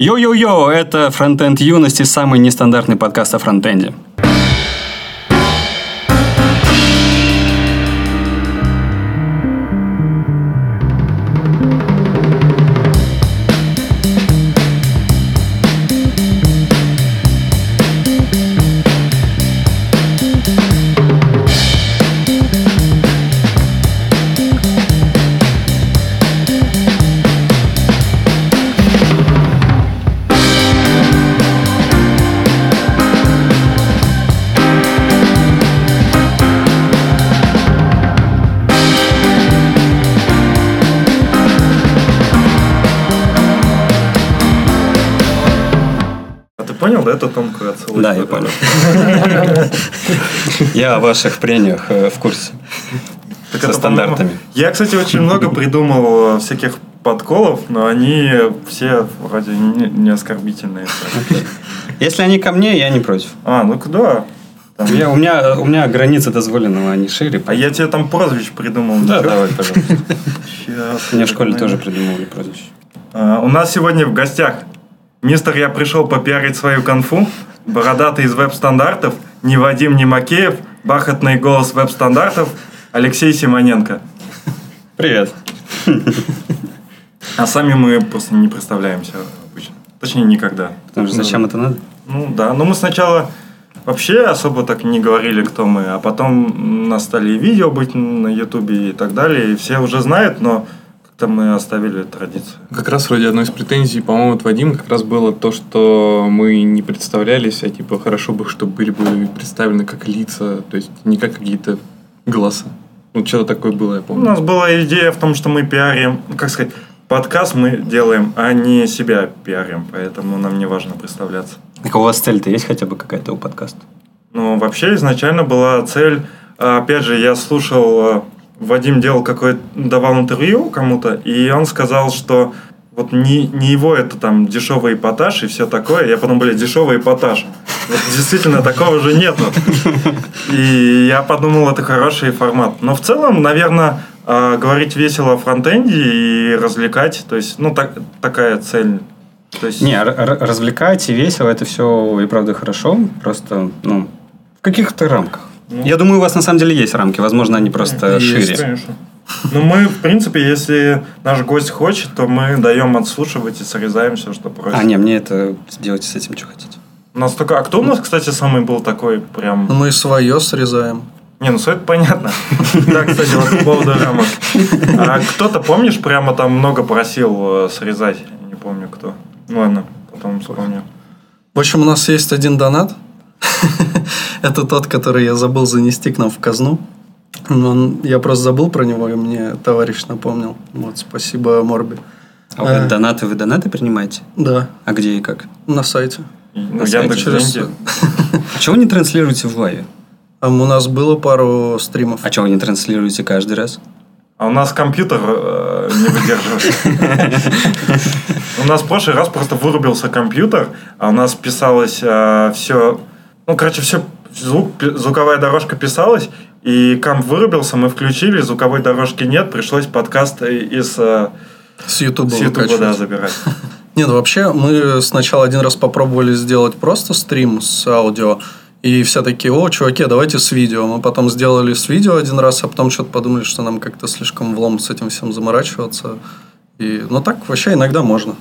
Йо-йо-йо, это Фронтенд Юности, самый нестандартный подкаст о фронтенде. Понял. Я о ваших прениях э, в курсе. Так Со это, стандартами. Я, кстати, очень много придумал э, всяких подколов, но они все вроде не, не оскорбительные. Если они ко мне, я не против. А, ну да. Там- Я- у, меня, у меня границы дозволенного, они шире. А я тебе там прозвищ придумал. Да, Ничего? давай, пожалуйста. Щас, Мне в школе тоже придумывали прозвище. А, У нас сегодня в гостях мистер «Я пришел попиарить свою конфу», бородатый из веб-стандартов, ни Вадим, ни Макеев, бархатный голос веб-стандартов, Алексей Симоненко. Привет. А сами мы просто не представляемся обычно. Точнее, никогда. Потому что зачем это надо? Ну да, но мы сначала вообще особо так не говорили, кто мы, а потом нас стали видео быть на Ютубе и так далее, и все уже знают, но как-то мы оставили традицию. Как раз вроде одной из претензий, по-моему, от Вадима как раз было то, что мы не представлялись, а типа хорошо бы, чтобы были бы представлены как лица, то есть не как какие-то голоса. Ну, что-то такое было, я У помню. нас была идея в том, что мы пиарим, как сказать, подкаст мы делаем, а не себя пиарим, поэтому нам не важно представляться. Так у вас цель-то есть хотя бы какая-то у подкаста? Ну, вообще изначально была цель, а, опять же, я слушал, а, Вадим делал какое давал интервью кому-то, и он сказал, что вот не, не его это там дешевый эпатаж и все такое. Я потом, блядь, дешевый эпатаж. Вот действительно, такого же нету. И я подумал, это хороший формат. Но в целом, наверное, а, говорить весело о фронтенде и развлекать, то есть, ну, так, такая цель. То есть, Не, развлекать и весело, это все и правда хорошо. Просто, ну, в каких-то рамках. Ну. Я думаю, у вас на самом деле есть рамки. Возможно, они просто Есть, шире. конечно. Ну, мы, в принципе, если наш гость хочет, то мы даем отслушивать и срезаем все, что просит. А, не, мне это делайте с этим, что хотите. У нас только... А кто у нас, кстати, самый был такой прям... Мы свое срезаем. Не, ну это понятно. Да, кстати, вот по поводу рамок. А кто-то, помнишь, прямо там много просил э, срезать? Не помню, кто. Ну, ладно, потом вспомню. В общем, у нас есть один донат. Это тот, который я забыл занести к нам в казну. Он- я просто забыл про него, и мне товарищ напомнил. Вот, спасибо, Морби. А вы Э. донаты вы донаты принимаете? Да, А где и как? на сайте. Ну, На сайте Яндекс через-. А чего вы не транслируете в лайве? А у нас было пару стримов. А чего вы не транслируете каждый раз? А у нас компьютер э, не выдерживает. У нас в прошлый раз просто вырубился компьютер, а у нас писалось все... Ну, короче, все звук, звуковая дорожка писалась, и комп вырубился, мы включили, звуковой дорожки нет, пришлось подкаст из э, С Ютуба с Ютуба, да, забирать. Нет, вообще, мы сначала один раз попробовали сделать просто стрим с аудио, и все такие, о, чуваки, давайте с видео. Мы потом сделали с видео один раз, а потом что-то подумали, что нам как-то слишком влом с этим всем заморачиваться. И, ну так вообще иногда можно.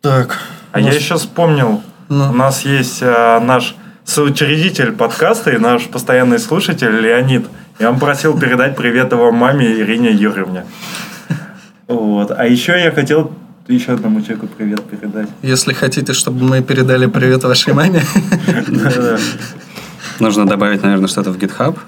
Так. А я еще вспомнил, Ну. у нас есть э, наш соучредитель подкаста и наш постоянный слушатель Леонид. И он просил передать привет его маме Ирине Юрьевне. Вот. А еще я хотел еще одному человеку привет передать. Если хотите, чтобы мы передали привет вашей маме. Нужно добавить, наверное, что-то в GitHub.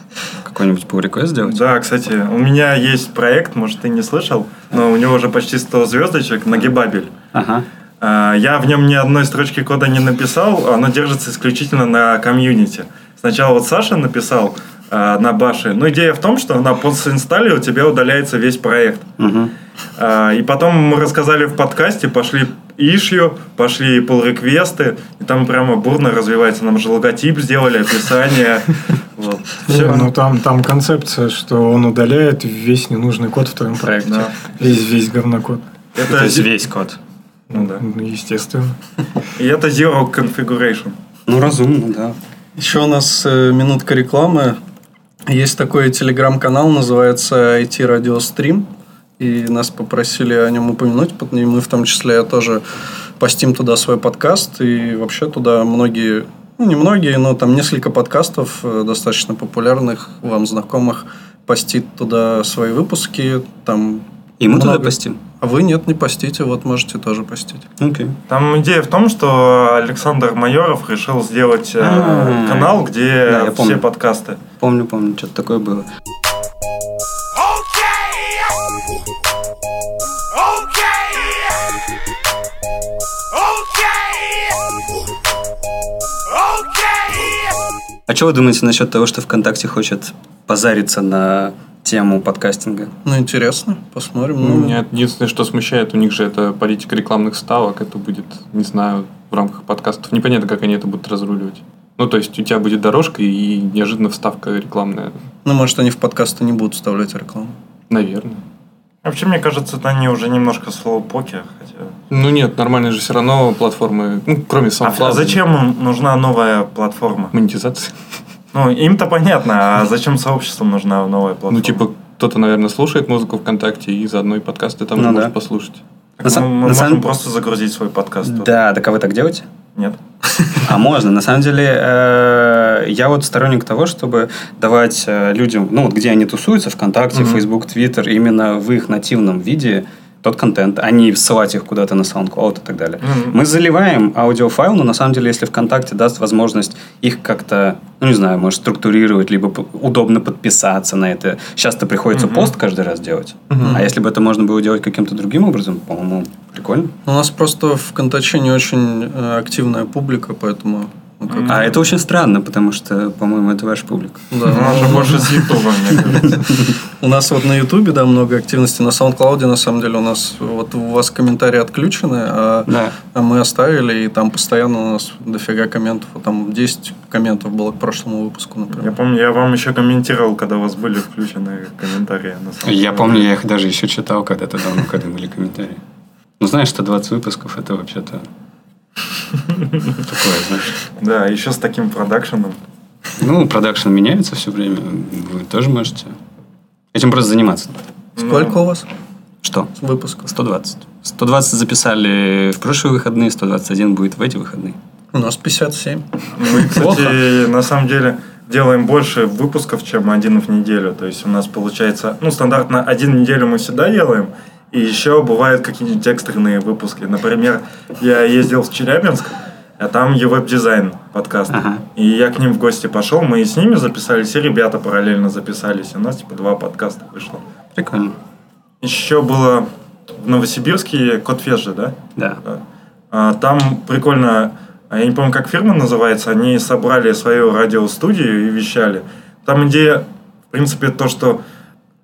Какой-нибудь pull request сделать. Да, кстати, у меня есть проект, может, ты не слышал, но у него уже почти 100 звездочек на Гибабель. Ага. А, Я в нем ни одной строчки кода не написал, оно держится исключительно на комьюнити. Сначала вот Саша написал а, на баше, но идея в том, что на постинсталле у тебя удаляется весь проект. Мгм. А, И потом мы рассказали в подкасте, пошли ишью, пошли pull реквесты и там прямо бурно развивается. Нам же логотип сделали, описание. Вот. Ну там, там концепция, что он удаляет весь ненужный код в твоем проекте. Да. Весь, весь говнокод. То Это есть весь код. Ну да. Ну, естественно. И это Zero Configuration. Ну, разумно, да. Еще у нас э, минутка рекламы. Есть такой телеграм-канал, называется IT Radio Stream. И нас попросили о нем упомянуть. И мы в том числе тоже постим туда свой подкаст. И вообще туда многие, ну не многие, но там несколько подкастов э, достаточно популярных, вам знакомых, постит туда свои выпуски. Там И мы туда много. постим. А вы нет, не постите, вот можете тоже постить. Окей. Там идея в том, что Александр Майоров решил сделать э, А. канал, где Да, все помню. подкасты. Помню, помню, что-то такое было. А что вы думаете насчет того, что ВКонтакте хочет позариться на тему подкастинга? Ну, интересно, посмотрим. Ну, Ну, Меня единственное, что смущает, у них же это политика рекламных ставок. Это будет, не знаю, в рамках подкастов. Непонятно, как они это будут разруливать. Ну, то есть у тебя будет дорожка и неожиданно вставка рекламная. ну, может, они в подкасты не будут вставлять рекламу. Наверное. Вообще, мне кажется, это они уже немножко слоупоки. Хотя... Ну нет, нормальные же все равно платформы, ну, кроме А, SoundCloud. а зачем им нужна новая платформа? Монетизация. Ну, им-то понятно, а зачем сообществу нужна новая платформа? Ну, типа, кто-то, наверное, слушает музыку ВКонтакте и заодно и подкасты там Ну же да. может послушать. Так на мы, мы на можем самом- просто загрузить свой подкаст. тут. Да, так а вы так делаете? Нет? А можно. На самом деле, э, я вот сторонник того, чтобы давать э, людям, ну вот где они тусуются, ВКонтакте, Мгм. Facebook, Twitter, именно в их нативном виде тот контент, а не ссылать их куда-то на SoundCloud и так далее. Мгм. Мы заливаем аудиофайл, но на самом деле, если ВКонтакте даст возможность их как-то, ну не знаю, может структурировать, либо удобно подписаться на это. Сейчас-то приходится Мгм. пост каждый раз делать. Мгм. А если бы это можно было делать каким-то другим образом, по-моему, прикольно. У нас просто в ВКонтаче не очень э, активная публика, поэтому... А это очень странно, потому что, по-моему, это ваша публика. Да, У нас же больше с Ютуба, мне кажется. У нас вот на Ютубе, да, много активности. На SoundCloud, на самом деле, у нас вот у вас комментарии отключены, а, Да. а мы оставили, и там постоянно у нас дофига комментов. Там 10 комментов было к прошлому выпуску, Я например. помню, я вам еще комментировал, когда у вас были включены комментарии. На Я помню, я их даже еще читал когда-то давно, когда были комментарии. Ну, знаешь, что 20 выпусков, это вообще-то такое, знаешь. Да, еще с таким продакшеном. Ну, продакшн меняется все время, вы тоже можете этим просто заниматься. Сколько у вас Что? выпусков? 120. 120 записали в прошлые выходные, 121 будет в эти выходные. У нас 57. Мы, кстати, на самом деле делаем больше выпусков, чем один в неделю. То есть у нас получается, ну, стандартно один в неделю мы всегда делаем, и еще бывают какие-нибудь экстренные выпуски. Например, я ездил в Челябинск, а там веб-дизайн подкаст. Ага. И я к ним в гости пошел, мы и с ними записались, и ребята параллельно записались. И у нас типа два подкаста вышло. Прикольно. Еще было в Новосибирске же, да? Да. Да. А, Там прикольно, а я не помню, как фирма называется, они собрали свою радиостудию и вещали. Там идея, в принципе, то, что,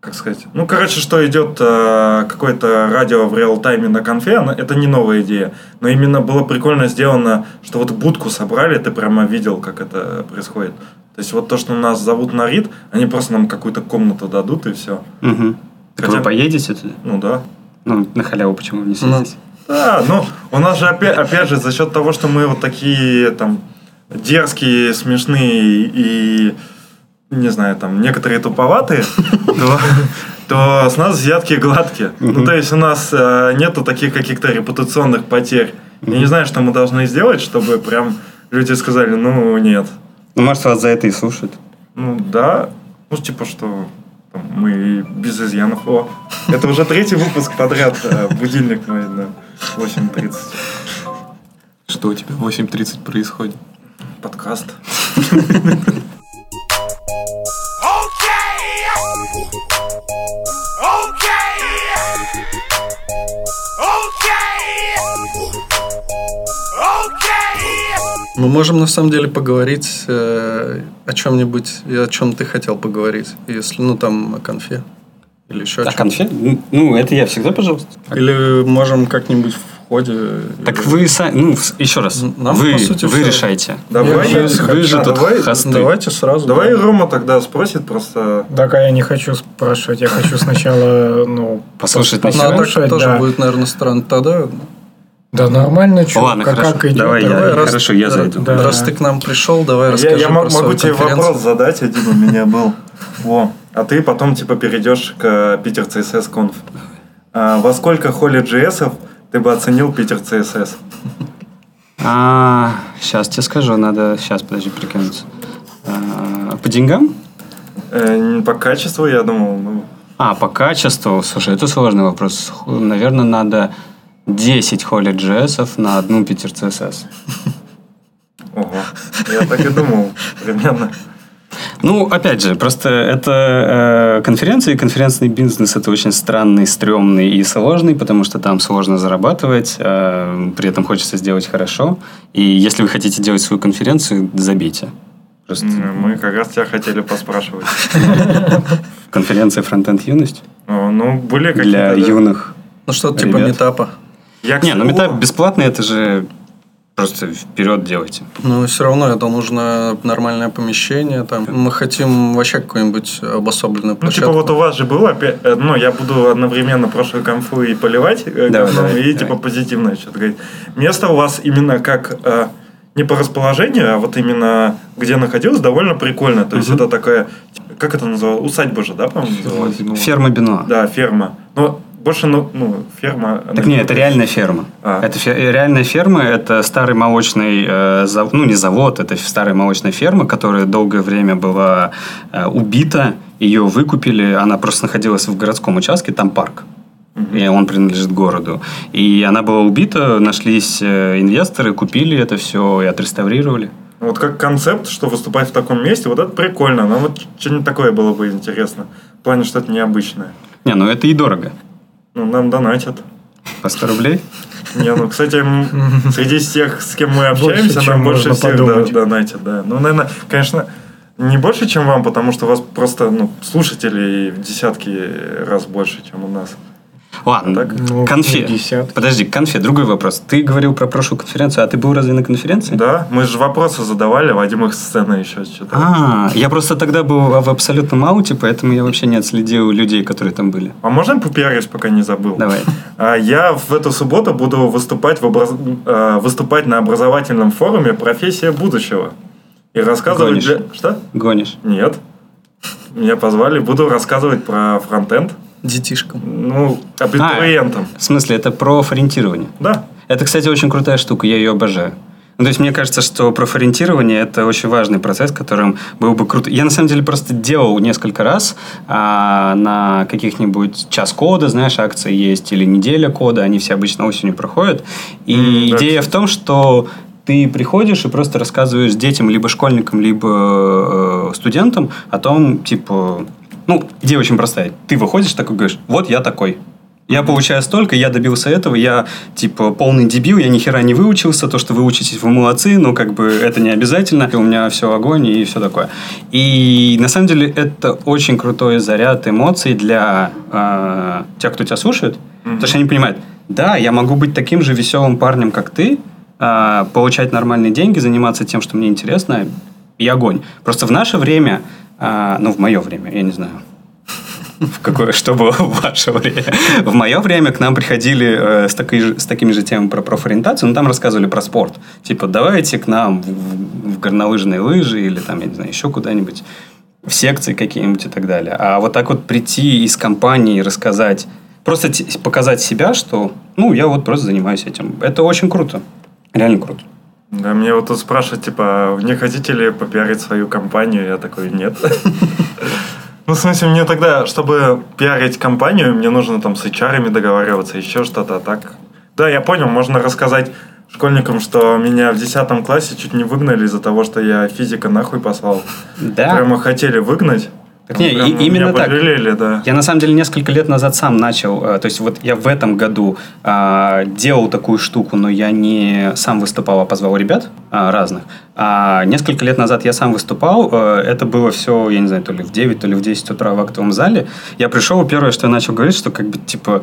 как сказать, ну, короче, что идет э, какое-то радио в реал-тайме на конфе, она- это не новая идея. Но именно было прикольно сделано, что вот будку собрали, ты прямо видел, как это происходит. То есть вот то, что нас зовут на РИД, они просто нам какую-то комнату дадут и все. Мгм. Так Хотя- вы поедете туда? Ну да. Ну, на халяву почему не Ну. съездите? Да, ну, у нас же опять, опять же за счет того, что мы вот такие там дерзкие, смешные и, не знаю, там, некоторые туповатые, то, то с нас взятки гладкие. Ну, то есть у нас э, нету таких каких-то репутационных потерь. Я не знаю, что мы должны сделать, чтобы прям люди сказали, ну, нет. Ну, может, вас за это и слушают. Ну, да. Ну, типа, что там, мы без изъянов. О, это уже третий выпуск подряд. э, Будильник мой на 8.30. Что у тебя в 8.30 происходит? Подкаст. Мы можем на самом деле поговорить э, о чем-нибудь, и о чем ты хотел поговорить, если, ну, там, о конфе. Или еще о чем. конфет? Ну, это я всегда, пожалуйста. Или можем как-нибудь ходе... Так или- вы сами, ну, еще раз, Нам, вы, по сути, вы всё. решайте. Давай, Я я- же Вы же а, тут давай, хосты. Давайте сразу. давай да. Рома тогда спросит просто. Так, а я не хочу спрашивать. Я хочу сначала, ну... Послушать пос- начало. Ну, а послушать, тоже да. будет, наверное, странно. Тогда Да нормально, что, Ладно, как, хорошо. как идет. Давай я- Давай, раз- хорошо, я зайду. Да. Раз ты к нам пришел, давай Я, расскажи я про мо- могу тебе вопрос задать, один у меня был. Во. А ты потом типа перейдешь к Питер CSS Conf. А, во сколько холли JS ты бы оценил Питер CSS? А, сейчас тебе скажу, надо... Сейчас, подожди, прикинуться. А, по деньгам? Э, по качеству, я думал, ну, А, по качеству. Слушай, это сложный вопрос. Наверное, надо 10 Holy JS на одну Питер CSS. ого. Я так и думал, примерно. Ну, опять же, просто это э, конференция, и конференционный бизнес это очень странный, стрёмный и сложный, потому что там сложно зарабатывать, э, при этом хочется сделать хорошо. И если вы хотите делать свою конференцию, забейте. Просто Мы как раз тебя хотели поспрашивать. конференция фронтенд юность Ну, были какие-то... для юных. Ну что, типа метапа. Я, Не, ну метап бесплатный, это же просто вперед делайте. Но все равно это нужно нормальное помещение. Там. Мы хотим вообще какую-нибудь обособленную Ну, площадку. типа, вот у вас же было, э, ну, я буду одновременно прошлую конфу и поливать Давай, говном, давай, и, давай. типа, позитивное что-то говорить. Место у вас именно как, э, не по расположению, а вот именно где находилось, довольно прикольно. То есть, Мгм. это такая, как это называлось? Усадьба же, да, по-моему, называлась? Ну, Ферма Бенуа. Да, ферма. Но больше, ну, ну ферма... она Так нет, это реальная ферма. А. Это фе- э, реальная ферма, это старый молочный, э, зав- ну не завод, это старая молочная ферма, которая долгое время была э, убита, ее выкупили, она просто находилась в городском участке, там парк. И он принадлежит городу. И она была убита, нашлись э, инвесторы, купили это все и отреставрировали. Вот как концепт, что выступать в таком месте, вот это прикольно. Нам вот что-нибудь такое было бы интересно. В плане, что это необычное. Не, ну это и дорого. Ну, нам донатят. По 100 рублей? Не, ну, кстати, среди всех, с кем мы общаемся, нам больше всех донатят, да. Ну, наверное, конечно, не больше, чем вам, потому что у вас просто ну, слушателей в десятки раз больше, чем у нас. Ладно, Так? Ну, конфе. не десятки. Подожди, конфе, другой вопрос. Ты говорил про прошлую конференцию, а ты был разве на конференции? Да, мы же вопросы задавали, Вадим их сцены еще что-то. А, я просто тогда был в абсолютном ауте, поэтому я вообще не отследил людей, которые там были. А можно попиарить, пока не забыл? Давай. А, Я в эту субботу буду выступать, в образ- э, выступать на образовательном форуме «Профессия будущего». И рассказывать... Гонишь. для- Что? Гонишь. Нет. Меня позвали, буду рассказывать про фронтенд. Детишкам. Ну, абитуриентам. В смысле, это про ориентирование. Да. Это, кстати, очень крутая штука, я ее обожаю. Ну, то есть, мне кажется, что профориентирование – это очень важный процесс, которым был бы круто. Я, на самом деле, просто делал несколько раз а, на каких-нибудь час кода, знаешь, акции есть, или неделя кода, они все обычно осенью проходят. И да, идея кстати. в том, что ты приходишь и просто рассказываешь детям, либо школьникам, либо э, студентам о том, типа... Ну, идея очень простая. Ты выходишь такой, говоришь, вот я такой. Я получаю столько, я добился этого, я типа полный дебил, я ни хера не выучился, то, что вы учитесь, вы молодцы, но как бы это не обязательно, у меня все огонь и все такое. И на самом деле это очень крутой заряд эмоций для э, тех, кто тебя слушает, потому что они понимают, да, я могу быть таким же веселым парнем, как ты, э, получать нормальные деньги, заниматься тем, что мне интересно, и огонь. Просто в наше время, э, ну в мое время, я не знаю, в какое, что было в ваше время. В мое время к нам приходили э, с, такой с такими же темами про профориентацию, но там рассказывали про спорт. Типа, давайте к нам в, в- в горнолыжные лыжи или там, я не знаю, еще куда-нибудь, в секции какие-нибудь и так далее. А вот так вот прийти из компании и рассказать, просто показать себя, что, ну, я вот просто занимаюсь этим. Это очень круто. Реально круто. Да, мне вот тут спрашивают, типа, не хотите ли попиарить свою компанию? Я такой, нет. Ну, в смысле, мне тогда, чтобы пиарить компанию, мне нужно там с HR договариваться, еще что-то, а так... Да, я понял, можно рассказать школьникам, что меня в 10 классе чуть не выгнали из-за того, что я физика нахуй послал. Да. Прямо хотели выгнать. Так не, Прям и- именно так. пожалели, да. Я на самом деле несколько лет назад сам начал, э, то есть вот я в этом году а, делал такую штуку, но я не сам выступал, а позвал ребят а, разных. А несколько лет назад я сам выступал, э, это было все, я не знаю, то ли в 9, то ли в 10 утра в актовом зале. Я пришел, первое, что я начал говорить, что как бы типа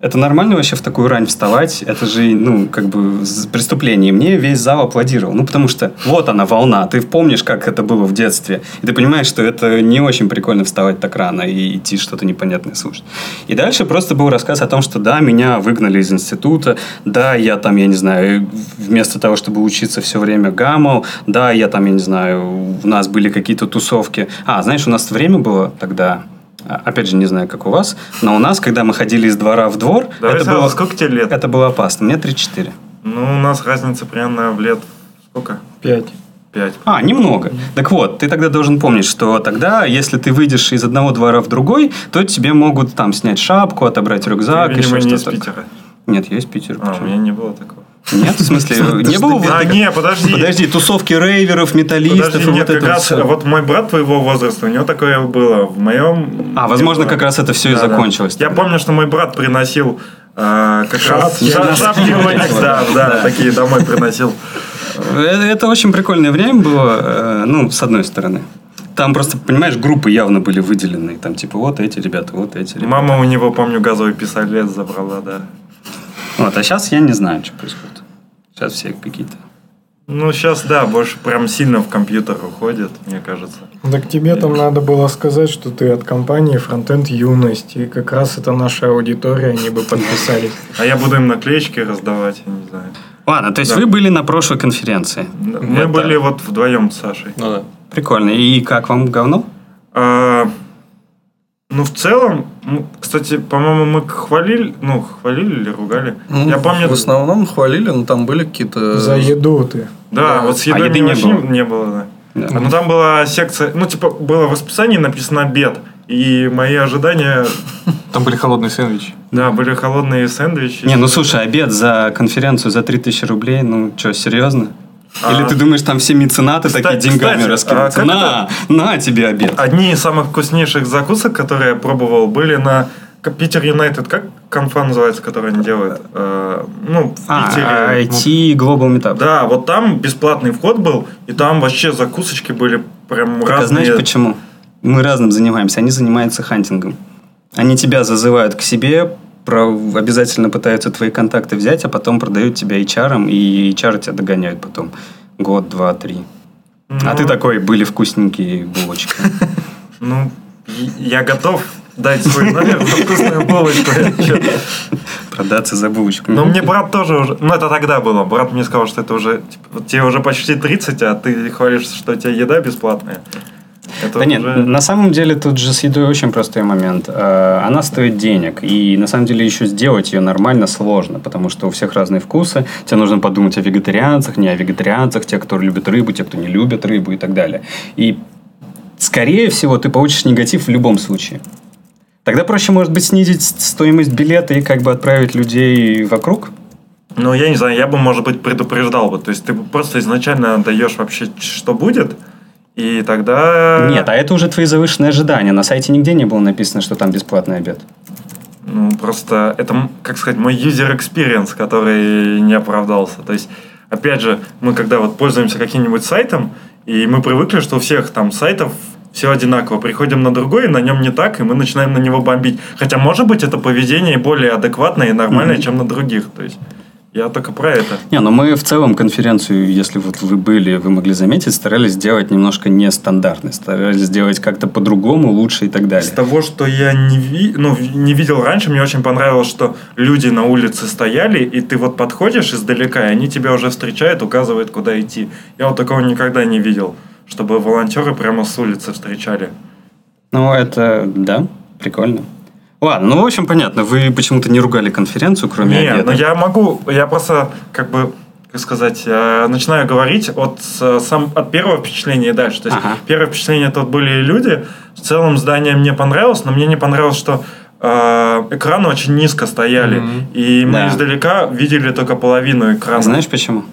Это нормально вообще в такую рань вставать? Это же, ну, как бы преступление. И мне весь зал аплодировал. Ну, потому что вот она, волна. Ты помнишь, как это было в детстве. И ты понимаешь, что это не очень прикольно вставать так рано и идти что-то непонятное слушать. И дальше просто был рассказ о том, что да, меня выгнали из института. Да, я там, я не знаю, вместо того, чтобы учиться все время гамал. Да, я там, я не знаю, у нас были какие-то тусовки. А, знаешь, у нас время было тогда... а, Опять же, не знаю, как у вас, но у нас, когда мы ходили из двора в двор, Давай это сразу, было, сколько тебе лет? это было опасно. Мне 34. Ну, у нас разница примерно в лет... Сколько? Пять. Пять. А, немного. Так вот, ты тогда должен помнить, что тогда, если ты выйдешь из одного двора в другой, то тебе могут там снять шапку, отобрать рюкзак, Ты, видимо, еще не из что-то. Питера. Нет, я из Питера. А, у почему? меня не было такого. Нет, в смысле, не было? вот А, не, подожди. Подожди, тусовки рейверов, металлистов Подожди, и нет, вот это раз вот мой брат твоего возраста, у него такое было. В моем... А, возможно, было. как раз это все и да. закончилось. Я помню, что мой брат приносил э, как раз Шапки. да, да, такие домой приносил. Это, это очень прикольное время было, э, ну, с одной стороны. Там просто, понимаешь, группы явно были выделены. Там типа вот эти ребята, вот эти ребята. Мама у него, помню, газовый пистолет забрала, да. Вот, а сейчас я не знаю, что происходит. Сейчас все какие-то... Ну, сейчас, да, больше прям сильно в компьютер уходит, мне кажется. Так тебе там надо было сказать, что ты от компании Фронтенд Юность. И как раз это наша аудитория, они бы подписались. А я буду им наклеечки раздавать, я не знаю. Ладно, то есть Да. вы были на прошлой конференции. Мы Это были вот вдвоем с Сашей. Ну да. Прикольно. И как вам говно? А, ну, в целом, ну, кстати, по-моему, мы хвалили, ну, хвалили или ругали. Ну, я помню, В основном хвалили, но там были какие-то... За еду ты. да, да. вот с А едой еды мне не было? не было, да. Да. Ну, там была секция, ну, типа, было в расписании написано обед. И мои ожидания, Там были холодные сэндвичи. да, были холодные сэндвичи. Не, ну слушай, обед за конференцию за 3000 рублей, ну что, серьезно? А. Или ты думаешь, там все меценаты Кстати- такие деньгами кстати, раскидываются? а на, на тебе обед. Одни из самых вкуснейших закусок, которые я пробовал, были на Питер Юнайтед. Как конфа называется, которую они делают? Э, ну, в А, Питере. IT Global Meetup. Да, вот там бесплатный вход был, и там вообще закусочки были прям Так, а разные. знаешь почему? Мы разным занимаемся. Они занимаются хантингом. Они тебя зазывают к себе, про- обязательно пытаются твои контакты взять, а потом продают тебя HR, и HR тебя догоняют потом. Год, два, три. А Ну, ты такой, были вкусненькие булочки. Ну, я готов дать свой номер за вкусную булочку. Продаться за булочку. Но мне брат тоже уже... Ну, это тогда было. Брат мне сказал, что это уже... типа, тебе уже почти 30, а ты хвалишься, что у тебя еда бесплатная. Это Да нет, уже- на самом деле тут же с едой очень простой момент. Э, Она стоит денег, и на самом деле еще сделать ее нормально сложно, потому что у всех разные вкусы. Тебе нужно подумать о вегетарианцах, не о вегетарианцах, те, кто любит рыбу, те, кто не любит рыбу и так далее. И, скорее всего, ты получишь негатив в любом случае. Тогда проще, может быть, снизить стоимость билета и как бы отправить людей вокруг. Ну, я не знаю, я бы, может быть, предупреждал бы. То есть, ты просто изначально даешь вообще, что будет, и тогда... Нет, а это уже твои завышенные ожидания. На сайте нигде не было написано, что там бесплатный обед. Ну, просто это, как сказать, мой user experience, который не оправдался. То есть, опять же, мы когда вот пользуемся каким-нибудь сайтом, и мы привыкли, что у всех там сайтов все одинаково. Приходим на другой, на нем не так, и мы начинаем на него бомбить. Хотя, может быть, это поведение более адекватное и нормальное, Мгм. чем на других. То есть, я только про это. Не, ну мы в целом конференцию, если вот вы были, вы могли заметить, старались сделать немножко нестандартной, старались сделать как-то по-другому, лучше и так Из далее. того, что я не, ви- ну, не видел раньше, мне очень понравилось, что люди на улице стояли, и ты вот подходишь издалека, и они тебя уже встречают, указывают, куда идти. Я вот такого никогда не видел, чтобы волонтеры прямо с улицы встречали. Ну, это, да, прикольно. Ладно, ну, в общем, понятно, вы почему-то не ругали конференцию, кроме Не, обеда. но я могу, я просто, как бы, как сказать, э, начинаю говорить от, сам, от первого впечатления и дальше. То есть, Ага. первое впечатление тут были люди. В целом здание мне понравилось, но мне не понравилось, что э, экраны очень низко стояли. Мгм. И мы Да. издалека видели только половину экрана. А знаешь почему?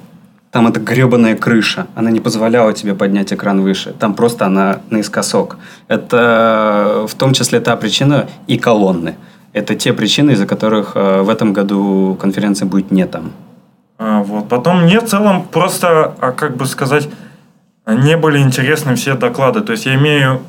Там эта гребаная крыша. Она не позволяла тебе поднять экран выше. Там просто она наискосок. Это в том числе та причина и колонны. Это те причины, из-за которых э, в этом году конференция будет не там. А, вот. Потом мне в целом просто, а, как бы сказать, не были интересны все доклады. То есть я имею...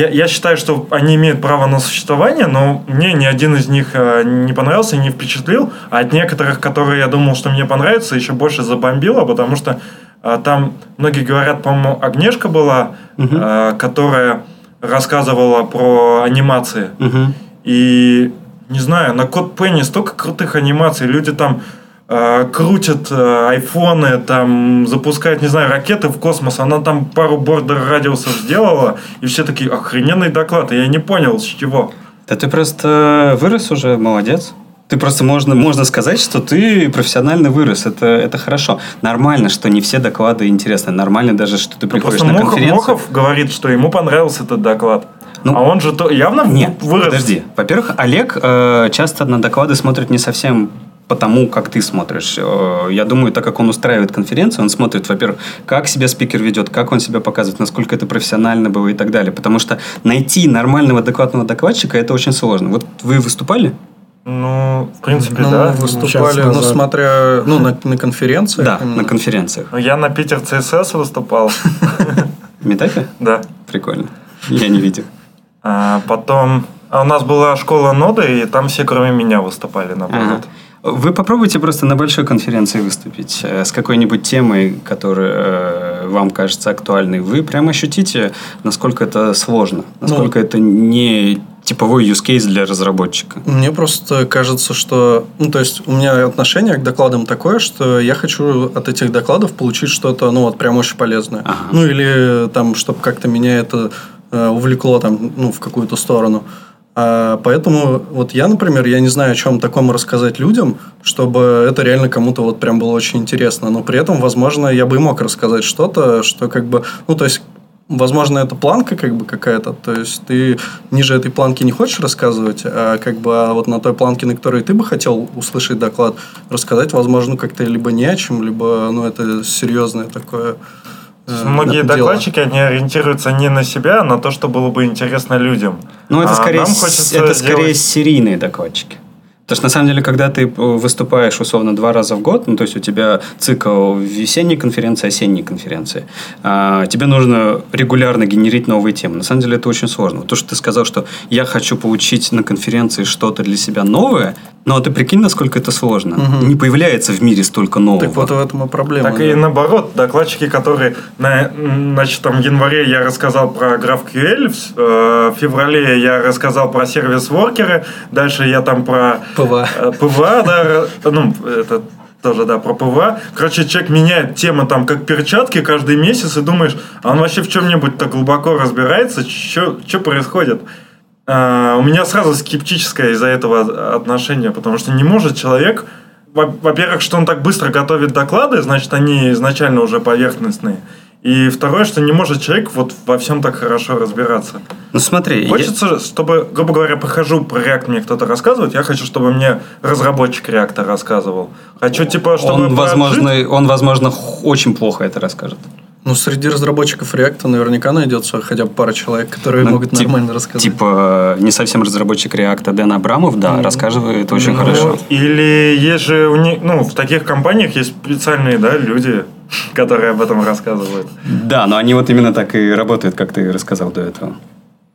я, я считаю, что они имеют право на существование, но мне ни один из них э, не понравился, не впечатлил. А от некоторых, которые я думал, что мне понравится, еще больше забомбило, потому что э, там многие говорят, по-моему, Агнешка была, э, которая рассказывала про анимации. Мгм. И не знаю, на Код Пенни столько крутых анимаций. Люди там э, крутят э, айфоны, там запускают, не знаю, ракеты в космос. Она там пару бордер радиусов сделала, и все такие охрененный доклад. И я не понял, с чего. Да ты просто вырос уже, молодец. Ты просто можно, можно сказать, что ты профессионально вырос. Это, это хорошо. Нормально, что не все доклады интересны. Нормально даже, что ты Ну, приходишь Просто на Мохов, конференцию. Мохов говорит, что ему понравился этот доклад. Ну, а он же то, явно Нет, вырос. подожди. Во-первых, Олег э, часто на доклады смотрит не совсем потому, как ты смотришь. Э, Я думаю, так как он устраивает конференцию, он смотрит, во-первых, как себя спикер ведет, как он себя показывает, насколько это профессионально было и так далее. Потому что найти нормального адекватного докладчика это очень сложно. Вот вы выступали? Ну, в принципе, Ну, да. выступали, ну, смотря, ну, на, на конференциях. Да, именно. на конференциях. Я на Питер ЦСС выступал. Метапе? Да. Прикольно. Я не видел. А потом... А у нас была школа ноды, и там все, кроме меня, выступали, наоборот. Ага. Вы попробуйте просто на большой конференции выступить э, с какой-нибудь темой, которая э, вам кажется актуальной. Вы прямо ощутите, насколько это сложно, насколько это не типовой use case для разработчика. Мне просто кажется, что... Ну, то есть, у меня отношение к докладам такое, что я хочу от этих докладов получить что-то, ну, вот прям очень полезное. Ага. Ну, или там, чтобы как-то меня это э, увлекло там, ну, в какую-то сторону. Поэтому вот я, например, я не знаю, о чем таком рассказать людям, чтобы это реально кому-то вот прям было очень интересно. Но при этом, возможно, я бы и мог рассказать что-то, что как бы... Ну, то есть, возможно, это планка как бы какая-то. То есть, ты ниже этой планки не хочешь рассказывать, а как бы а вот на той планке, на которой ты бы хотел услышать доклад, рассказать, возможно, как-то либо не о чем, либо, ну, это серьезное такое... э, Многие дело. докладчики, они ориентируются не на себя, а на то, что было бы интересно людям. Ну, это А скорее, нам с- хочется это скорее сделать- серийные докладчики. Потому что, на самом деле, когда ты э, выступаешь, условно, два раза в год, ну, то есть, у тебя цикл весенней конференции, осенней конференции, а, тебе нужно регулярно генерить новые темы. На самом деле, это очень сложно. То, что ты сказал, что я хочу получить на конференции что-то для себя новое, ну, а ты прикинь, насколько это сложно. Мгм. Не появляется в мире столько нового. Так вот в этом и проблема. Так да. и наоборот, докладчики, которые, на, значит, там в январе я рассказал про GraphQL, в, э, в феврале я рассказал про service worker ы, дальше я там про PWA. э, PWA, да, ну, это тоже, да, про PWA. Короче, человек меняет темы там, как перчатки каждый месяц, и думаешь, а он вообще в чем-нибудь так глубоко разбирается, что происходит? А, у меня сразу скептическое из-за этого отношение, потому что не может человек, во- во-первых, что он так быстро готовит доклады, значит, они изначально уже поверхностные. И второе, что не может человек вот во всем так хорошо разбираться. Ну, смотри, я- Хочется, чтобы, грубо говоря, похожу про React, мне кто-то рассказывает, я хочу, чтобы мне разработчик React рассказывал. Хочу, типа, чтобы... он, возможно, он, возможно, очень плохо это расскажет. Ну, среди разработчиков React наверняка найдется хотя бы пара человек, которые Ну, могут тип- нормально рассказать. Типа, не совсем разработчик Реакта Дэн Абрамов, да, рассказывает очень Ну, хорошо. Или есть же у них, ну, в таких компаниях есть специальные, да, люди, которые об этом рассказывают. Да, но они вот именно так и работают, как ты рассказал до этого.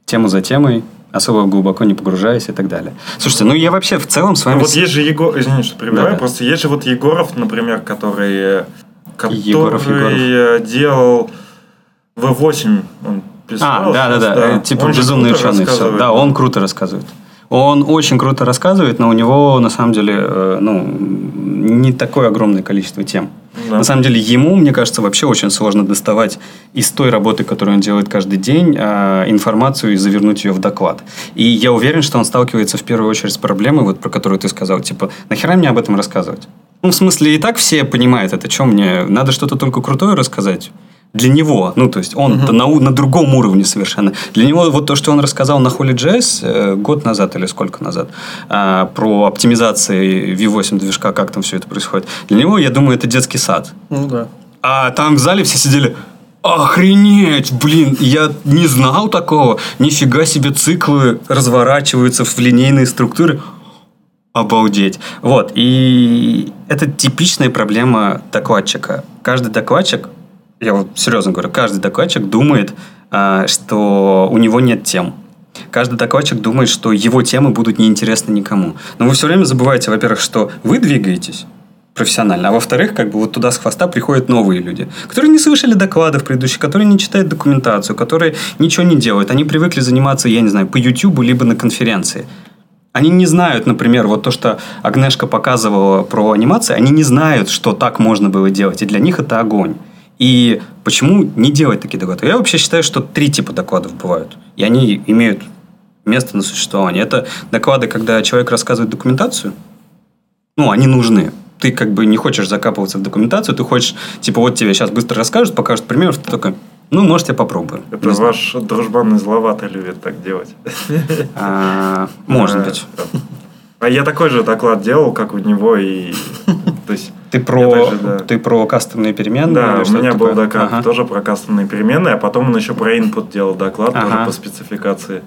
Тему за темой, особо глубоко не погружаясь и так далее. Слушайте, ну я вообще в целом с вами... Ну, вот есть же Егор, извини, что перебиваю, Да-да. просто есть же вот Егоров, например, который, э, который Егоров, э, делал V8, он писал. А, да, да, да, сейчас, типа Он безумные ученые, все. Да, он круто рассказывает. Он очень круто рассказывает, но у него на самом деле э, ну, не такое огромное количество тем. Да. На самом деле ему, мне кажется, вообще очень сложно доставать из той работы, которую он делает каждый день, э, информацию и завернуть ее в доклад. И я уверен, что он сталкивается в первую очередь с проблемой, вот про которую ты сказал, типа, нахера мне об этом рассказывать? Ну, в смысле, и так все понимают это. Чем мне? Надо что-то только крутое рассказать? Для него, ну, то есть, он на, у- на другом уровне совершенно. Для него вот то, что он рассказал на Holy.js э, год назад или сколько назад, а, про оптимизации V8 движка, как там все это происходит. Для него, я думаю, это детский сад. Ну да. А там в зале все сидели, охренеть, блин, я не знал такого. Нифига себе циклы разворачиваются в линейные структуры. Обалдеть. Вот. И это типичная проблема докладчика. Каждый докладчик, я вот серьезно говорю, каждый докладчик думает а, что у него нет тем. Каждый докладчик думает, что его темы будут неинтересны никому. Но вы все время забываете, во-первых, что вы двигаетесь профессионально, а во-вторых, как бы вот туда с хвоста приходят новые люди, которые не слышали докладов предыдущих, которые не читают документацию, которые ничего не делают. Они привыкли заниматься, я не знаю, по YouTube либо на конференции. Они не знают, например, вот то, что Агнешка показывала про анимацию, они не знают, что так можно было делать, и для них это огонь. И почему не делать такие доклады? Я вообще считаю, что три типа докладов бывают, и они имеют место на существование. Это доклады, когда человек рассказывает документацию, ну, они нужны. Ты как бы не хочешь закапываться в документацию, ты хочешь, типа, вот тебе сейчас быстро расскажут, покажут пример, ты такой, ну, может, я попробую. Это ваш дружбан из любит так делать. А, может быть. А я такой же доклад делал, как у него, и... То есть, ты про, даже, да. ты про кастомные переменные? Да, у меня был доклад ага. тоже про кастомные переменные, а потом он еще про input делал доклад, ага. тоже по спецификации.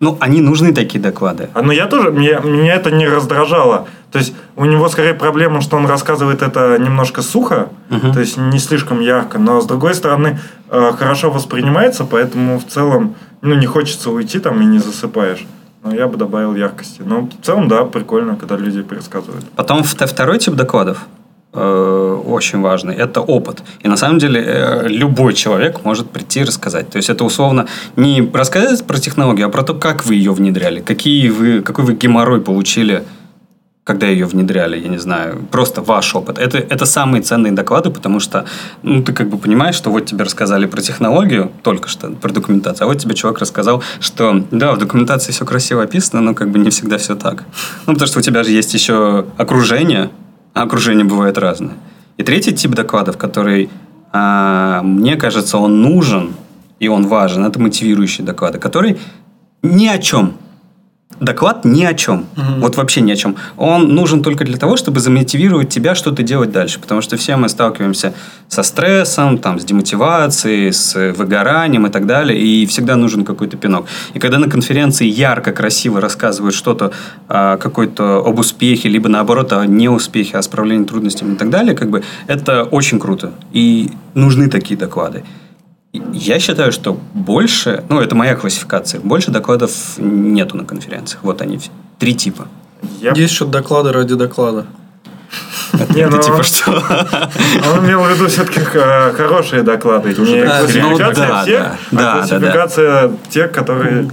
Ну, они нужны такие доклады. А, ну, я тоже, меня, меня это не раздражало. То есть, у него скорее проблема, что он рассказывает это немножко сухо, угу. то есть, не слишком ярко, но, с другой стороны, э, хорошо воспринимается, поэтому в целом, ну, не хочется уйти там и не засыпаешь. Но я бы добавил яркости. Но в целом, да, прикольно, когда люди пересказывают. Потом второй тип докладов очень важный. Это опыт. И на самом деле э, любой человек может прийти и рассказать. То есть это условно не рассказать про технологию, а про то, как вы ее внедряли, какие вы, какой вы геморрой получили когда ее внедряли, я не знаю, просто ваш опыт. Это, это самые ценные доклады, потому что ну, ты как бы понимаешь, что вот тебе рассказали про технологию только что, про документацию, а вот тебе человек рассказал, что да, в документации все красиво описано, но как бы не всегда все так. Ну, потому что у тебя же есть еще окружение, окружение бывает разное. И третий тип докладов, который, а, мне кажется, он нужен и он важен, это мотивирующие доклады, который ни о чем доклад ни о чем. Угу. Вот вообще ни о чем. Он нужен только для того, чтобы замотивировать тебя что-то делать дальше. Потому что все мы сталкиваемся со стрессом, там, с демотивацией, с выгоранием и так далее. И всегда нужен какой-то пинок. И когда на конференции ярко, красиво рассказывают что-то а, какой-то об успехе, либо наоборот о неуспехе, о справлении трудностями и так далее, как бы это очень круто. И нужны такие доклады. Я считаю, что больше, ну, это моя классификация, больше докладов нету на конференциях. Вот они, три типа. Я... Есть еще доклады ради доклада. Не, это ну, типа что? Он имел в виду все-таки э, хорошие доклады. Не классификация всех, а классификация тех, которые...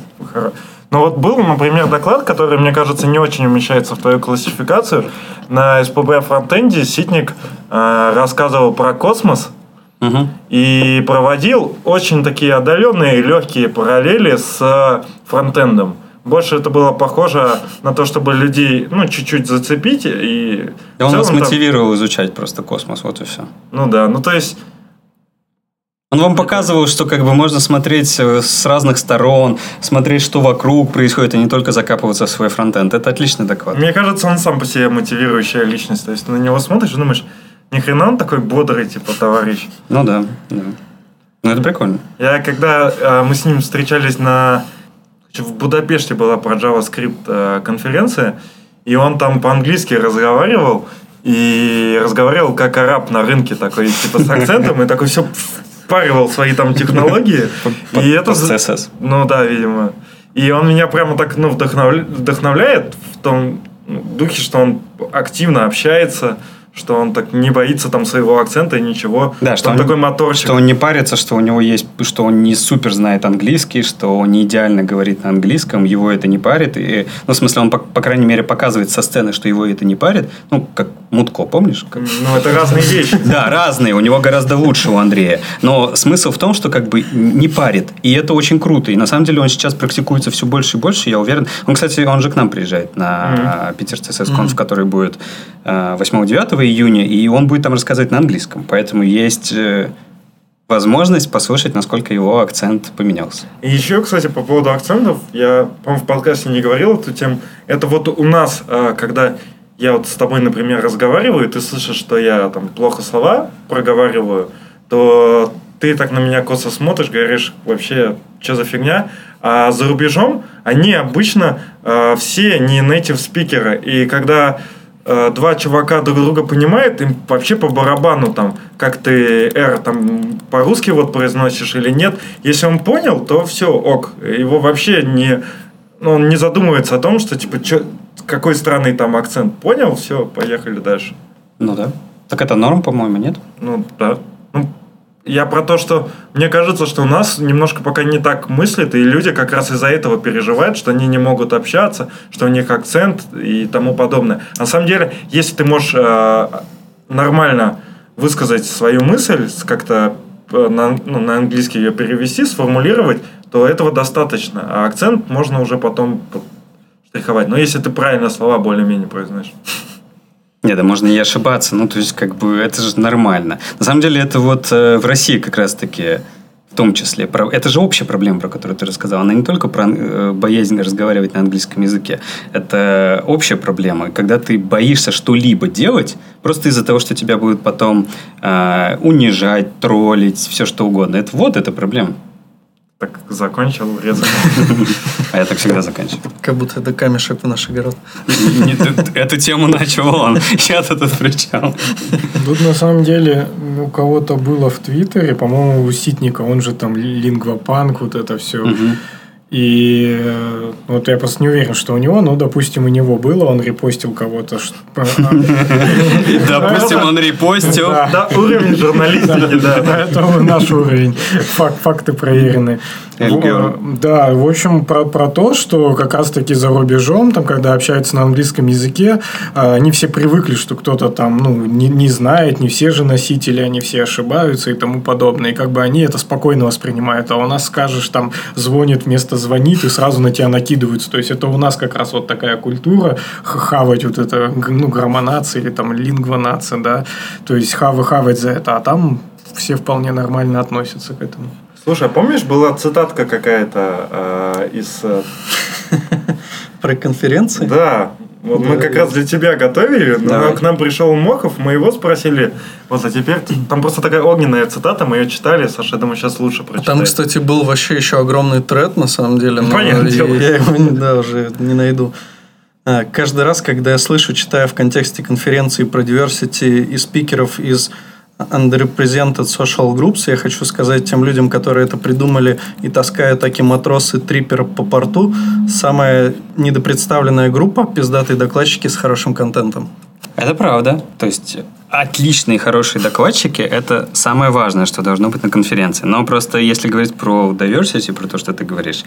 Ну вот был, например, доклад, который, мне кажется, не очень умещается в твою классификацию. На СПБ фронтенде Ситник э, рассказывал про космос, Угу. И проводил очень такие отдаленные легкие параллели с фронтендом. Больше это было похоже на то, чтобы людей, ну, чуть-чуть зацепить и... И он нас мотивировал там... изучать просто космос, вот и все. Ну да, ну то есть... Он вам показывал, что как бы можно смотреть э, с разных сторон, смотреть, что вокруг происходит, а не только закапываться в свой фронтенд. Это отличный доклад. Мне кажется, он сам по себе мотивирующая личность. То есть, на него смотришь и думаешь, ни хрена он такой бодрый, типа, товарищ. Ну да, да. Ну это прикольно. Я когда э, мы с ним встречались на... В Будапеште была про JavaScript э, конференция, и он там по-английски разговаривал, и разговаривал как араб на рынке такой, типа, с акцентом, и такой все впаривал свои там технологии. И это... Ну да, видимо. И он меня прямо так, ну, вдохновляет в том духе, что он активно общается, что он так не боится там своего акцента и ничего. Да, что он, такой моторчик. Что он не парится, что у него есть, что он не супер знает английский, что он не идеально говорит на английском, его это не парит. И, ну, в смысле, он, по, по крайней мере, показывает со сцены, что его это не парит. Ну, как Мутко, помнишь? Как... Ну, это разные вещи. Да, разные. У него гораздо лучше у Андрея. Но смысл в том, что как бы не парит. И это очень круто. И на самом деле он сейчас практикуется все больше и больше, я уверен. Он, кстати, он же к нам приезжает на Питер CSS Conf, который будет 8-9 э, июня, и он будет там рассказывать на английском. Поэтому есть э, возможность послушать, насколько его акцент поменялся. И еще, кстати, по поводу акцентов, я, по-моему, в подкасте не говорил эту тему. Это вот у нас, э, когда я вот с тобой, например, разговариваю, ты слышишь, что я там плохо слова проговариваю, то ты так на меня косо смотришь, говоришь, вообще, что за фигня? А за рубежом они обычно э, все не native спикеры. И когда два чувака друг друга понимают, им вообще по барабану там, как ты R там по-русски вот произносишь или нет. Если он понял, то все, ок. Его вообще не, ну, он не задумывается о том, что типа чё, какой странный там акцент. Понял, все, поехали дальше. Ну да. Так это норм, по-моему, нет? Ну да. Я про то, что мне кажется, что у нас немножко пока не так мыслят, и люди как раз из-за этого переживают, что они не могут общаться, что у них акцент и тому подобное. На самом деле, если ты можешь э, нормально высказать свою мысль, как-то э, на, ну, на английский ее перевести, сформулировать, то этого достаточно. А акцент можно уже потом штриховать. Но если ты правильно слова более-менее произносишь. Нет, да можно и ошибаться. Ну, то есть, как бы, это же нормально. На самом деле, это вот э, в России как раз-таки в том числе. Про, это же общая проблема, про которую ты рассказал. Она не только про э, боязнь разговаривать на английском языке. Это общая проблема. Когда ты боишься что-либо делать, просто из-за того, что тебя будут потом э, унижать, троллить, все что угодно. Это вот эта проблема. Так закончил резко. А я так всегда заканчиваю. Как будто это камешек в наш огород. Эту тему начал он. Я-то тут чем? Тут на самом деле у кого-то было в Твиттере, по-моему, у Ситника, он же там лингвопанк, вот это все. И э, вот я просто не уверен, что у него, но, допустим, у него было, он репостил кого-то. ш- а, Допустим, он репостил. Да. Уровень журналистики, да. Да, это наш уровень. Фак- факты проверены. Да, в общем, про, про то, что как раз-таки за рубежом, там, когда общаются на английском языке, а, они все привыкли, что кто-то там ну, не, не знает, не все же носители, они все ошибаются и тому подобное. И как бы они это спокойно воспринимают. А у нас скажешь, там, звонит вместо звонит, и сразу на тебя накидываются. То есть, это у нас как раз вот такая культура хавать вот это, ну, граммонация или там лингвонация, да. То есть, хавы хавать за это, а там все вполне нормально относятся к этому. Слушай, а помнишь, была цитатка какая-то э, из... э, Про конференции? Да, вот мы как раз для тебя готовили, но Давай. к нам пришел Мохов, мы его спросили. Вот, а теперь там просто такая огненная цитата, мы ее читали, Саша, я думаю, сейчас лучше прочитать. Там, кстати, был вообще еще огромный тред, на самом деле, но Понятное я, дело. я его да, уже не найду. А, Каждый раз, когда я слышу, читаю в контексте конференции про diversity и спикеров из underrepresented social groups, я хочу сказать тем людям, которые это придумали и таскают такие матросы трипперы по порту, самая недопредставленная группа – пиздатые докладчики с хорошим контентом. Это правда. То есть отличные, хорошие докладчики – это самое важное, что должно быть на конференции. Но просто если говорить про diversity, про то, что ты говоришь,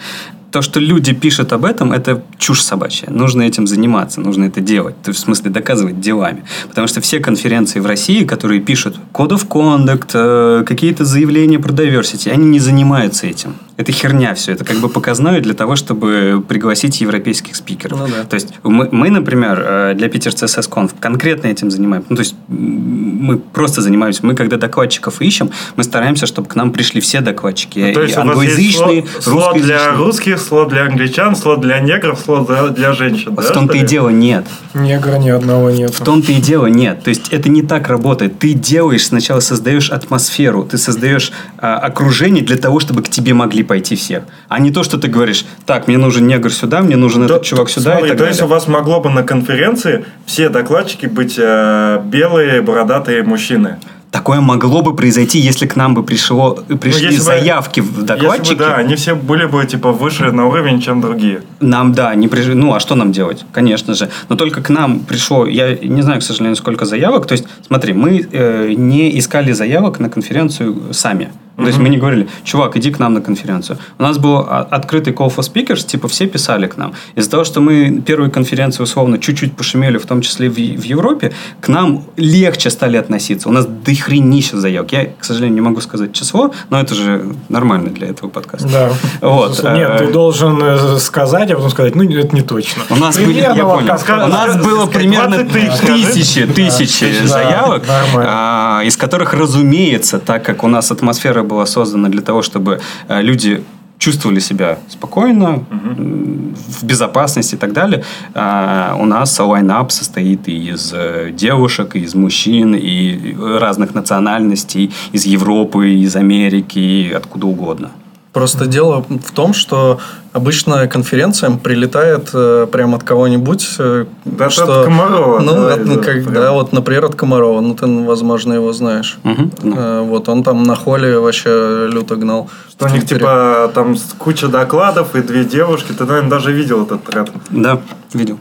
то, что люди пишут об этом, это чушь собачья. Нужно этим заниматься, нужно это делать. То есть, в смысле, доказывать делами. Потому что все конференции в России, которые пишут Code of Conduct, э, какие-то заявления про diversity, они не занимаются этим. Это херня все. Это как бы показное для того, чтобы пригласить европейских спикеров. Ну да. То есть мы, мы, например, э, для Питер CSS Conf конкретно этим занимаемся. Ну, то есть мы просто занимаемся. Мы, когда докладчиков ищем, мы стараемся, чтобы к нам пришли все докладчики. Ну, то И есть у вас есть англоязычные, слот, слот для русских, слот для англичан, слот для негров, слот для, для женщин. В да, том-то что и дело нет. Негра ни одного нет. В том-то и дело нет. То есть это не так работает. Ты делаешь, сначала создаешь атмосферу, ты создаешь а, окружение для того, чтобы к тебе могли пойти все. А не то, что ты говоришь, так, мне нужен негр сюда, мне нужен То- этот чувак сюда смотри, и так то далее. есть у вас могло бы на конференции все докладчики быть э, белые, бородатые мужчины. Такое могло бы произойти, если к нам бы пришло, пришли Ну, если бы- заявки в докладчики. Если бы, да, они все были бы типа выше на уровень, чем другие. Нам, да, не приж... ну а что нам делать? Конечно же. Но только к нам пришло, я не знаю, к сожалению, сколько заявок. То есть, смотри, мы э, не искали заявок на конференцию сами. То есть мы не говорили, чувак, иди к нам на конференцию. У нас был а, открытый call for speakers, типа все писали к нам. Из-за того, что мы первую конференцию условно чуть-чуть пошумели, в том числе в, в Европе, к нам легче стали относиться. У нас дохренища заявок. Я, к сожалению, не могу сказать число, но это же нормально для этого подкаста. Да. Вот. Нет, э, ты должен э, сказать, а потом сказать, ну, это не точно. У нас были, я понял. У нас было примерно 20 тысяч, тысячи, тысячи заявок, а, из которых, разумеется, так как у нас атмосфера была создана для того, чтобы а, люди чувствовали себя спокойно, м, в безопасности и так далее, а, у нас лайнап состоит и из э, девушек, и из мужчин, и разных национальностей, из Европы, из Америки, откуда угодно. Просто дело в том, что обычно конференциям прилетает э, прям от кого-нибудь. Э, Да, что, от Комарова. Ну, да, от- это как- прям. да, вот, например, от Комарова. Ну, ты, возможно, его знаешь. Ну. Э, Вот он там на холле вообще люто гнал. Что у них типа там куча докладов и две девушки. Ты, наверное, даже видел этот тред. Да, видел.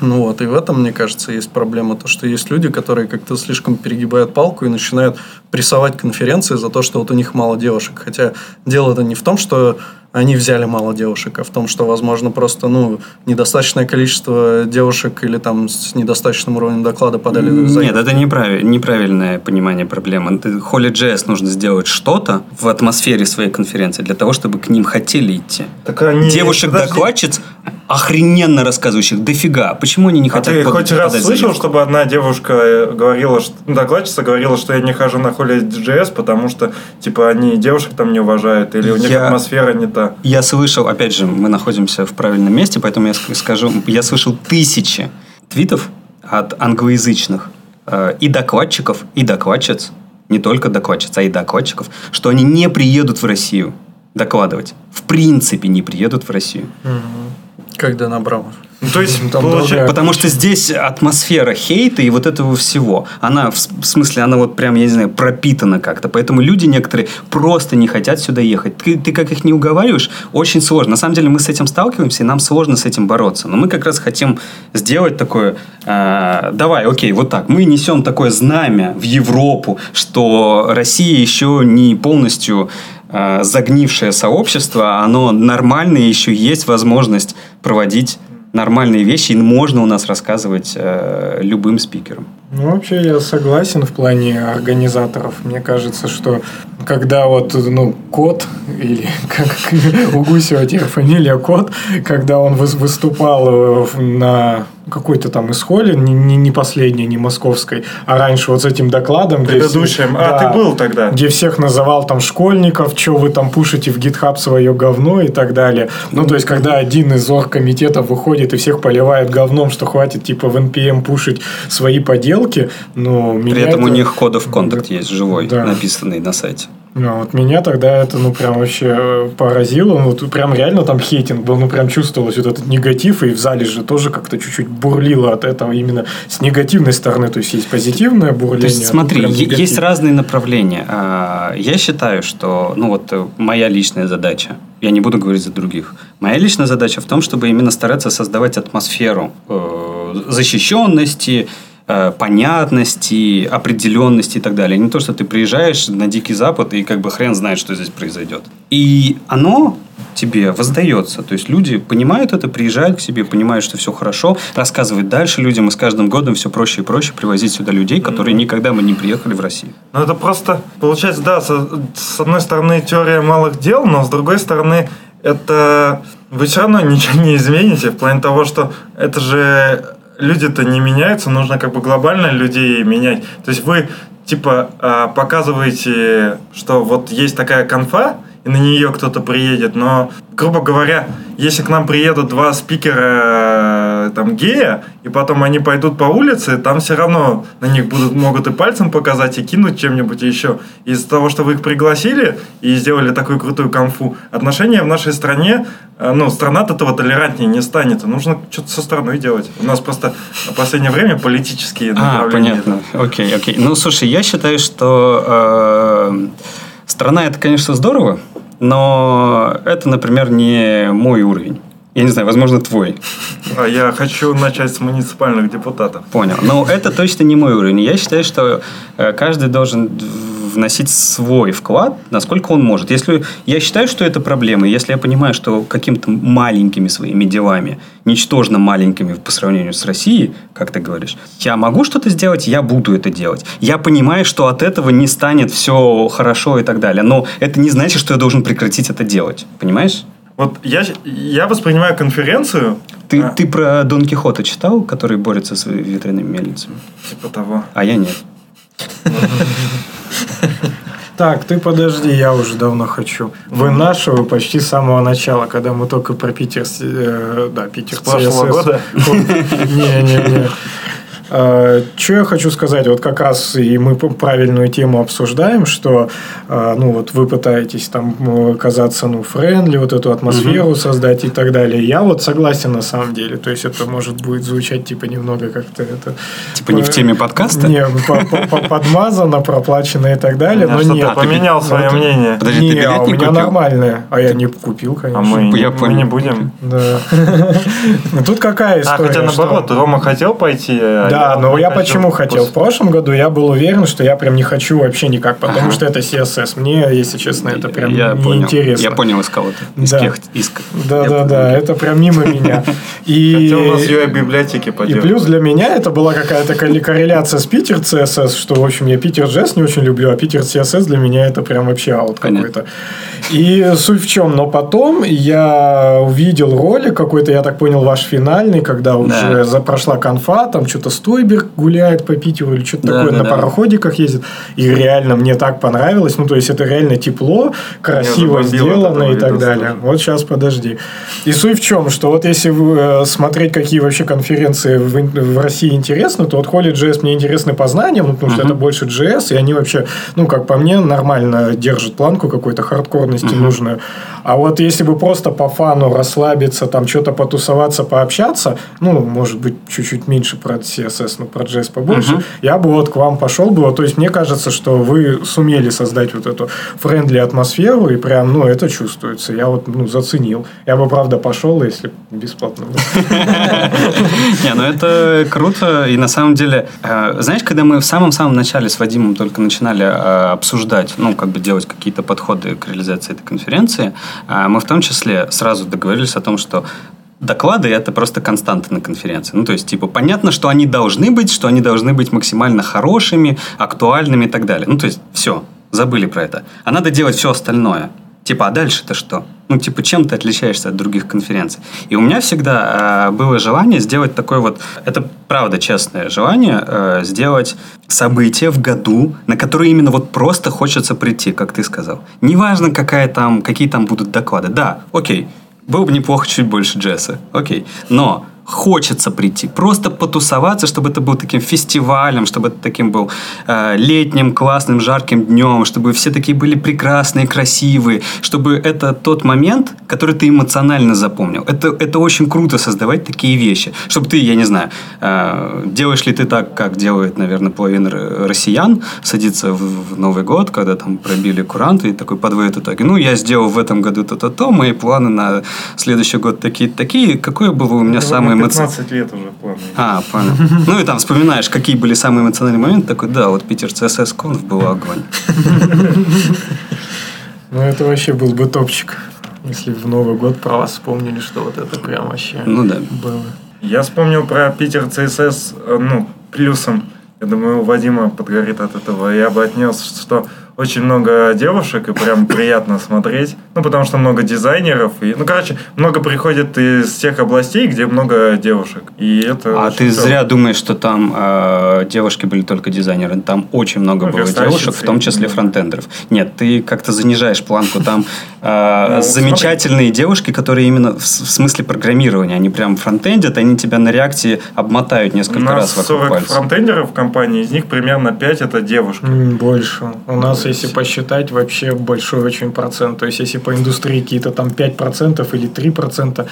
Ну вот, и в этом, мне кажется, есть проблема. То, что есть люди, которые как-то слишком перегибают палку и начинают прессовать конференции за то, что вот у них мало девушек. Хотя дело-то не в том, что они взяли мало девушек, а в том, что, возможно, просто ну, недостаточное количество девушек или там с недостаточным уровнем доклада подали Нет, заявку. это неправи- неправильное понимание проблемы. Ты- Холли JS нужно сделать что-то в атмосфере своей конференции для того, чтобы к ним хотели идти. Так они... Девушек-докладчиц охрененно рассказывающих дофига. Почему они не А хотят ты под- хоть раз слышал, заявку? чтобы одна девушка э, говорила, что, ну, докладчица говорила, что я не хожу на холле JS, потому что, типа, они девушек там не уважают, или у них Я- атмосфера не та. Я слышал, опять же, мы находимся в правильном месте, поэтому я ск- скажу, я слышал тысячи твитов от англоязычных э, и докладчиков, и докладчиц, не только докладчиц, а и докладчиков, что они не приедут в Россию докладывать. В принципе, не приедут в Россию. Как Дэн Абрамов. Ну, то есть, Там получается... Потому что здесь атмосфера хейта и вот этого всего. Она, в смысле, она вот прям, я не знаю, пропитана как-то. Поэтому люди некоторые просто не хотят сюда ехать. Ты, ты как их не уговариваешь, очень сложно. На самом деле мы с этим сталкиваемся, и нам сложно с этим бороться. Но мы как раз хотим сделать такое, э, давай, окей, вот так. Мы несем такое знамя в Европу, что Россия еще не полностью э, загнившее сообщество, оно нормальное, еще есть возможность проводить нормальные вещи, и можно у нас рассказывать э, любым спикерам. Ну, вообще я согласен в плане организаторов. Мне кажется, что когда вот, ну, Кот, или как у Гусева теперь фамилия Кот, когда он выс- выступал э, на какой-то там из холле, не, не, не последней, не московской, а раньше вот с этим докладом. где Предыдущим. А, Да. ты был тогда? где всех называл там школьников, что вы там пушите в GitHub свое говно и так далее. Ну, то есть, когда один из оргкомитетов выходит и всех поливает говном, что хватит типа в NPM пушить свои поделки, меня При этом у это- них кодов контакт есть живой, Да. написанный на сайте. Ну, вот меня тогда это, ну, прям вообще э, поразило. Ну, тут прям реально там хейтинг был, ну, прям чувствовалось вот этот негатив, и в зале же тоже как-то чуть-чуть бурлило от этого именно с негативной стороны. То есть, есть позитивное бурление. То есть, а тут смотри, негатив. есть разные направления. А, Я считаю, что, ну вот, э, моя личная задача, я не буду говорить за других, моя личная задача в том, чтобы именно стараться создавать атмосферу э, защищенности, понятности, определенности и так далее. Не то, что ты приезжаешь на Дикий Запад и как бы хрен знает, что здесь произойдет. И оно тебе воздается. То есть люди понимают это, приезжают к себе, понимают, что все хорошо, рассказывают дальше людям, и с каждым годом все проще и проще привозить сюда людей, которые никогда бы не приехали в Россию. Ну, это просто, получается, да, с, одной стороны, теория малых дел, но с другой стороны, это вы все равно ничего не измените в плане того, что это же люди-то не меняются, нужно как бы глобально людей менять. То есть вы типа а, показываете, что вот есть такая конфа, и на нее кто-то приедет, но, грубо говоря, если к нам приедут два спикера э, там гея, и потом они пойдут по улице, там все равно на них будут, могут и пальцем показать, и кинуть чем-нибудь еще. Из-за того, что вы их пригласили и сделали такую крутую конфу, отношения в нашей стране, э, ну, страна от этого толерантнее не станет. Нужно что-то со страной делать. У нас просто в последнее время политические А, направления. понятно. Окей, окей. Ну, слушай, я считаю, что э, страна это, конечно, здорово, но это, например, не мой уровень. Я не знаю, возможно, твой. А я хочу начать с муниципальных депутатов. Понял. Но это точно не мой уровень. Я считаю, что э, каждый должен вносить свой вклад, насколько он может. Если я считаю, что это проблема, если я понимаю, что какими-то маленькими своими делами, ничтожно маленькими по сравнению с Россией, как ты говоришь, я могу что-то сделать, я буду это делать. Я понимаю, что от этого не станет все хорошо и так далее. Но это не значит, что я должен прекратить это делать. Понимаешь? Вот я, я воспринимаю конференцию Ты, а, ты про Дон Кихота читал, который борется с ветряными мельницами? типа того. А я нет. Так, ты подожди, я уже давно хочу. Вы нашего почти с самого начала, когда мы только про Питер... э, да, Питер С прошлого года? Не-не-не. Что я хочу сказать? Вот как раз и мы правильную тему обсуждаем, что э, ну вот вы пытаетесь там э, казаться ну френдли, вот эту атмосферу угу. создать и так далее. Я вот согласен на самом деле. То есть это может будет звучать типа немного как-то это... Типа не в теме подкаста? Не, подмазано, проплачено и так далее. Но нет. поменял свое мнение. Подожди, не, ты а у меня нормальное. А я не купил, конечно. А мы, мы не будем. Да. Тут какая а, история? А, хотя наоборот, Рома хотел пойти. А да, но я почему хотел? В прошлом году я был уверен, что я прям не хочу вообще никак, потому что это CSS. Мне, если честно, это прям неинтересно. Я понял из кого-то. Да, да, да, это прям мимо меня. И... Хотя у нас UI библиотеки И плюс для меня это была какая-то корреляция с Питер CSS, что, в общем, я Питер JS не очень люблю, а Питер CSS для меня это прям вообще аут какой-то. И суть в чем, но потом я увидел ролик какой-то, я так понял, ваш финальный, когда уже прошла конфа, там что-то Стойберг гуляет по Питеру или что-то да, такое, да, на да. пароходиках ездит. И реально мне так понравилось. Ну, то есть, это реально тепло, красиво сделано и так далее. Вот сейчас подожди. И суть в чем, что вот если э, смотреть, какие вообще конференции в, в России интересны, то вот Holy JS мне интересны по знаниям, ну, потому uh-huh. что это больше JS, и они вообще, ну, как по мне, нормально держат планку какой-то хардкорности uh-huh. нужную. А вот если бы просто по фану расслабиться, там что-то потусоваться, пообщаться, ну, может быть, чуть-чуть меньше про CSS, но про JS побольше, uh-huh. я бы вот к вам пошел бы. То есть, мне кажется, что вы сумели создать вот эту френдли атмосферу, и прям, ну, это чувствуется. Я вот, ну, заценил. Я бы, правда, пошел, если бесплатно Не, ну это круто. И на самом деле, э, знаешь, когда мы в самом-самом начале с Вадимом только начинали э, обсуждать, ну, как бы делать какие-то подходы к реализации этой конференции, э, мы в том числе сразу договорились о том, что доклады это просто константы на конференции. Ну, то есть, типа, понятно, что они должны быть, что они должны быть максимально хорошими, актуальными и так далее. Ну, то есть, все, забыли про это. А надо делать все остальное. Типа, а дальше-то что? Ну, типа, чем ты отличаешься от других конференций? И у меня всегда э, было желание сделать такое вот, это правда честное желание, э, сделать событие в году, на которое именно вот просто хочется прийти, как ты сказал. Неважно, какая там, какие там будут доклады. Да, окей, было бы неплохо чуть больше джесса, окей. Но хочется прийти, просто потусоваться, чтобы это был таким фестивалем, чтобы это таким был э, летним, классным, жарким днем, чтобы все такие были прекрасные, красивые, чтобы это тот момент, который ты эмоционально запомнил. Это, это очень круто создавать такие вещи, чтобы ты, я не знаю, э, делаешь ли ты так, как делает, наверное, половина россиян, садится в, в Новый год, когда там пробили куранты и такой подводит итоги. Ну, я сделал в этом году то-то-то, мои планы на следующий год такие-такие. Какое было у меня самое самые 15 лет уже планы. А, понял. Ну и там вспоминаешь, какие были самые эмоциональные моменты. Такой, да, вот Питер CSS Conf был огонь. Ну это вообще был бы топчик. Если в Новый год про вас вспомнили, что вот это прям вообще ну, да. было. Я вспомнил про Питер CSS, э, ну, плюсом. Я думаю, у Вадима подгорит от этого. Я бы отнес, что очень много девушек, и прям приятно смотреть. Ну, потому что много дизайнеров. И, ну, короче, много приходит из тех областей, где много девушек. И это а ты здорово. зря думаешь, что там э, девушки были только дизайнеры. Там очень много ну, было девушек, в том числе фронтендеров. Нет, ты как-то занижаешь планку. Там э, ну, замечательные девушки, которые именно в, смысле программирования, они прям фронтендят, они тебя на реакции обмотают несколько раз вокруг 40 пальца. фронтендеров в компании, из них примерно 5 это девушки. Больше. У нас если посчитать, вообще большой очень процент. То есть, если по индустрии какие-то там 5% или 3%,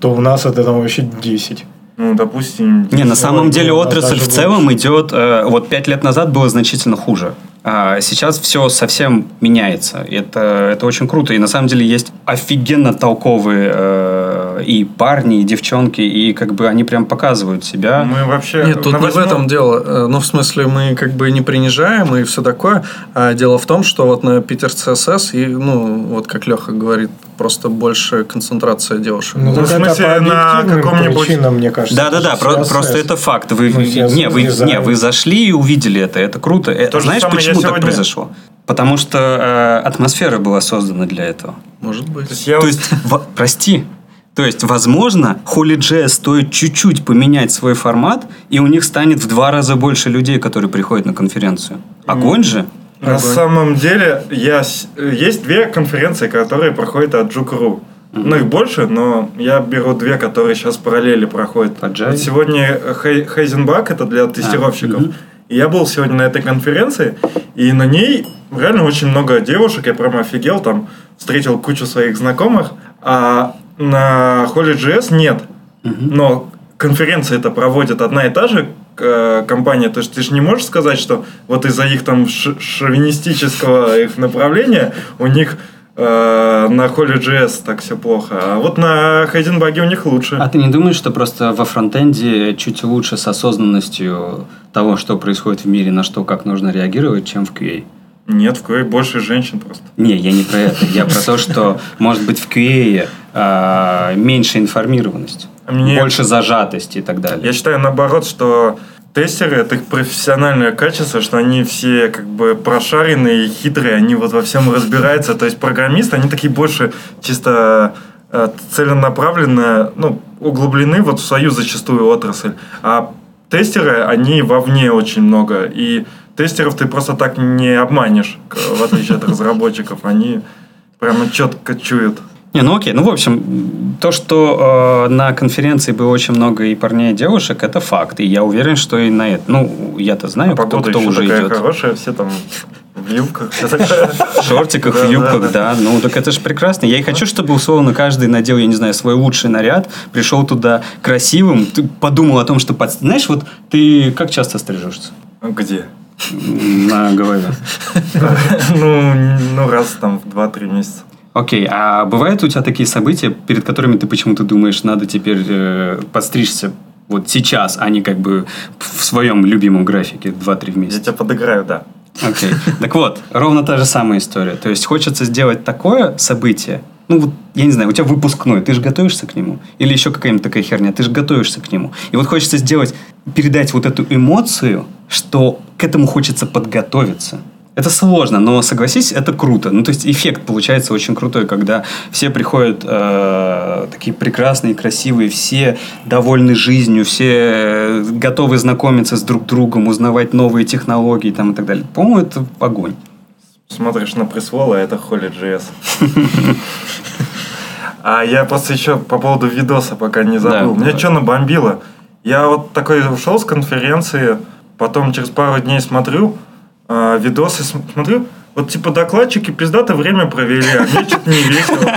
то у нас это там вообще 10%. Ну, допустим... Не, на самом деле отрасль в целом больше. идет... Э, вот пять лет назад было значительно хуже. А сейчас все совсем меняется. Это, это очень круто. И на самом деле есть офигенно толковые э, и парни, и девчонки, и как бы они прям показывают себя. Мы вообще... Нет, тут не в этом дело. Э, ну, в смысле, мы как бы не принижаем и все такое. А дело в том, что вот на Питер ЦСС, и, ну, вот как Леха говорит, просто больше концентрация девушек. Ну, ну в смысле, на каком-нибудь... Причинам, мне кажется. Да-да-да, про- просто это факт. Вы, ну, не, вы, не, вы зашли и увидели это, это круто. Э, То Знаешь, почему так сегодня... произошло? Потому что э, атмосфера была создана для этого. Может быть. То есть, я... То есть в... прости, то есть, возможно, HolyJS стоит чуть-чуть поменять свой формат, и у них станет в два раза больше людей, которые приходят на конференцию. Огонь mm. же! На самом деле, я... есть две конференции, которые проходят от Juke.ru. Ну, их больше, но я беру две, которые сейчас параллели проходят. Java? Вот сегодня Хей- Хейзенбак, это для тестировщиков. мгм. И я был сегодня на этой конференции, и на ней реально очень много девушек, я прям офигел, там встретил кучу своих знакомых, а на Holy.js нет. Но конференция это проводит одна и та же компания, то есть ты же не можешь сказать, что вот из-за их там шовинистического их направления у них э, на Holy.js так все плохо, а вот на Хайденбаге у них лучше. А ты не думаешь, что просто во фронтенде чуть лучше с осознанностью того, что происходит в мире, на что, как нужно реагировать, чем в QA? Нет, в QA больше женщин просто. Не, я не про это. Я про то, что, может быть, в QA а, меньше информированность, Мне- больше зажатости и так далее. Я считаю наоборот, что тестеры это их профессиональное качество, что они все как бы прошаренные и хитрые, они вот во всем разбираются. То есть программисты, они такие больше чисто э, целенаправленно, ну, углублены вот в свою зачастую отрасль. А тестеры, они вовне очень много. И тестеров ты просто так не обманешь, в отличие от разработчиков. Они прямо четко чуют. Не, ну окей. Ну, в общем, то, что э, на конференции было очень много и парней, и девушек, это факт. И я уверен, что и на это... Ну, я-то знаю, А кто, кто еще уже такая идет. хорошая, все там в юбках. В шортиках, в юбках, да, Ну, так это же прекрасно. Я и хочу, чтобы, условно, каждый надел, я не знаю, свой лучший наряд, пришел туда красивым, ты подумал о том, что... Знаешь, вот ты как часто стрижешься? Где? На голове. Ну, ну, раз там в 2-3 месяца. Окей, а бывают у тебя такие события, перед которыми ты почему-то думаешь, надо теперь э, подстричься вот сейчас, а не как бы в своем любимом графике 2-3 в Я месяц? тебя подыграю, да. Окей. Так вот, ровно та же самая история. То есть хочется сделать такое событие, ну вот, я не знаю, у тебя выпускной, ты же готовишься к нему? Или еще какая-нибудь такая херня, ты же готовишься к нему. И вот хочется сделать, передать вот эту эмоцию, что к этому хочется подготовиться. Это сложно, но согласись, это круто. Ну, то есть эффект получается очень крутой, когда все приходят э, такие прекрасные, красивые, все довольны жизнью, все э, готовы знакомиться с друг другом, узнавать новые технологии там, и так далее. По-моему, это огонь. Смотришь на присвола, это Holy.js. А я просто еще по поводу видоса пока не забыл. Да, Меня давай. что набомбило? Я вот такой ушел с конференции, потом через пару дней смотрю, а, видосы см- смотрю, вот типа докладчики пиздато время провели, а мне что-то не весело.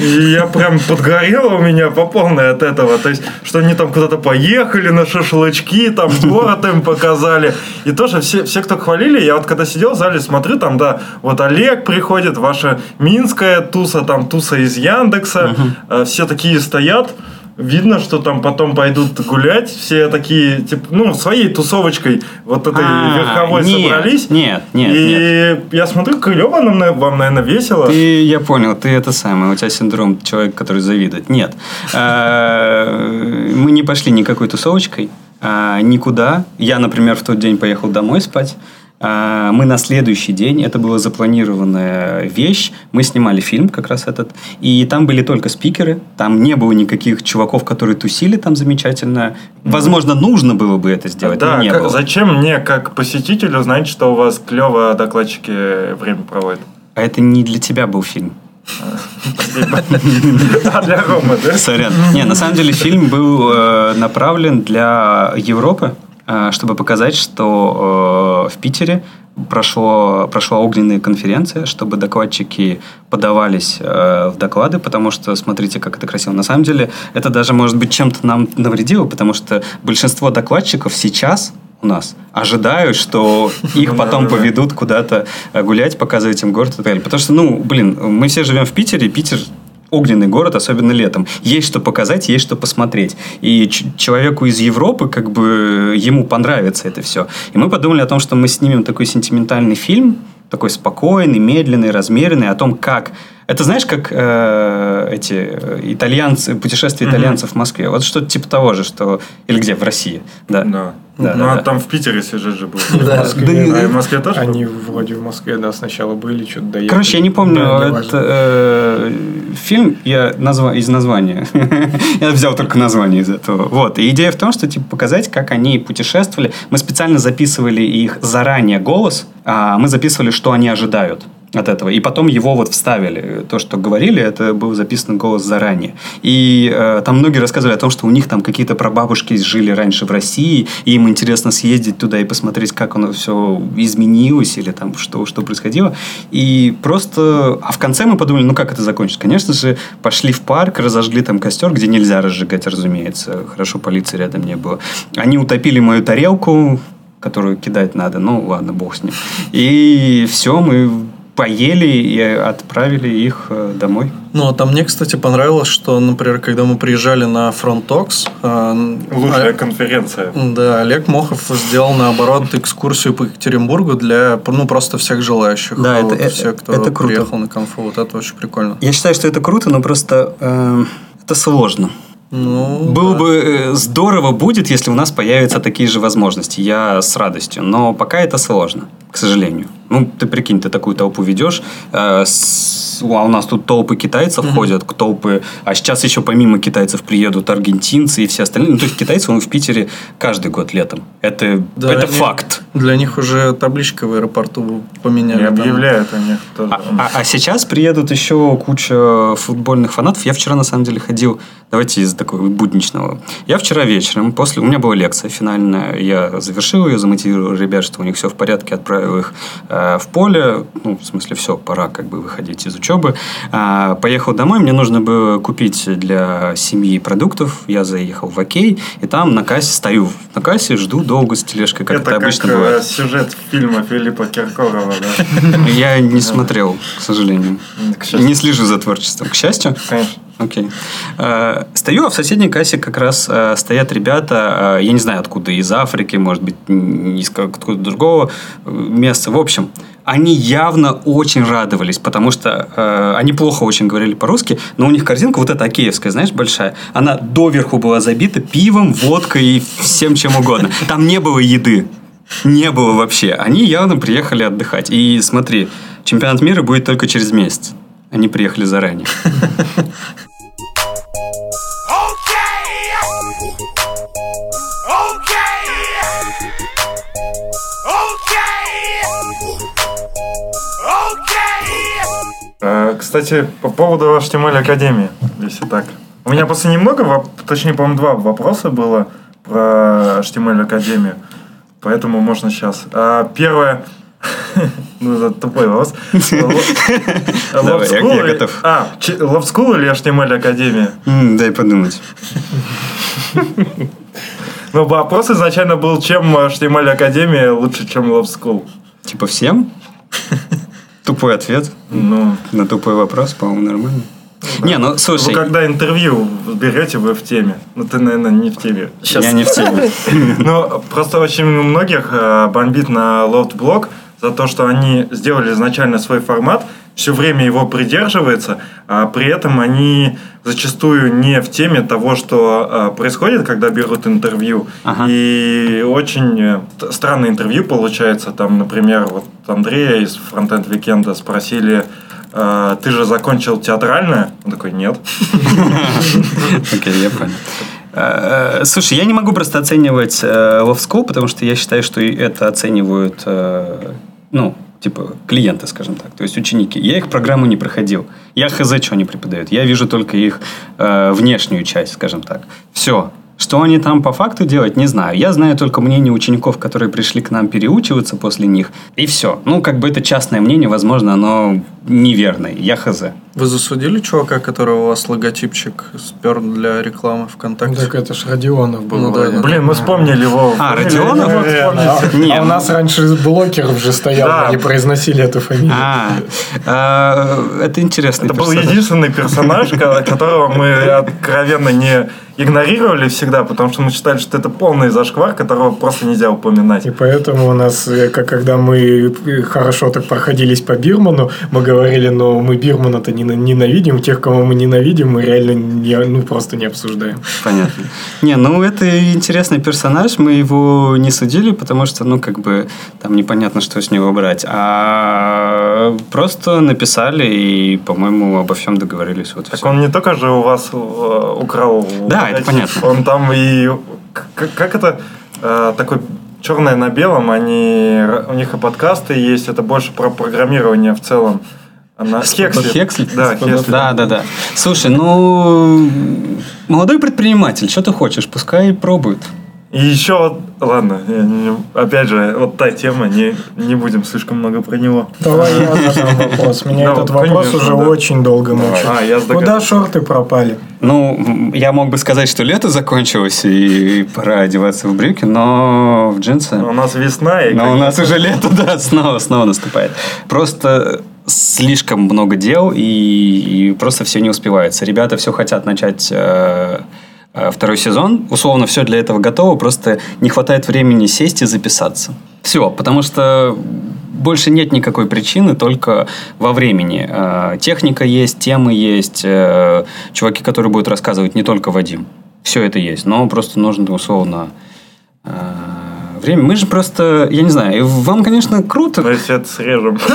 И я прям подгорел у меня по полной от этого. То есть, что они там куда-то поехали на шашлычки, там город им показали. И тоже все, все, кто хвалили, я вот когда сидел в зале, смотрю, там, да, вот Олег приходит, ваша Минская туса, там туса из Яндекса, э, все такие стоят. Видно, что там потом пойдут гулять, все такие, типа, ну, своей тусовочкой вот этой А, верховой нет, собрались. Нет, нет, и нет. я смотрю, клево нам, на- вам, наверное, весело. Ты, я понял, ты это самое, у тебя синдром человека, который завидует. Нет. Э, Мы не пошли никакой тусовочкой, а, никуда. Я, например, в тот день поехал домой спать. А, Мы на следующий день, это была запланированная вещь, мы снимали фильм как раз этот, и там были только спикеры, там не было никаких чуваков, которые тусили там замечательно. Возможно, нужно было бы это сделать, Да, но не как- было. зачем мне, как посетителю, знать, что у вас клево докладчики время проводят? А это не для тебя был фильм. А для Ромы, да? Сорян. Не, на самом деле фильм был э, направлен для Европы, чтобы показать, что э, в Питере прошло, прошла огненная конференция, чтобы докладчики подавались э, в доклады, потому что, смотрите, как это красиво. На самом деле, это даже, может быть, чем-то нам навредило, потому что большинство докладчиков сейчас у нас ожидают, что их потом поведут куда-то э, гулять, показывать им город и так далее. Потому что, ну, блин, мы все живем в Питере, Питер огненный город, особенно летом. Есть что показать, есть что посмотреть. И человеку из Европы, как бы, ему понравится это все. И мы подумали о том, что мы снимем такой сентиментальный фильм, такой спокойный, медленный, размеренный, о том, как... Это знаешь, как э, эти э, итальянцы, путешествия итальянцев в Москве. Вот что-то типа того же, что... Или где? В России. Да. Да. Да, Ну, да, а да. там в Питере сюжет же был. Да. Москве, Да, А в Москве тоже? Они вроде в Москве, да, сначала были, что-то доехали. Короче, я не помню Да, это, э, фильм я назва, из названия. я взял только название из этого. Вот. И идея в том, что типа показать, как они путешествовали. Мы специально записывали их заранее голос, а мы записывали, что они ожидают. От этого. И потом его вот вставили. То, что говорили, это был записан голос заранее. И э, там многие рассказывали о том, что у них там какие-то прабабушки жили раньше в России, и им интересно съездить туда и посмотреть, как оно все изменилось или там что, что происходило. И просто... А в конце мы подумали, ну как это закончится? Конечно же, пошли в парк, разожгли там костер, где нельзя разжигать, разумеется. Хорошо, полиции рядом не было. Они утопили мою тарелку, которую кидать надо. Ну, ладно, бог с ним. И все, мы поели и отправили их э, домой. Ну, а там мне, кстати, понравилось, что, например, когда мы приезжали на FrontTalks... Э, Лучшая конференция. Да, Олег Мохов сделал, наоборот, экскурсию по Екатеринбургу для, ну, просто всех желающих. Да, вот, это, все, кто это круто. приехал на конфу. Вот это очень прикольно. Я считаю, что это круто, но просто э, это сложно. Ну, Было да. бы э, здорово будет, если у нас появятся такие же возможности. Я с радостью. Но пока это сложно, к сожалению. Ну, ты прикинь, ты такую толпу ведешь. э, с- а у нас тут толпы китайцев ходят, толпы... А сейчас еще помимо китайцев приедут аргентинцы и все остальные. Ну, то есть китайцы он в Питере каждый год летом. Это, Да, это они- факт. Для них уже табличка в аэропорту поменяли. И там. объявляют о них тоже. А, а- а сейчас приедут еще куча футбольных фанатов. Я вчера, на самом деле, ходил... Давайте из такого будничного. Я вчера вечером, после... У меня была лекция финальная. Я завершил ее, замотивировал ребят, что у них все в порядке, отправил их э, в поле. Ну, в смысле, все, пора как бы выходить из учебы. А, поехал домой. Мне нужно было купить для семьи продуктов. Я заехал в Окей. И там на кассе стою. На кассе жду долго с тележкой, как это, это обычно как э, бывает. сюжет фильма Филиппа Киркорова, да? Я не смотрел, к сожалению. Не слежу за творчеством. К счастью. Конечно. Окей. Э, Стою, а в соседней кассе как раз э, стоят ребята, э, я не знаю откуда, из Африки, может быть, из какого-то другого места. В общем, они явно очень радовались, потому что они плохо очень говорили по-русски, но у них корзинка вот эта океевская, знаешь, большая, она доверху была забита пивом, водкой и всем чем угодно. Там не было еды. Не было вообще. Они явно приехали отдыхать. И смотри, чемпионат мира будет только через месяц. Они приехали заранее. Кстати, по поводу HTML Академии, если так. У меня просто немного, точнее, по-моему, два вопроса было про HTML Академию. Поэтому можно сейчас. А, Первое. Ну, это тупой вопрос. Давай, я- готов. А, Love School или HTML Академия? Дай подумать. Ну, вопрос изначально был, чем HTML Академия лучше, чем Love School. Типа всем? Тупой ответ Ну, на тупой вопрос, по-моему, нормально. Не, ну слушай, вы когда интервью берете, вы в теме. Ну, ты, наверное, не в теме. Сейчас. я не в теме. Ну, просто очень многих э, бомбит на LoftBlog за то, что они сделали изначально свой формат, все время его придерживается, а при этом они зачастую не в теме того, что э, происходит, когда берут интервью. Ага. И очень э, странное интервью получается. Там, например, вот Андрея из Frontend Weekend а спросили, э, ты же закончил театральное? Он такой, нет. Окей, я понял. Э, Слушай, я не могу просто оценивать э, Love School, потому что я считаю, что это оценивают, э, ну, типа, клиенты, скажем так, то есть ученики. Я их программу не проходил. Я хз, что они преподают. Я вижу только их э, внешнюю часть, скажем так. Все. Что они там по факту делают, не знаю. Я знаю только мнение учеников, которые пришли к нам переучиваться после них. И все. Ну, как бы это частное мнение, возможно, оно неверное. Я хз. Вы засудили чувака, которого у вас логотипчик спер для рекламы ВКонтакте? Так это ж Родионов был. Ну да, да. Блин, мы вспомнили его. А. Родионов? Не, А у нас раньше блокеров же стоял, они произносили эту фамилию. А, э, это интересный Это был единственный персонаж, ко- которого мы откровенно не игнорировали всегда, потому что мы считали, что это полный зашквар, которого просто нельзя упоминать. И поэтому у нас, э, как когда мы э, хорошо так проходились по Бирману, мы говорили, но мы Бирмана-то не ненавидим, тех, кого мы ненавидим, мы реально не, ну, просто не обсуждаем. Понятно. Не, ну это интересный персонаж, мы его не судили, потому что, ну, как бы, там непонятно, что с него брать. А просто написали и, по-моему, обо всем договорились. Вот Так всё. он не только же у вас э, украл... Да, это понятно. Он там и... к- Как это? э, Такой черное на белом, они, у них и подкасты есть, это больше про программирование в целом. На Хексли. Хексли? Да, Хексли. Да, да, да. Слушай, ну, молодой предприниматель, что ты хочешь, пускай пробует. И еще, вот- ладно, я не- опять же, вот та тема, не, не будем слишком много про него. Давай я задам вопрос. Меня Да, этот вопрос конечно, уже да. очень долго мучает. А, я Куда догадался. шорты пропали? Ну, я мог бы сказать, что лето закончилось и пора одеваться в брюки, но в джинсы... У нас весна, и Но у нас уже лето, да, снова, снова наступает. Просто слишком много дел, и, и просто все не успевается. Ребята все хотят начать э, второй сезон. Условно, все для этого готово, просто не хватает времени сесть и записаться. Все, потому что больше нет никакой причины, только во времени. Э, Техника есть, темы есть, э, чуваки, которые будут рассказывать, не только Вадим. Все это есть, но просто нужно условно э, время. Мы же просто, я не знаю, вам, конечно, круто. Но если это срежем.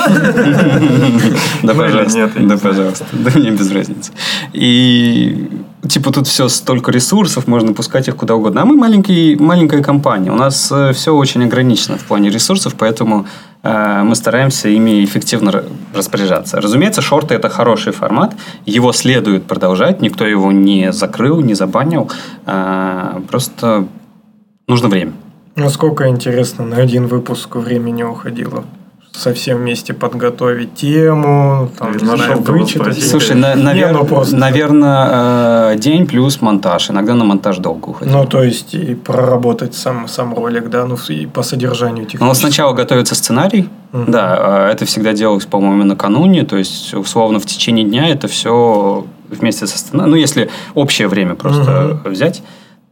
Да, пожалуйста. Да, пожалуйста. Да мне без разницы. И типа тут все столько ресурсов, можно пускать их куда угодно. А мы маленький, маленькая компания. У нас все очень ограничено в плане ресурсов, поэтому э, мы стараемся ими эффективно ра- распоряжаться. Разумеется, шорты это хороший формат, его следует продолжать, никто его не закрыл, не забанил. Э, просто нужно время. Насколько интересно, на один выпуск времени уходило? Совсем вместе подготовить тему, там, не Нашел знаю, вычитать. Слушай, на- навер- ну просто- наверное, день плюс монтаж. Иногда на монтаж долго уходит. Ну, то есть, и проработать сам, сам ролик, да, ну, и по содержанию Ну, техническому. сначала готовится сценарий. Мгм. Да, а это всегда делалось, по-моему, накануне. То есть, условно, в течение дня это все вместе со сценарием. Ну, если общее время просто взять,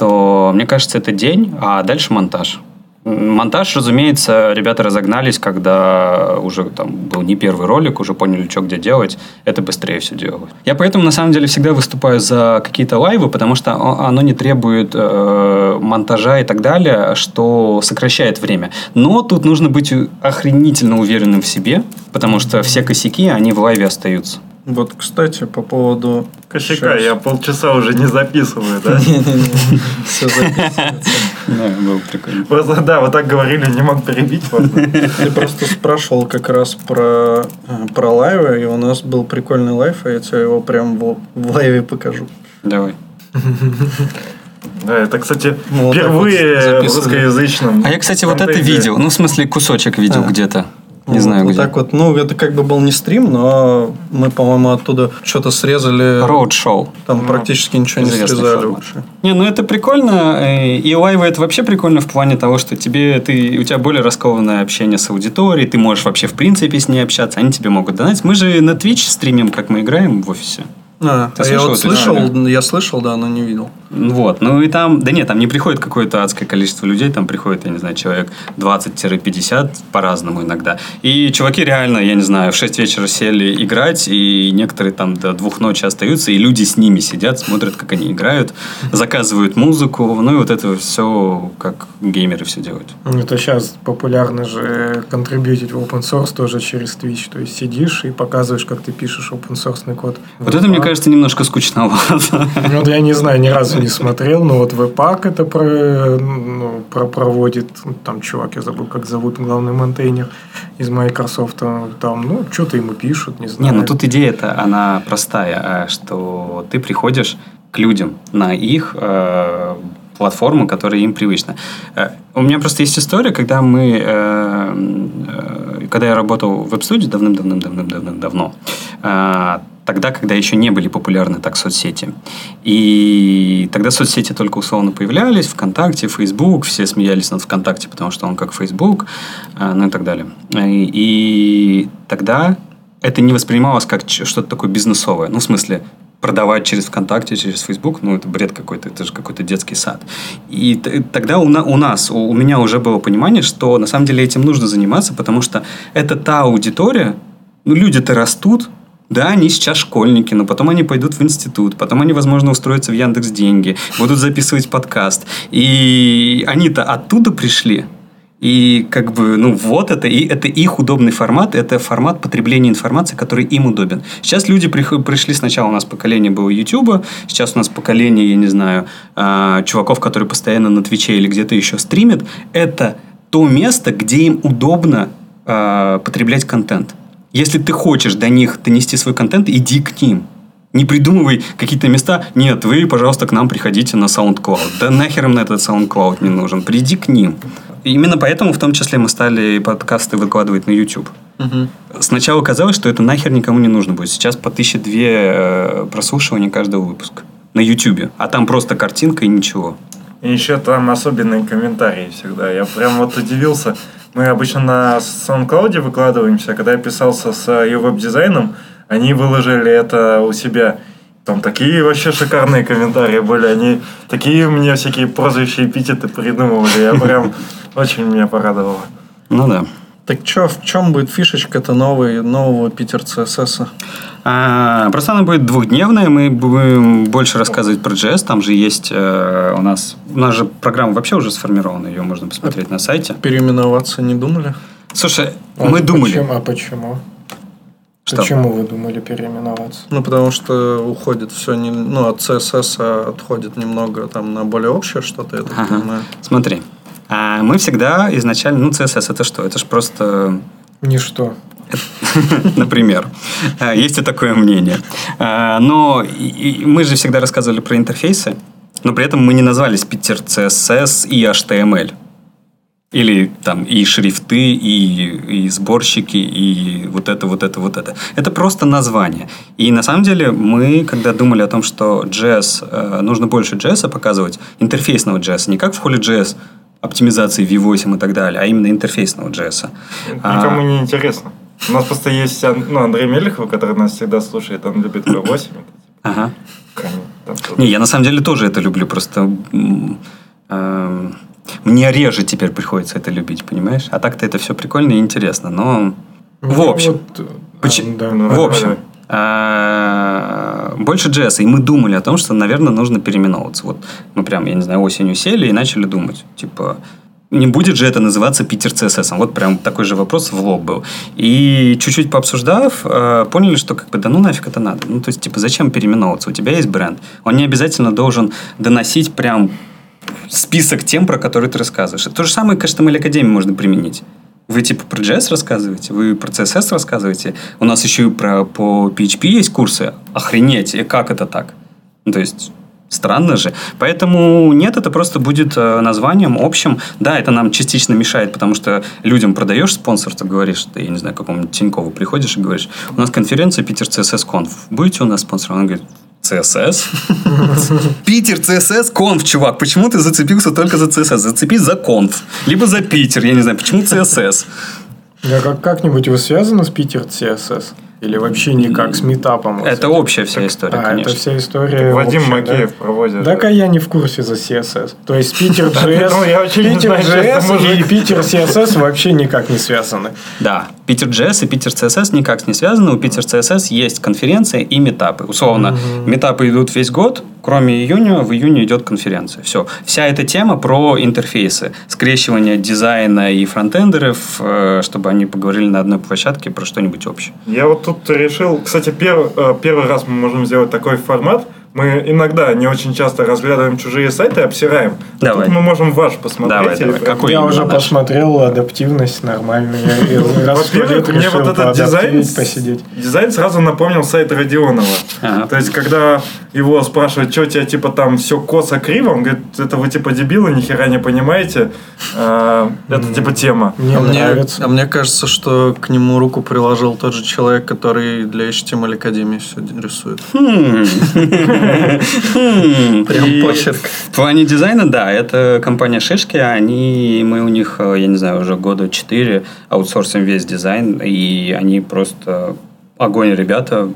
то, мне кажется, это день, а дальше монтаж. Монтаж, разумеется, ребята разогнались, когда уже там был не первый ролик, уже поняли, что где делать. Это быстрее все делалось. Я поэтому, на самом деле, всегда выступаю за какие-то лайвы, потому что оно не требует э, монтажа и так далее, что сокращает время. Но тут нужно быть охренительно уверенным в себе, потому что все косяки, они в лайве остаются. Вот, кстати, по поводу... Косяка, я полчаса уже не записываю, да? Все записывается. Да, было прикольно. Просто, да, вот так говорили, не мог перебить. ладно. Ты просто спрашивал как раз про, э, про live ы, и у нас был прикольный live, и я тебе его прям в, в live е покажу. Давай. Да, это, кстати, Ну, впервые вот в русскоязычном. А я, кстати, вот это видел. Ну, в смысле, кусочек видел А. где-то. Не Вот- знаю вот где. так вот, ну, это как бы был не стрим, но мы, по-моему, оттуда что-то срезали. Роуд-шоу. Там практически ничего не срезали формат. вообще. Не, ну это прикольно. э, И лайвы это вообще прикольно в плане того, что тебе ты, у тебя более раскованное общение с аудиторией, ты можешь вообще в принципе с ней общаться, они тебе могут донать. Мы же на Twitch стримим, как мы играем в офисе. А, Ты я слышал вот слышал, я слышал, да, но не видел. Вот, ну и там, да нет, там не приходит какое-то адское количество людей, там приходит, я не знаю, человек 20-50 по-разному иногда. И чуваки реально, я не знаю, в 6 вечера сели играть, и некоторые там до двух ночи остаются, и люди с ними сидят, смотрят, как они играют, заказывают музыку, ну и вот это все, как геймеры все делают. Это сейчас популярно же контрибьютить в open source тоже через Twitch. То есть сидишь и показываешь, как ты пишешь open source код. Вот это, мне кажется, немножко скучновато. Ну, вот я не знаю, ни разу не смотрел, но вот Webpack это про, ну, про- проводит, ну, там чувак, я забыл, как зовут, главный монтейнер из Microsoft, там, ну, что-то ему пишут, не Не, знаю. ну тут идея-то, она простая, а, что ты приходишь к людям на их э, платформу, которая им привычна. Э, у меня просто есть история, когда мы, э, э, когда я работал в веб-студии давным-давным-давным-давным-давно, э, тогда, когда еще не были популярны так соцсети. И тогда соцсети только условно появлялись, ВКонтакте, Фейсбук, все смеялись над ВКонтакте, потому что он как Фейсбук, э, ну и так далее. И, и тогда это не воспринималось как что-то такое бизнесовое. Ну, в смысле, продавать через ВКонтакте, через Фейсбук, ну, это бред какой-то, это же какой-то детский сад. И тогда у, на- у нас, у, у меня уже было понимание, что на самом деле этим нужно заниматься, потому что это та аудитория, ну, люди-то растут, да, они сейчас школьники, но потом они пойдут в институт, потом они, возможно, устроятся в Яндекс Деньги, будут записывать подкаст. И они-то оттуда пришли. И как бы, ну вот это, и это их удобный формат, это формат потребления информации, который им удобен. Сейчас люди пришли, сначала у нас поколение было Ютуба, сейчас у нас поколение, я не знаю, а, чуваков, которые постоянно на Твиче или где-то еще стримят. Это то место, где им удобно э, потреблять контент. Если ты хочешь до них донести свой контент, иди к ним. Не придумывай какие-то места. Нет, вы, пожалуйста, к нам приходите на SoundCloud. Да нахер им на этот SoundCloud не нужен. Приди к ним. Именно поэтому, в том числе, мы стали подкасты выкладывать на YouTube. Сначала казалось, что это нахер никому не нужно будет. Сейчас по тысяче две э, прослушивания каждого выпуска. На YouTube. А там просто картинка и ничего. И еще там особенные комментарии всегда. Я прям вот удивился. Мы обычно на SoundCloud выкладываемся. Когда я писался с ее веб-дизайном, они выложили это у себя. Там такие вообще шикарные комментарии были. Они такие мне всякие прозвища эпитеты придумывали. Я прям очень меня порадовало. Ну да. Так что, в чем будет фишечка-то новой, нового Питер CSS? А, просто она будет двухдневная. Мы будем больше рассказывать про JS. Там же есть э, у нас... У нас же программа вообще уже сформирована. Ее можно посмотреть на сайте. Переименоваться не думали? Слушай, А мы думали... Почему? А почему? Что? Почему вы думали переименоваться? Ну, потому что уходит все, не, ну, от CSS отходит немного там на более общее что-то, я так Ага. понимаю. Смотри. А мы всегда изначально... Ну, CSS это что? Это же просто Ничто. Например. А, Есть и такое мнение. А, Но мы же всегда рассказывали про интерфейсы, но при этом мы не назвались Питер CSS и HTML. Или там и шрифты, и, и сборщики, и вот это, вот это, вот это. Это просто название. И на самом деле мы, когда думали о том, что JS, э, нужно больше JS показывать, интерфейсного JS, не как в холе JS, оптимизации V8 и так далее, а именно интерфейсного JS. А, Никому не интересно. У нас просто есть Ан- ну, Андрей Мелехов, который нас всегда слушает, он любит V8. Ага. Не, я на самом деле тоже это люблю, просто эм, мне реже теперь приходится это любить, понимаешь? А так-то это все прикольно и интересно, но в Ну, общем, вот, Поч- а, да. Ну, в общем, больше JS, и мы думали о том, что, наверное, нужно переименовываться. Вот мы прям, я не знаю, осенью сели и начали думать, типа, не будет же это называться Питер CSS? Вот прям такой же вопрос в лоб был. И чуть-чуть пообсуждав, э, поняли, что как бы, да ну нафиг это надо. Ну, то есть, типа, зачем переименовываться? У тебя есть бренд. Он не обязательно должен доносить прям список тем, про которые ты рассказываешь. То же самое к HTML Академии можно применить. Вы типа про JS рассказываете, вы про CSS рассказываете. У нас еще и про, по PHP есть курсы. Охренеть, и как это так? Ну, то есть, странно же. Поэтому нет, это просто будет э, названием общим. Да, это нам частично мешает, потому что людям продаешь спонсорство, говоришь, ты, я не знаю, какому-нибудь Тинькову приходишь и говоришь, у нас конференция Питер CSS Conf. Будете у нас спонсором? Он говорит, CSS? Питер CSS конф, чувак. Почему ты зацепился только за CSS? Зацепись за конф. Либо за Питер, я не знаю. Почему CSS? Да, как, как-нибудь вы связаны с Питер CSS? Или вообще никак с метапом? вот Это этим? общая вся история, А, конечно. это вся история. Вадим общая, Макеев да? проводит. Так, а я не в курсе за CSS. То есть Питер JS, Ну, Питер JS и. Питер CSS вообще никак не связаны. Да, Питер JS и Питер CSS никак не связаны. У Питер CSS есть конференция и метапы. Условно, метапы идут весь год, кроме июня, в июне идет конференция. Все. Вся эта тема про интерфейсы, скрещивание дизайна и фронтендеров, э, чтобы они поговорили на одной площадке про что-нибудь общее. Я вот тут решил, кстати, пер- э, первый раз мы можем сделать такой формат. Мы иногда, не очень часто разглядываем чужие сайты, обсираем. А Давай. Тут мы можем ваш посмотреть. Давай, давай. Какой я уже наш? посмотрел адаптивность сто Во-первых, мне вот этот дизайн, посидеть. дизайн сразу напомнил сайт Родионова. Ага. То есть, когда его спрашивают, что у тебя типа там все косо криво, он говорит, это вы типа дебилы, ни хера не понимаете. А, это типа тема. Мне а, мне, нравится. а мне кажется, что к нему руку приложил тот же человек, который для HTML Академии все рисует. Хм. Прям почерк. В плане дизайна, да, это компания Шишки, они, мы у них, э, я не знаю, уже года четыре аутсорсим весь дизайн, и они просто огонь, ребята.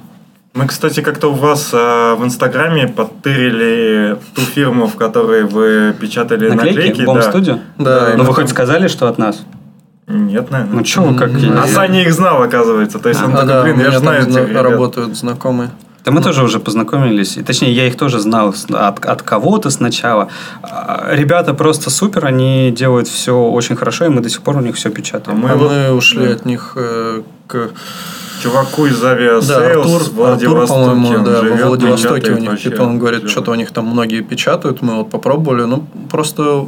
Мы, кстати, как-то у вас э, в Инстаграме подтырили ту фирму, в которой вы печатали Наклейки? наклейки. Бомб да. студио? Да, Ну, и вы хоть сказали, что от нас? Нет, наверное. Ну, что вы как... а. Саня их знал, оказывается. То есть он А, такой, да, блин, я же знаю там этих зна- ребят». работают знакомые. Да мы тоже уже познакомились. И, точнее, я их тоже знал от, от кого-то сначала. А, Ребята просто супер, они делают все очень хорошо, и мы до сих пор у них все А печатаем. мы а мы ушли да. от них э, к... Чуваку из Да, Aviasales Артур, в Владивостоке. Артур, по-моему, он да, живет, во Владивостоке у них вообще. питон, говорит, Живет. что-то у них там многие печатают, мы вот попробовали, ну, просто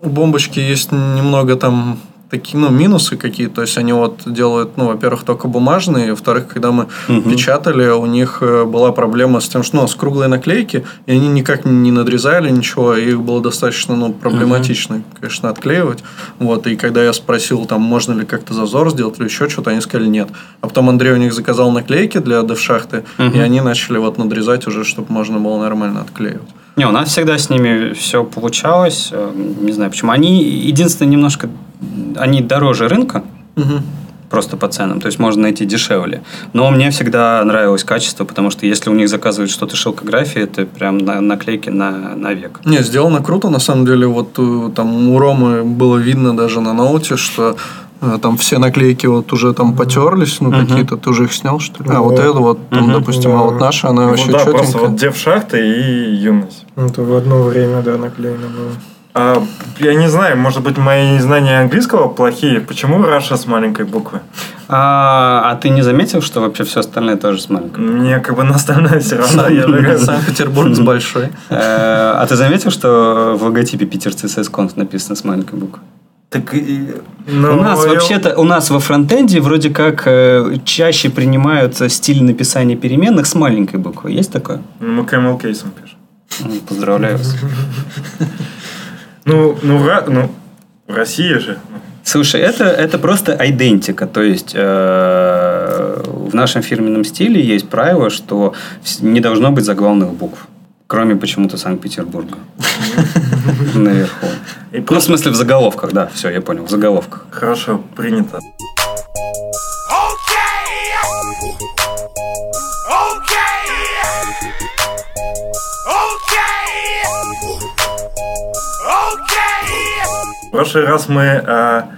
у бомбочки есть немного там такие, ну, минусы какие. То есть они вот делают, ну, во-первых, только бумажные, во-вторых, когда мы Мгм. печатали, у них э, была проблема с тем, что, ну, с круглой наклейки, и они никак не надрезали ничего, и их было достаточно, ну, проблематично, конечно, отклеивать. Вот, и когда я спросил, там, можно ли как-то зазор сделать или еще что-то, они сказали нет. А потом Андрей у них заказал наклейки для дев-шахты, и они начали вот надрезать уже, чтобы можно было нормально отклеивать. Не, у нас всегда с ними все получалось. Э, Не знаю почему. Они, единственное, немножко... Они дороже рынка, Мгм. просто по ценам. То есть можно найти дешевле. Но мне всегда нравилось качество, потому что если у них заказывают что-то шелкографии, это прям на, наклейки на, на век. Не, сделано круто, на самом деле. Вот э, там у Ромы было видно даже на ноуте, что э, там все наклейки вот уже там потерлись, ну какие-то, ты уже их снял, что ли? А, вот Вот. это вот, там, допустим, а вот наша, она Ну вообще да, просто четенькая. вот Дев Шахта и Юность. Это в одно время, да, наклеено было. А, я не знаю, может быть, мои знания английского плохие. Почему Раша с маленькой буквы? А, а ты не заметил, что вообще все остальное тоже с маленькой? Мне как бы на остальное все равно. Я же- Санкт-Петербург с большой. Э, А ты заметил, что в логотипе Питер ЦСС Конф написано с маленькой буквы? Так, и- ну, у нас я- вообще-то, у нас во фронтенде вроде как э, чаще принимаются стиль написания переменных с маленькой буквы. Есть такое? Мы camel кейсом пишем. Ну, Поздравляю вас. Ну, ну, в Ра- ну, в России же. Слушай, это, это просто идентика. То есть э, в нашем фирменном стиле есть правило, что не должно быть заглавных букв. Кроме почему-то Санкт-Петербурга. Наверху. Ну, в смысле, в заголовках, да, все, я понял, в заголовках. хорошо принято. В прошлый раз мы а,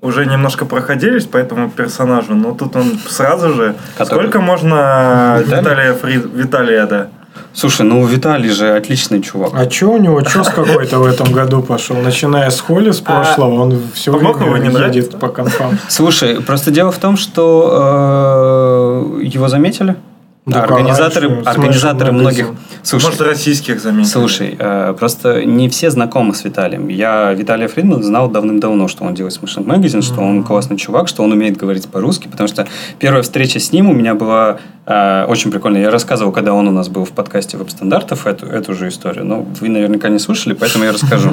уже немножко проходились по этому персонажу, но тут он сразу же... Который? Сколько можно Виталий? Виталия Фри- Виталия, да? Слушай, ну Виталий же отличный чувак. А чё у него, чё с какой-то в этом году пошел? Начиная с Холли с прошлого, он все не время нравится? едет по конфам. Слушай, просто дело в том, что э, его заметили. Да, организаторы раньше организаторы многих. Слушай, Может, российских заметили. Слушай, э, просто не все знакомы с Виталием. Я Виталия Фридмана знал давным-давно, что он делает Smashing Magazine, что он классный чувак, что он умеет говорить по-русски, потому что первая встреча с ним у меня была э, очень прикольная. Я рассказывал, когда он у нас был в подкасте веб-стандартов, эту, эту же историю. Но вы наверняка не слышали, поэтому я расскажу.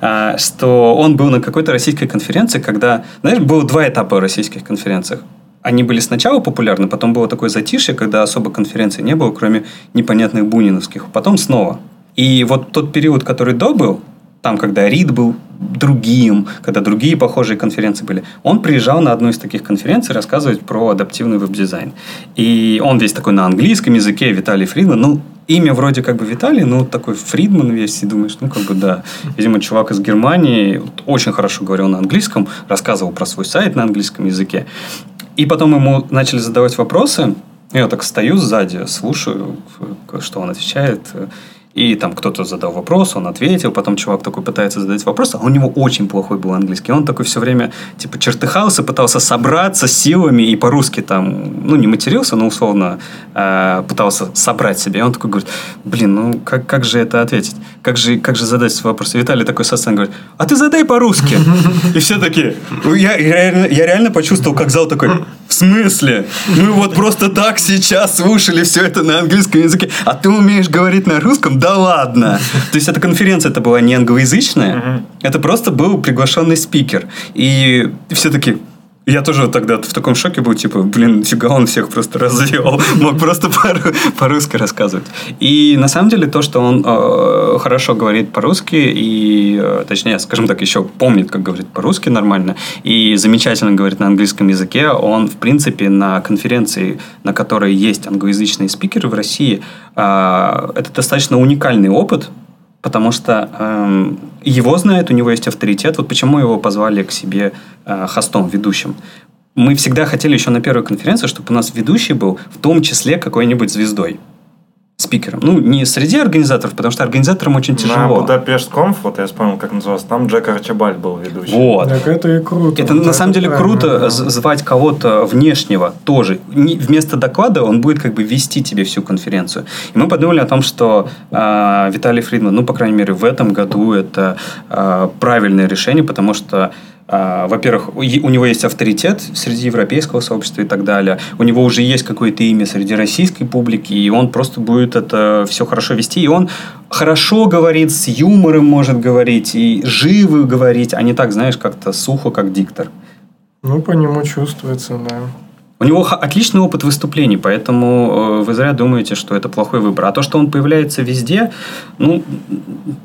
А, Что он был на какой-то российской конференции, когда... Знаешь, было два этапа в российских конференциях. Они были сначала популярны, потом было такое затишье, когда особо конференций не было, кроме непонятных буниновских. Потом снова. И вот тот период, который до был, там, когда Рид был другим, когда другие похожие конференции были, он приезжал на одну из таких конференций рассказывать про адаптивный веб-дизайн. И он весь такой на английском языке, Виталий Фридман. Ну, имя вроде как бы Виталий, но такой Фридман весь, и думаешь, ну, как бы да. Видимо, чувак из Германии вот очень хорошо говорил на английском, рассказывал про свой сайт на английском языке. И потом ему начали задавать вопросы. Я так стою сзади, слушаю, что он отвечает. И там кто-то задал вопрос, он ответил, потом чувак такой пытается задать вопрос, а у него очень плохой был английский. Он такой все время типа чертыхался, пытался собраться силами и по-русски там, ну не матерился, но условно э, пытался собрать себя. И он такой говорит, блин, ну как, как же это ответить? Как же, как же задать вопрос? И Виталий такой со сцены говорит, а ты задай по-русски. И все такие, «Ну, я, я реально почувствовал, как зал такой, в смысле? Мы вот просто так сейчас слушали все это на английском языке, а ты умеешь говорить на русском? Да ладно! То есть эта конференция это была не англоязычная, это просто был приглашенный спикер. И все таки я тоже тогда в таком шоке был, типа, блин, фига он всех просто развел, мог просто по- по-русски рассказывать. И на самом деле то, что он э, хорошо говорит по-русски, и, э, точнее, скажем так, еще помнит, как говорит по-русски нормально, и замечательно говорит на английском языке, он, в принципе, на конференции, на которой есть англоязычные спикеры в России, э, это достаточно уникальный опыт, потому что эм, его знают, у него есть авторитет. Вот почему его позвали к себе э, хостом, ведущим. Мы всегда хотели еще на первой конференции, чтобы у нас ведущий был в том числе какой-нибудь звездой. Спикером. Ну, не среди организаторов, потому что организаторам очень На тяжело. Будапешт Конф, вот я вспомнил, как назывался, там Джек Арчибальд был ведущий. Вот. Так это и круто. Это Вот на самом деле правильно, круто да. звать кого-то внешнего тоже. Не- вместо доклада он будет как бы вести тебе всю конференцию. И мы подумали о том, что а, Виталий Фридман, ну, по крайней мере, в этом году это а, правильное решение, потому что во-первых, у него есть авторитет среди европейского сообщества и так далее. У него уже есть какое-то имя среди российской публики, и он просто будет это все хорошо вести. И он хорошо говорит, с юмором может говорить, и живо говорить, а не так, знаешь, как-то сухо, как диктор. Ну, по нему чувствуется, да. У него отличный опыт выступлений, поэтому э, вы зря думаете, что это плохой выбор. А то, что он появляется везде, ну,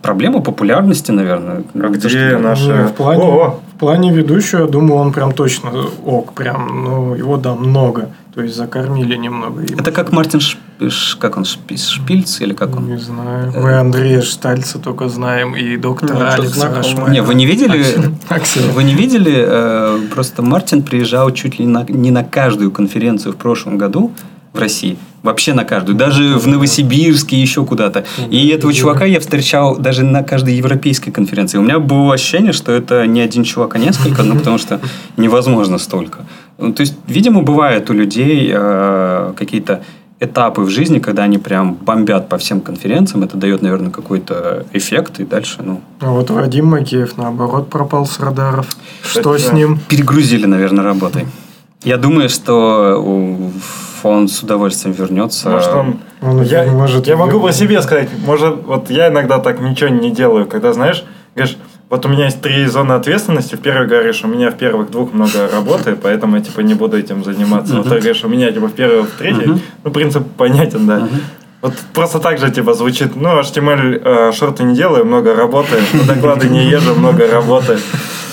проблема популярности, наверное. А То, где что- наши... Не, в плане, О, плане ведущего, я думаю, он прям точно ок, прям, ну, его, да, много. То есть, закормили немного. им. Это как Мартин Шп- Ш- как он, Шпи- Шпильц или как он? Не знаю. Мы Андрея Штальца только знаем и доктора Ну, Алекса. Не, вы не видели? Аксель. Вы не видели? э, Просто Мартин приезжал чуть ли на- не на каждую конференцию в прошлом году в России. Вообще на каждую. Даже в Новосибирске, еще куда-то. И этого чувака я встречал даже на каждой европейской конференции. У меня было ощущение, что это не один чувак, а несколько, ну, потому что невозможно столько. Ну, То есть, видимо, бывает у людей э, какие-то этапы в жизни, когда они прям бомбят по всем конференциям. Это дает, наверное, какой-то эффект, и дальше, ну, А вот Вадим Макеев, наоборот, пропал с радаров. Что Кстати, с ним? перегрузили, наверное, работой. Я думаю, что у- он с удовольствием вернется. Может, он... Он я, может я могу по себе сказать. Может, вот я иногда так ничего не делаю, когда, знаешь, говоришь, вот у меня есть три зоны ответственности. В первой говоришь, у меня в первых двух много работы, поэтому я, типа, не буду этим заниматься. Во второй говоришь, у меня, типа, в первой, в третьей. Ну, принцип понятен, да. Вот просто так же, типа, звучит, ну, HTML э, Shorts ы не делаю, много работы, на доклады не езжу, много работы.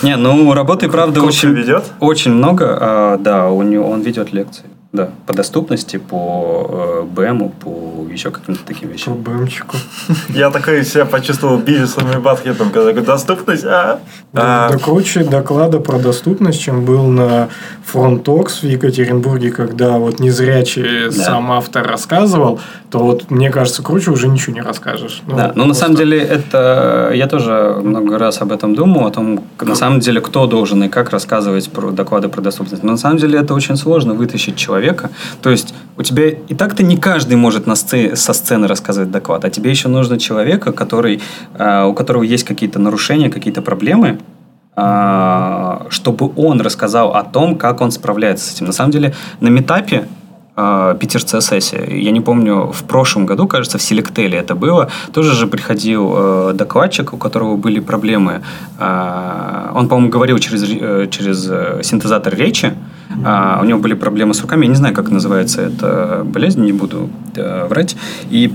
Не, ну работы, правда, очень, ведет? очень много. А, да, него, он ведет лекции. Да, по доступности, по э, БЭМу, по еще каким-то таким По вещам. бэмчику. Я такой себя почувствовал Бивисом и Баттхедом, когда говорю, доступность, а? Да, А, да круче доклада про доступность, чем был на FrontTalks в Екатеринбурге, когда вот незрячий Да. сам автор рассказывал, то вот мне кажется, круче уже ничего не расскажешь. Ну, да, но на самом деле это... Я тоже много раз об этом думал, о том, на самом деле, кто должен и как рассказывать про доклады про доступность. Но на самом деле это очень сложно вытащить человека. То есть у тебя и так-то не каждый может на сце- со сцены рассказывать доклад, а тебе еще нужно человека, который, э, у которого есть какие-то нарушения, какие-то проблемы, а, чтобы он рассказал о том, как он справляется с этим. На самом деле, на метапе а, питерская сессия. Я не помню, в прошлом году, кажется, в Селектеле это было. Тоже же приходил э, докладчик, у которого были проблемы. А, он, по-моему, говорил через, ре- э, через э, синтезатор речи. А, у него были проблемы с руками. Я не знаю, как называется эта болезнь, не буду э, врать. И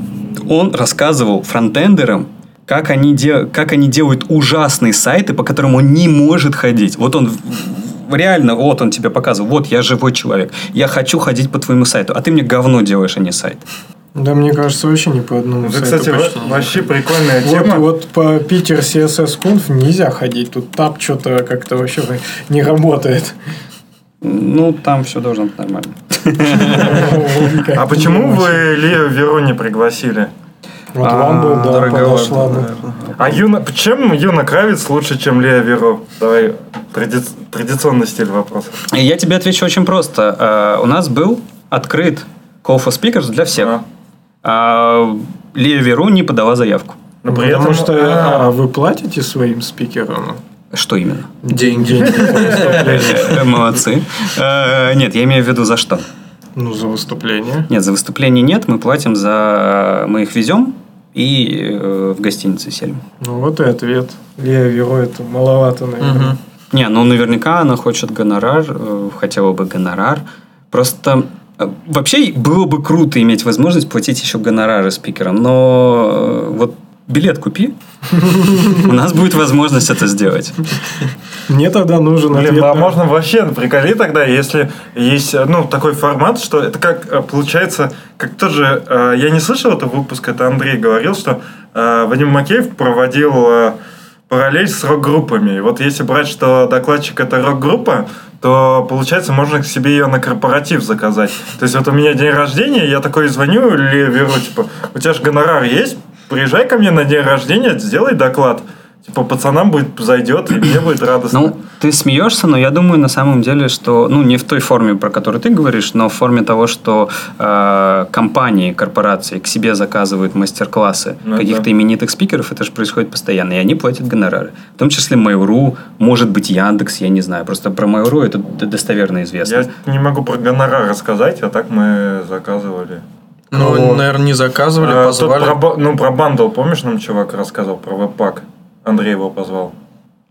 он рассказывал фронтендерам, как они, де- как они делают ужасные сайты, по которым он не может ходить. Вот он реально, вот он тебе показывал, вот я живой человек, я хочу ходить по твоему сайту, а ты мне говно делаешь, а не сайт. Да, мне кажется, вообще не по одному Это, сайту кстати, почти вообще прикольная Вот, тема. вот по Питер CSS Conf нельзя ходить. Тут тап что-то как-то вообще не работает. Ну, там все должно быть нормально. А почему вы Лео Веру не пригласили? Вот вам бы, да, подошла. А Юна, чем Юна Кравец лучше, чем Лео Веру? Давай тради- традиционный стиль вопроса. Я тебе отвечу очень просто. Э, У нас был открыт Call for Speakers для всех. А. А Лея Веру не подала заявку. Но при Потому этом, что а, а, вы платите своим спикерам Что именно? Деньги. Молодцы. Э, Нет, я имею в виду за что. Ну, за выступление. Нет, за выступление нет, мы платим за... Мы их везем и э, в гостинице селим. Ну, вот и ответ. Лея Веро это маловато, наверное. Не, ну наверняка она хочет гонорар, э, хотела бы гонорар. Просто вообще было бы круто иметь возможность платить еще гонорары спикерам, но вот билет купи, у нас будет возможность это сделать. Мне тогда нужен Блин, ответ. а на- можно вообще приколи тогда, если есть ну, такой формат, что это как э, получается, как тоже, э, я не слышал этого выпуска, это Андрей говорил, что э, Вадим Макеев проводил э, параллель с рок-группами. И вот если брать, что докладчик это рок-группа, то получается можно к себе ее на корпоратив заказать. То есть вот у меня день рождения, я такой звоню или веру, типа, у тебя же гонорар есть? Приезжай ко мне на день рождения, сделай доклад. Типа пацанам будет зайдет, и мне будет радостно. Ну, ты смеешься, но я думаю на самом деле, что, ну, не в той форме, про которую ты говоришь, но в форме того, что э, компании, корпорации к себе заказывают мастер-классы Ну, каких-то да. именитых спикеров, это же происходит постоянно, и они платят гонорары. В том числе Mail.ru, может быть Яндекс, я не знаю. Просто про Mail.ru это достоверно известно. Я не могу про гонорар рассказать, а так мы заказывали. Ну, Кого? наверное, не заказывали, А, позвали. про, ну, про бандл, помнишь, нам чувак рассказывал про веб-пак? Андрей его позвал.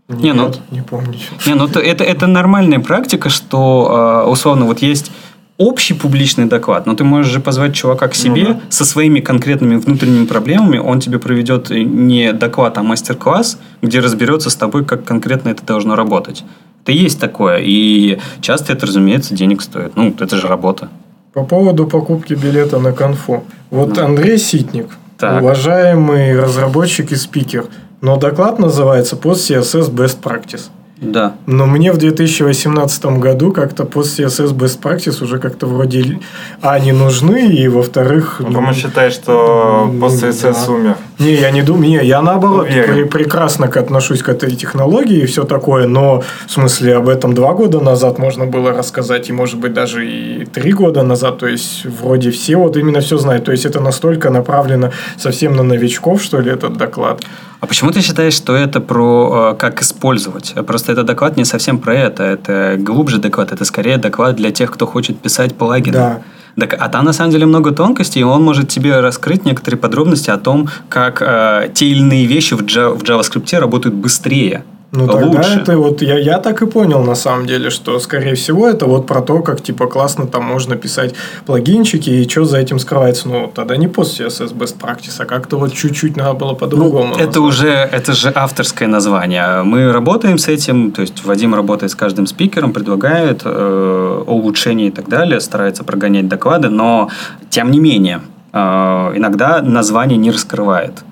Не, ну- Нет, не помню. Не, ну это, это, это нормальная практика, что э, условно вот есть общий публичный доклад, но ты можешь же позвать чувака к себе Ну да. со своими конкретными внутренними проблемами, он тебе проведет не доклад, а мастер-класс, где разберется с тобой, как конкретно это должно работать. Это есть такое, и часто это, разумеется, денег стоит. Ну, это же работа. По поводу покупки билета на конфу. Вот Андрей Ситник, Так. уважаемый разработчик и спикер, но доклад называется Post CSS Best Practice. Да. Но мне в 2018 году как-то Post CSS Best Practice уже как-то вроде а не нужны, и во-вторых... Он, ну, по-моему, считает, что ну, после да. СС умер. Не, я не думаю, не, я наоборот Уверен. пре- прекрасно к- отношусь к этой технологии и все такое, но в смысле об этом два года назад можно было рассказать, и может быть даже и три года назад, то есть вроде все вот именно все знают, то есть это настолько направлено совсем на новичков, что ли, этот доклад. А почему ты считаешь, что это про э, как использовать? Просто этот доклад не совсем про это. Это глубже доклад. Это скорее доклад для тех, кто хочет писать плагины. Да. Так, а там на самом деле много тонкостей, и он может тебе раскрыть некоторые подробности о том, как э, те или иные вещи в, Java, в JavaScript работают быстрее. Ну, тогда лучше. это вот, я, я так и понял на самом деле, что, скорее всего, это вот про то, как, типа, классно там можно писать плагинчики, и что за этим скрывается. Ну, тогда не пост CSS Best Practice, а как-то вот чуть-чуть надо было по-другому. Ну, это назвать. уже, это же авторское название. Мы работаем с этим, то есть Вадим работает с каждым спикером, предлагает э, улучшения и так далее, старается прогонять доклады, но тем не менее, э, иногда название не раскрывает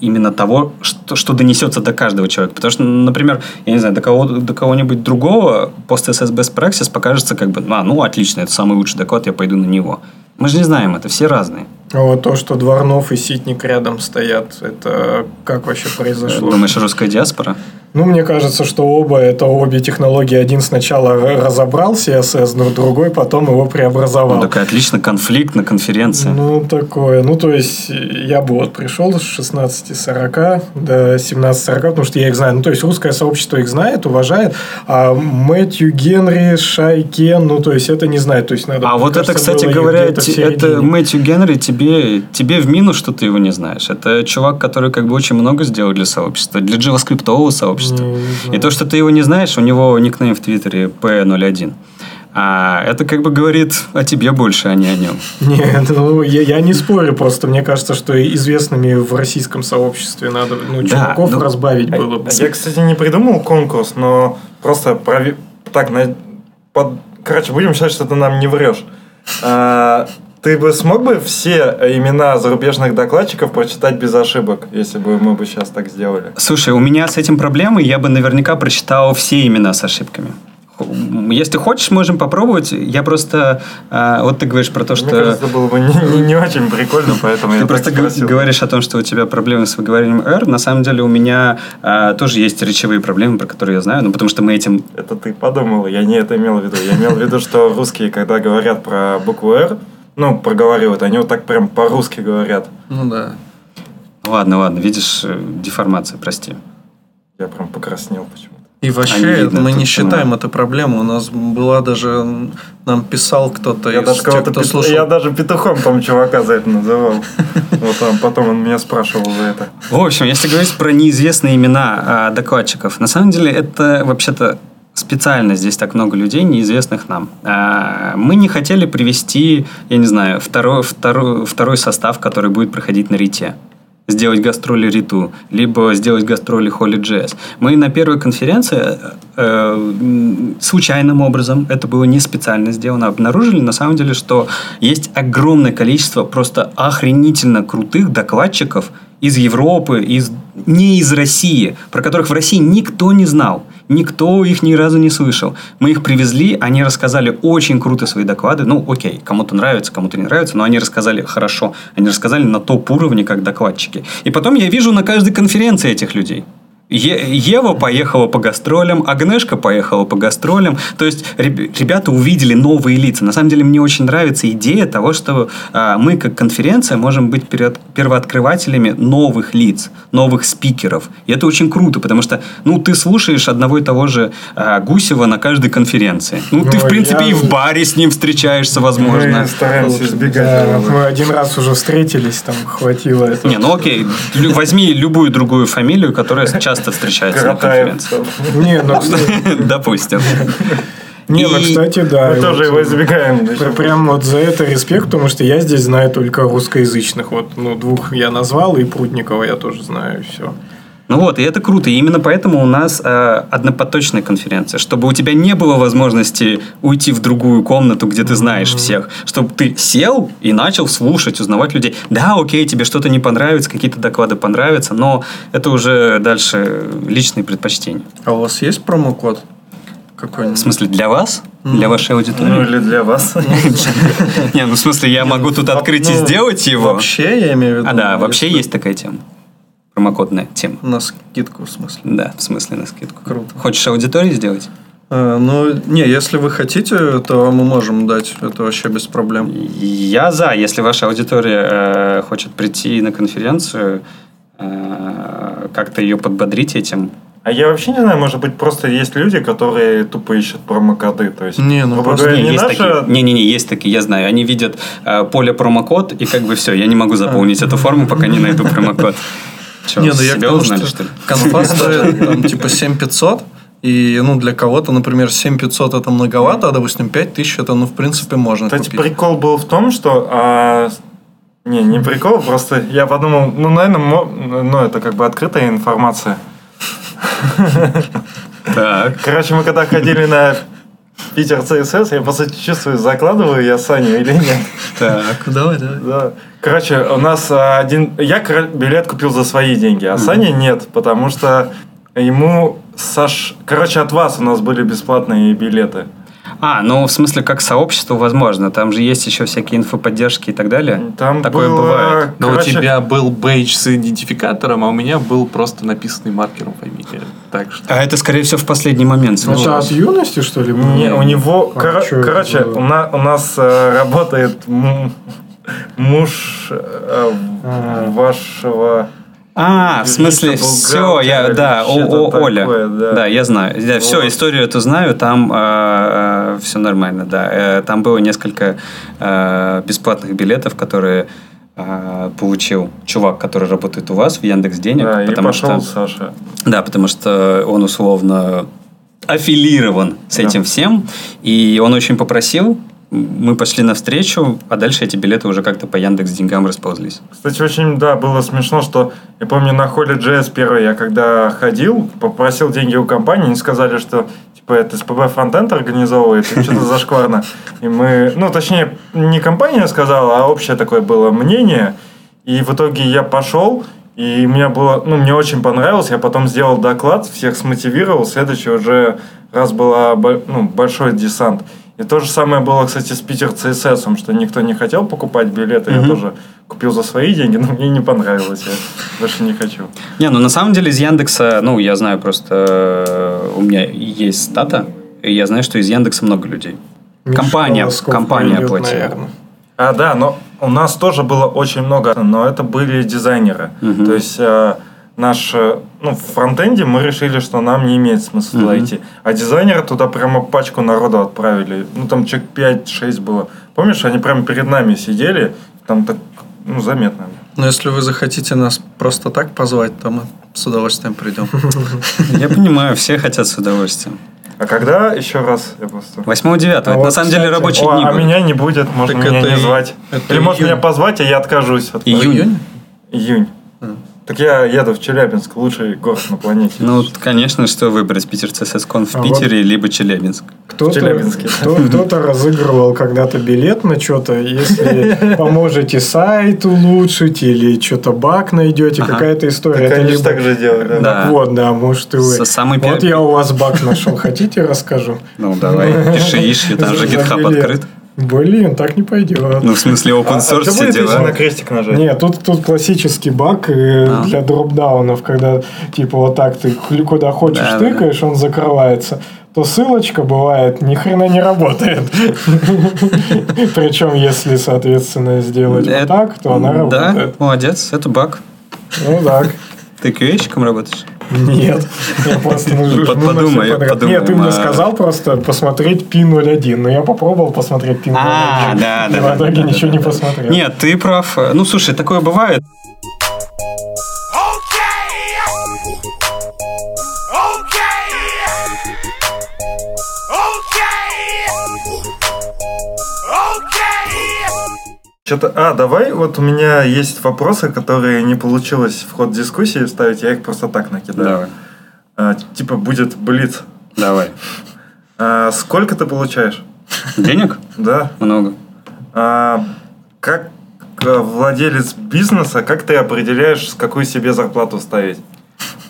именно того, что, что донесется до каждого человека. Потому что, например, я не знаю, до, кого, до кого-нибудь другого пост SS Best Practice покажется как бы, а, ну, отлично, это самый лучший доклад, я пойду на него. Мы же не знаем это, все разные. А вот то, что Дворнов и Ситник рядом стоят, это как вообще произошло? Думаешь, русская диаспора? Ну, мне кажется, что оба, это обе технологии. Один сначала разобрал CSS, но другой потом его преобразовал. Ну, такой отлично конфликт на конференции. Ну, такое. Ну, то есть, я бы вот пришел с 16.40 до 17.40, потому что я их знаю. Ну, то есть, русское сообщество их знает, уважает, а Мэтью Генри, Шай Кен, ну, то есть, это не знает. То есть, надо, А вот это, кстати говоря, это. Мэтью Генри тебе, тебе в минус, что ты его не знаешь. Это чувак, который как бы очень много сделал для сообщества, для JavaScript сообщества. Не, не И то, что ты его не знаешь, у него никнейм в Твиттере P01. А это как бы говорит о тебе больше, а не о нем. Нет, ну, я, я не спорю, просто мне кажется, что известными в российском сообществе надо, ну, Да, чуваков ну, разбавить было бы. Я, кстати, не придумал конкурс, но просто прови- так, на... под- короче, будем считать, что ты нам не врешь. А, Ты бы смог бы все имена зарубежных докладчиков прочитать без ошибок, если бы мы бы сейчас так сделали? Слушай, у меня с этим проблемы, я бы наверняка прочитал все имена с ошибками. Если хочешь, можем попробовать. Я просто... а, вот ты говоришь про то, что... Мне кажется, это было бы не, не- не очень прикольно, поэтому Ты просто спросил. говоришь о том, что у тебя проблемы с выговариванием R. На самом деле у меня а, тоже есть речевые проблемы, про которые я знаю, ну потому что мы этим... Это ты подумал, я не это имел в виду. Я имел в виду, что русские, когда говорят про букву «Р», ну, проговаривают, они вот так прям по-русски говорят. Ну да. Ладно, ладно, видишь, э, деформация, прости. Я прям покраснел почему-то. И вообще, видно мы не считаем ну. это проблемой. У нас была даже... Нам писал кто-то Я из даже, тех, кого-то кто пет- слушал. я даже петухом там чувака за это называл. Вот там, потом он меня спрашивал за это. В общем, если говорить про неизвестные имена а, докладчиков, на самом деле это вообще-то специально здесь так много людей, неизвестных нам. А, Мы не хотели привести, я не знаю, второй, второй, второй состав, который будет проходить на Рите. Сделать гастроли Риту, либо сделать гастроли Холли Джесс. Мы на первой конференции э, случайным образом, это было не специально сделано, обнаружили на самом деле, что есть огромное количество просто охренительно крутых докладчиков из Европы, из, не из России, про которых в России никто не знал. Никто их ни разу не слышал. Мы их привезли, они рассказали очень круто свои доклады. Ну, окей, кому-то нравится, кому-то не нравится, но они рассказали хорошо. Они рассказали на топ-уровне, как докладчики. И потом я вижу на каждой конференции этих людей. Е- Ева поехала по гастролям, Агнешка поехала по гастролям. То есть реб- ребята увидели новые лица. На самом деле мне очень нравится идея того, что а, мы как конференция можем быть перед- первооткрывателями новых лиц, новых спикеров. И это очень круто, потому что ну ты слушаешь одного и того же а, Гусева на каждой конференции. Ну, ты Ну, в принципе я- и в баре с ним встречаешься, возможно. Мы стараемся избегать Да, мы один раз уже встретились, там хватило этого. Не, ну окей, лю- возьми любую другую фамилию, которая часто встречается на конференции. Не, ну, Допустим. не, ну, кстати, да. Мы тоже его избегаем. Пр- Прям вот за это респект, потому что я здесь знаю только русскоязычных. Вот, ну, двух я назвал, и Прутникова я тоже знаю, и все. Ну вот, и это круто. И именно поэтому у нас э, однопоточная конференция. Чтобы у тебя не было возможности уйти в другую комнату, где ты знаешь всех. Чтобы ты сел и начал слушать, узнавать людей. Да, окей, тебе что-то не понравится, какие-то доклады понравятся, но это уже дальше личные предпочтения. А у вас есть промокод В какой-нибудь? смысле, для вас? Для вашей Ну, аудитории? или для вас. Не, ну в смысле, я могу тут открыть и ну, сделать его? Вообще, я имею в виду. А да, вообще есть такая тема. Промокодная тема. На скидку, в смысле. Да, в смысле на скидку. Круто. Хочешь аудитории сделать? А, ну, не, если вы хотите, то мы можем дать. Это вообще без проблем. Я за, если ваша аудитория э, хочет прийти на конференцию, э, как-то ее подбодрить этим. А я вообще не знаю, может быть, просто есть люди, которые тупо ищут промокоды. То есть, Не, ну просто говоря, Не, не есть наша... такие. Не-не-не, есть такие, я знаю. Они видят э, поле промокод, и как бы все, я не могу заполнить эту форму, пока не найду промокод. Че, Не, ну я к себя тому, узнали, что что ли? конфа стоит там типа 7500, и ну для кого-то, например, 7500 это многовато, а допустим 5000 это ну в принципе можно Кстати, купить. прикол был в том, что... а, Не, не прикол, просто я подумал, ну, наверное, ну, это как бы открытая информация. Так. Короче, мы когда ходили на Питер ЦСС, я, по сути, чувствую, закладываю я Саню или нет. Так. Давай, давай. Да. Короче, у нас а, один... Я билет купил за свои деньги, а Саня нет, потому что ему... Саш... Короче, от вас у нас были бесплатные билеты. А, ну в смысле, как сообщество, возможно. Там же есть еще всякие инфоподдержки и так далее. Там Такое было, бывает. Но короче, у тебя был бейдж с идентификатором, а у меня был просто написанный маркером фамилия. Так что... А это, скорее всего, в последний момент Ну, это случилось. от юности, что ли? Не, у него, А это короче, у, на- у нас э, работает м- муж э, А. вашего. А, в смысле, все, я, да, о, о, Оля. такое, да. да. я знаю. Все, Вот. историю эту знаю, там все нормально, да. Э, Там было несколько э, бесплатных билетов, которые э, получил чувак, который работает у вас в Яндекс Денег, Да, и потому пошел что Саша. да, потому что он условно аффилирован с Да. этим всем, и он очень попросил, мы пошли навстречу, а дальше эти билеты уже как-то по Яндекс Деньгам расползлись. Кстати, очень, да, было смешно, что я помню на холле JS первый, я когда ходил, попросил деньги у компании, они сказали, что типа это СПБ фронтенд организовывает, и что-то зашкварно. И мы, ну, точнее, не компания сказала, а общее такое было мнение. И в итоге я пошел, и мне было, ну, мне очень понравилось, я потом сделал доклад, всех смотивировал, следующий уже раз был ну, большой десант. И то же самое было, кстати, с Питер ЦСС, что никто не хотел покупать билеты, я Мгм. тоже купил за свои деньги, но мне не понравилось, я больше не хочу. Не, ну на самом деле из Яндекса, ну я знаю просто, э, у меня есть стата, и я знаю, что из Яндекса много людей. Миша компания, компания пойдет, оплатила. наверное. А, да, но у нас тоже было очень много, но это были дизайнеры. То есть э, наш, э, ну, в фронтенде мы решили, что нам не имеет смысла Мгм. идти. А дизайнеры туда прямо пачку народу отправили. Ну, там человек 5-6 было. Помнишь, они прямо перед нами сидели, там так, ну, заметно. Но если вы захотите нас просто так позвать, то мы с удовольствием придем. Я понимаю, все хотят с удовольствием. А когда еще раз? Я просто... 8-9, это А на вот, самом деле рабочие О, дни. а меня не будет, можно Так меня это не и- звать. это Или можно июнь. меня позвать, а я откажусь. от- Июнь. Июнь. Так я еду в Челябинск, лучший город на планете. Ну, конечно, что выбрать Питер CSS.con в А Питере, либо Челябинск. Кто-то, Челябинске. кто- кто-то разыгрывал когда-то билет на что-то, если поможете сайт улучшить или что-то баг найдете, Ага. какая-то история. Так Это либо- так же делают, да. Да. Вот, да, может и вы. Самый Вот пер- я у вас баг нашел. Хотите, расскажу? Ну, давай, пиши ищи, там же билет. открыт. Блин, так не пойдет. Ну, в смысле, А, open а source все будет, если дела. на крестик нажать? Нет, тут, тут классический баг э, А. для дропдаунов, когда типа вот так ты куда хочешь Да, тыкаешь, он закрывается. То ссылочка бывает ни хрена не работает. Причем, если, соответственно, сделать вот Это- так, то она Да, работает. молодец, это баг. Ну так. Ты QA-щиком работаешь? Нет. Я просто ну, Под- ну, подумай, подряд. подумай, Нет, ты мне а- сказал просто посмотреть пин 01. Но я попробовал посмотреть пин 01. А, да, И да, в итоге да, ничего да, не да. посмотрел. Нет, ты прав. Ну, слушай, такое бывает. Что-то, а, давай, вот у меня есть вопросы, которые не получилось в ход дискуссии вставить, я их просто так накидаю. Давай, А, типа будет блиц. давай. А, сколько ты получаешь? Денег? Да. Много. А, как э, владелец бизнеса, как ты определяешь, какую себе зарплату ставить?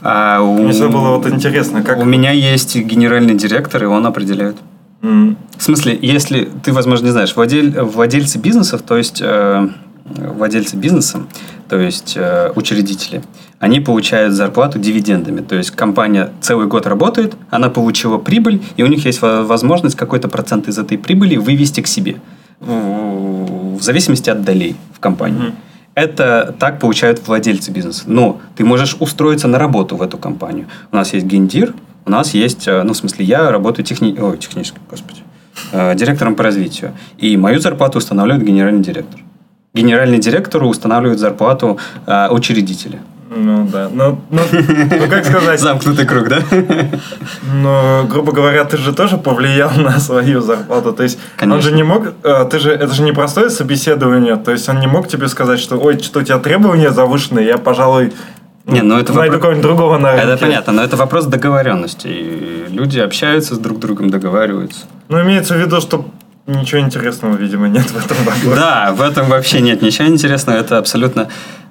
А у... Мне всегда было вот интересно, как... У меня есть генеральный директор, и он определяет. В смысле, если ты, возможно, не знаешь, владель- владельцы бизнесов, то есть э, владельцы бизнеса, то есть э, учредители, они получают зарплату дивидендами. То есть компания целый год работает, она получила прибыль, и у них есть во- возможность какой-то процент из этой прибыли вывести к себе. В, в зависимости от долей в компании. Мгм. Это так получают владельцы бизнеса. Но ты можешь устроиться на работу в эту компанию. У нас есть гендир, у нас есть, э, ну, в смысле, я работаю техни... Ой, технически, господи, э, директором по развитию. И мою зарплату устанавливает генеральный директор. Генеральный директору устанавливает зарплату э, учредителя. Ну да. Ну, ну, ну, как сказать, Замкнутый круг, да? ну, грубо говоря, ты же тоже повлиял на свою зарплату. То есть он Конечно. же не мог, э, ты же, это же не простое собеседование, то есть он не мог тебе сказать, что, ой, что у тебя требования завышенные, я, пожалуй, Не, ну это найду вопрос- кого-нибудь другого на Это рынке». понятно, но это вопрос договоренности. И люди общаются с друг другом, договариваются. Ну, имеется в виду, что ничего интересного, видимо, нет в этом вопросе. Да, в этом вообще нет ничего интересного. Это абсолютно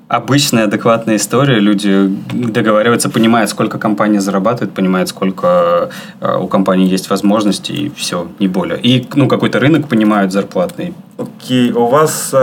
обычная, адекватная история. Люди договариваются, понимают, сколько компания зарабатывает, понимают, сколько э, у компании есть возможностей, и все, не более. И ну, какой-то рынок понимают зарплатный. Окей, у вас...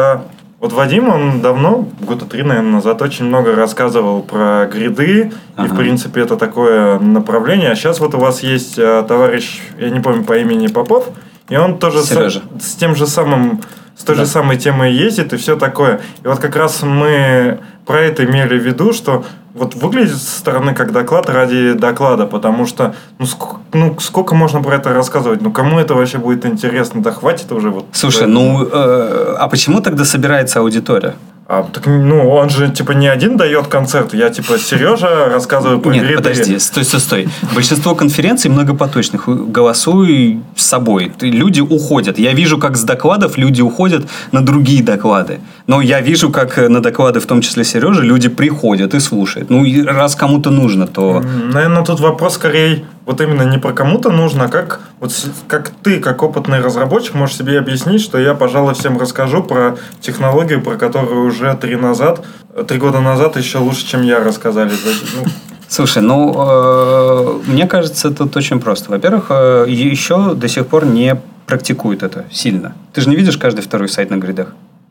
Вот Вадим, он давно, года три, наверное, назад, очень много рассказывал про гриды, и, в Ага. принципе, это такое направление. А сейчас вот у вас есть а, товарищ, я не помню по имени Попов, и он тоже с, с тем же самым, с той Да. же самой темой ездит и все такое. И вот как раз мы про это имели в виду, что вот выглядит со стороны как доклад ради доклада, потому что ну, ск- ну сколько можно про это рассказывать? Ну кому это вообще будет интересно? Да хватит уже вот. Слушай, ну, э, а почему тогда собирается аудитория? А, так, ну, он же, типа, не один дает концерт. Я, типа, Сережа рассказываю про Нет, гриды. подожди, стой, стой, стой. Большинство конференций многопоточных. Голосуй с собой. Люди уходят. Я вижу, как с докладов люди уходят на другие доклады. Но я вижу, как э, на доклады, в том числе Сережи, люди приходят и слушают. Ну, раз кому-то нужно, то... Наверное, тут вопрос скорее вот именно не про кому-то нужно, а как, вот, как ты, как опытный разработчик, можешь себе объяснить, что я, пожалуй, всем расскажу про технологию, про которую уже три назад, три года назад еще лучше, чем я рассказали. Ну, Слушай, ну, э, мне кажется, тут очень просто. Во-первых, э, еще до сих пор не практикуют это сильно. Ты же не видишь каждый второй сайт на гридах?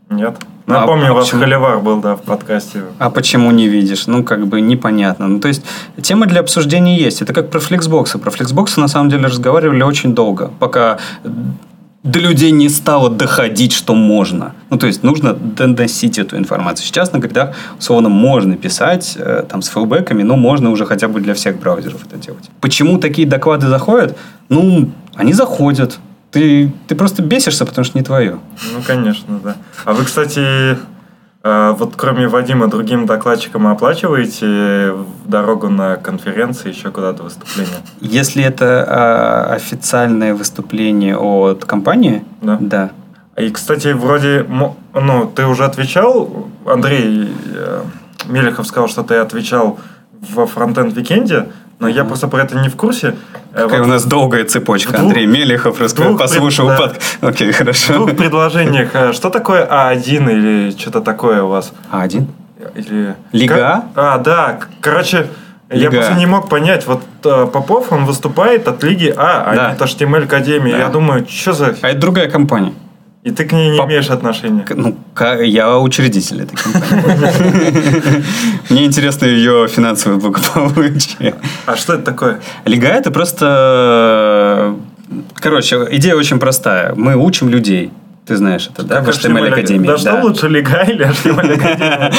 Нет. А- Напомню, а у вас почему? Холивар был, да, в подкасте. А почему не видишь? Ну, как бы непонятно. Ну, то есть, тема для обсуждения есть. Это как про флексбоксы. Про флексбоксы, на самом деле, разговаривали очень долго, пока до людей не стало доходить, что можно. Ну, то есть, нужно доносить эту информацию. Сейчас на гридах, условно, можно писать э, там с фэлбэками, но можно уже хотя бы для всех браузеров это делать. Почему такие доклады заходят? Ну, они заходят. Ты, ты просто бесишься, потому что не твое. Ну, конечно, да. А вы, кстати, э, вот кроме Вадима, другим докладчикам оплачиваете дорогу на конференции, еще куда-то выступление? Если это а, официальное выступление от компании, Да. да. И, кстати, вроде, ну, ты уже отвечал, Андрей, э, Мелехов сказал, что ты отвечал во Frontend Weekend е, но я просто про это не в курсе. Э, Какая вот у нас долгая цепочка. в двух- Андрей Мелехов рассказал, послушал пред- да. под... Окей, В хорошо. двух предложениях, э, что такое А1 или что-то такое у вас? А один? Или... Лига А, да. Короче, я Лига просто А. не мог понять. Вот э, Попов, он выступает от Лиги А, а Да. не от HTML Академии. Да. Я думаю, что за... А это другая компания. И ты к ней не Поп- имеешь отношения. Ну, я учредитель этой компании. Мне интересно ее финансовое благополучие. А что это такое? Лига это просто... Короче, идея очень простая. Мы учим людей. Ты знаешь это, да? В HTML Академии. Да, что лучше, Лига или HTML Академия?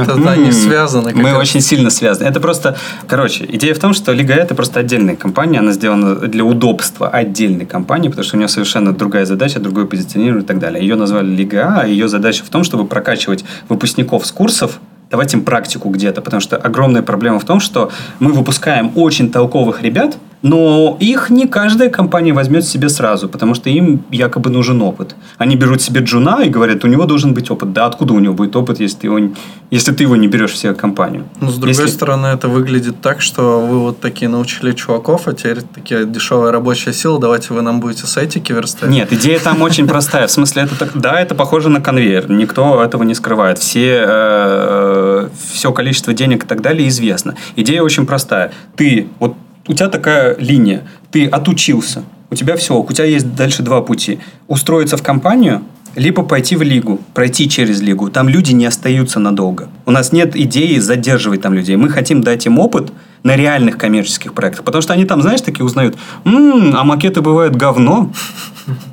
Это, да, не связано как Мы очень сильно связаны. Это просто... Короче, идея в том, что Лига это просто отдельная компания. Она сделана для удобства отдельной компании, потому что у нее совершенно другая задача, другое позиционирование и так далее. Ее назвали Лига А, а ее задача в том, чтобы прокачивать выпускников с курсов, давать им практику где-то, потому что огромная проблема в том, что мы выпускаем очень толковых ребят, но их не каждая компания возьмет себе сразу, потому что им якобы нужен опыт. Они берут себе джуна и говорят, у него должен быть опыт. Да откуда у него будет опыт, если ты его, не- если ты его не берешь в себе компанию? Ну, с другой Если- стороны, это выглядит так, что вы вот такие научили чуваков, а теперь такие дешевая рабочая сила, давайте вы нам будете сайтики верстать. Нет, идея там очень простая. В смысле, это так, да, это похоже на конвейер. Никто этого не скрывает. Все, э, все количество денег и так далее известно. Идея очень простая. Ты, вот у тебя такая линия. Ты отучился. У тебя все. У тебя есть дальше два пути. Устроиться в компанию, либо пойти в лигу, пройти через лигу. Там люди не остаются надолго. У нас нет идеи задерживать там людей. Мы хотим дать им опыт на реальных коммерческих проектах. Потому что они там, знаешь, такие узнают, «М, а макеты бывают говно.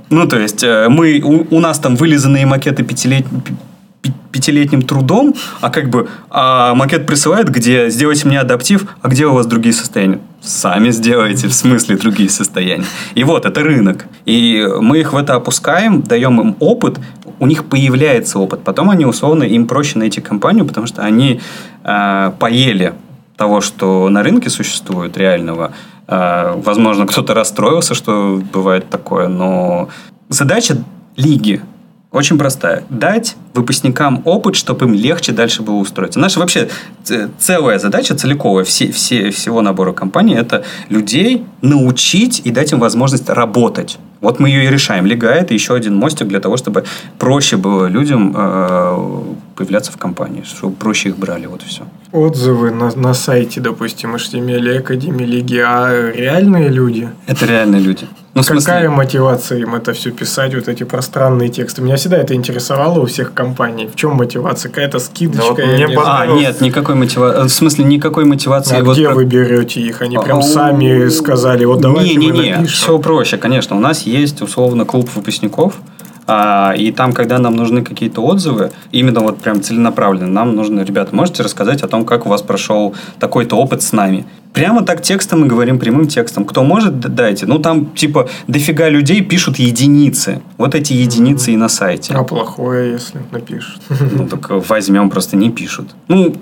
Ну, то есть, э, мы, у, нас там вылизанные макеты пятилет- пи- пятилетним трудом, а как бы а макет присылает, где сделайте мне адаптив, а где у вас другие состояния? Сами сделайте, в смысле другие состояния. И вот, это рынок. И мы их в это опускаем, даем им опыт, у них появляется опыт. Потом они, условно, им проще найти компанию, потому что они э, поели того, что на рынке существует реального. Э, Возможно, кто-то расстроился, что бывает такое, но задача лиги очень простая. Дать выпускникам опыт, чтобы им легче дальше было устроиться. Наша вообще ц- целая задача, целиковая все, все, всего набора компаний, это людей научить и дать им возможность работать. Вот мы ее и решаем. Лига – это еще один мостик для того, чтобы проще было людям э, появляться в компании, чтобы проще их брали. Вот все. Отзывы на, на сайте, допустим, HTML Академии Лиги, а реальные люди? Это реальные люди. Ну, в смысле, Какая мотивация им это все писать, вот эти пространные тексты? Меня всегда это интересовало у всех компаний. В чем мотивация? Какая-то скидочка? Да вот мне не. А, нет, никакой мотивации. В смысле, никакой мотивации. А Вот где про- вы берете их? Они прям А, сами у- сказали, вот давайте мы Не-не-не, напишем. все проще, конечно. У нас есть, условно, клуб выпускников, а, и там, когда нам нужны какие-то отзывы, именно вот прям целенаправленно, нам нужно, ребята, можете рассказать о том, как у вас прошел такой-то опыт с нами. Прямо так текстом мы говорим, прямым текстом. Кто может, дайте. Ну, там, типа, дофига людей пишут единицы. Вот эти единицы и на сайте. А плохое, если напишут. Ну, так возьмем, просто не пишут. Ну,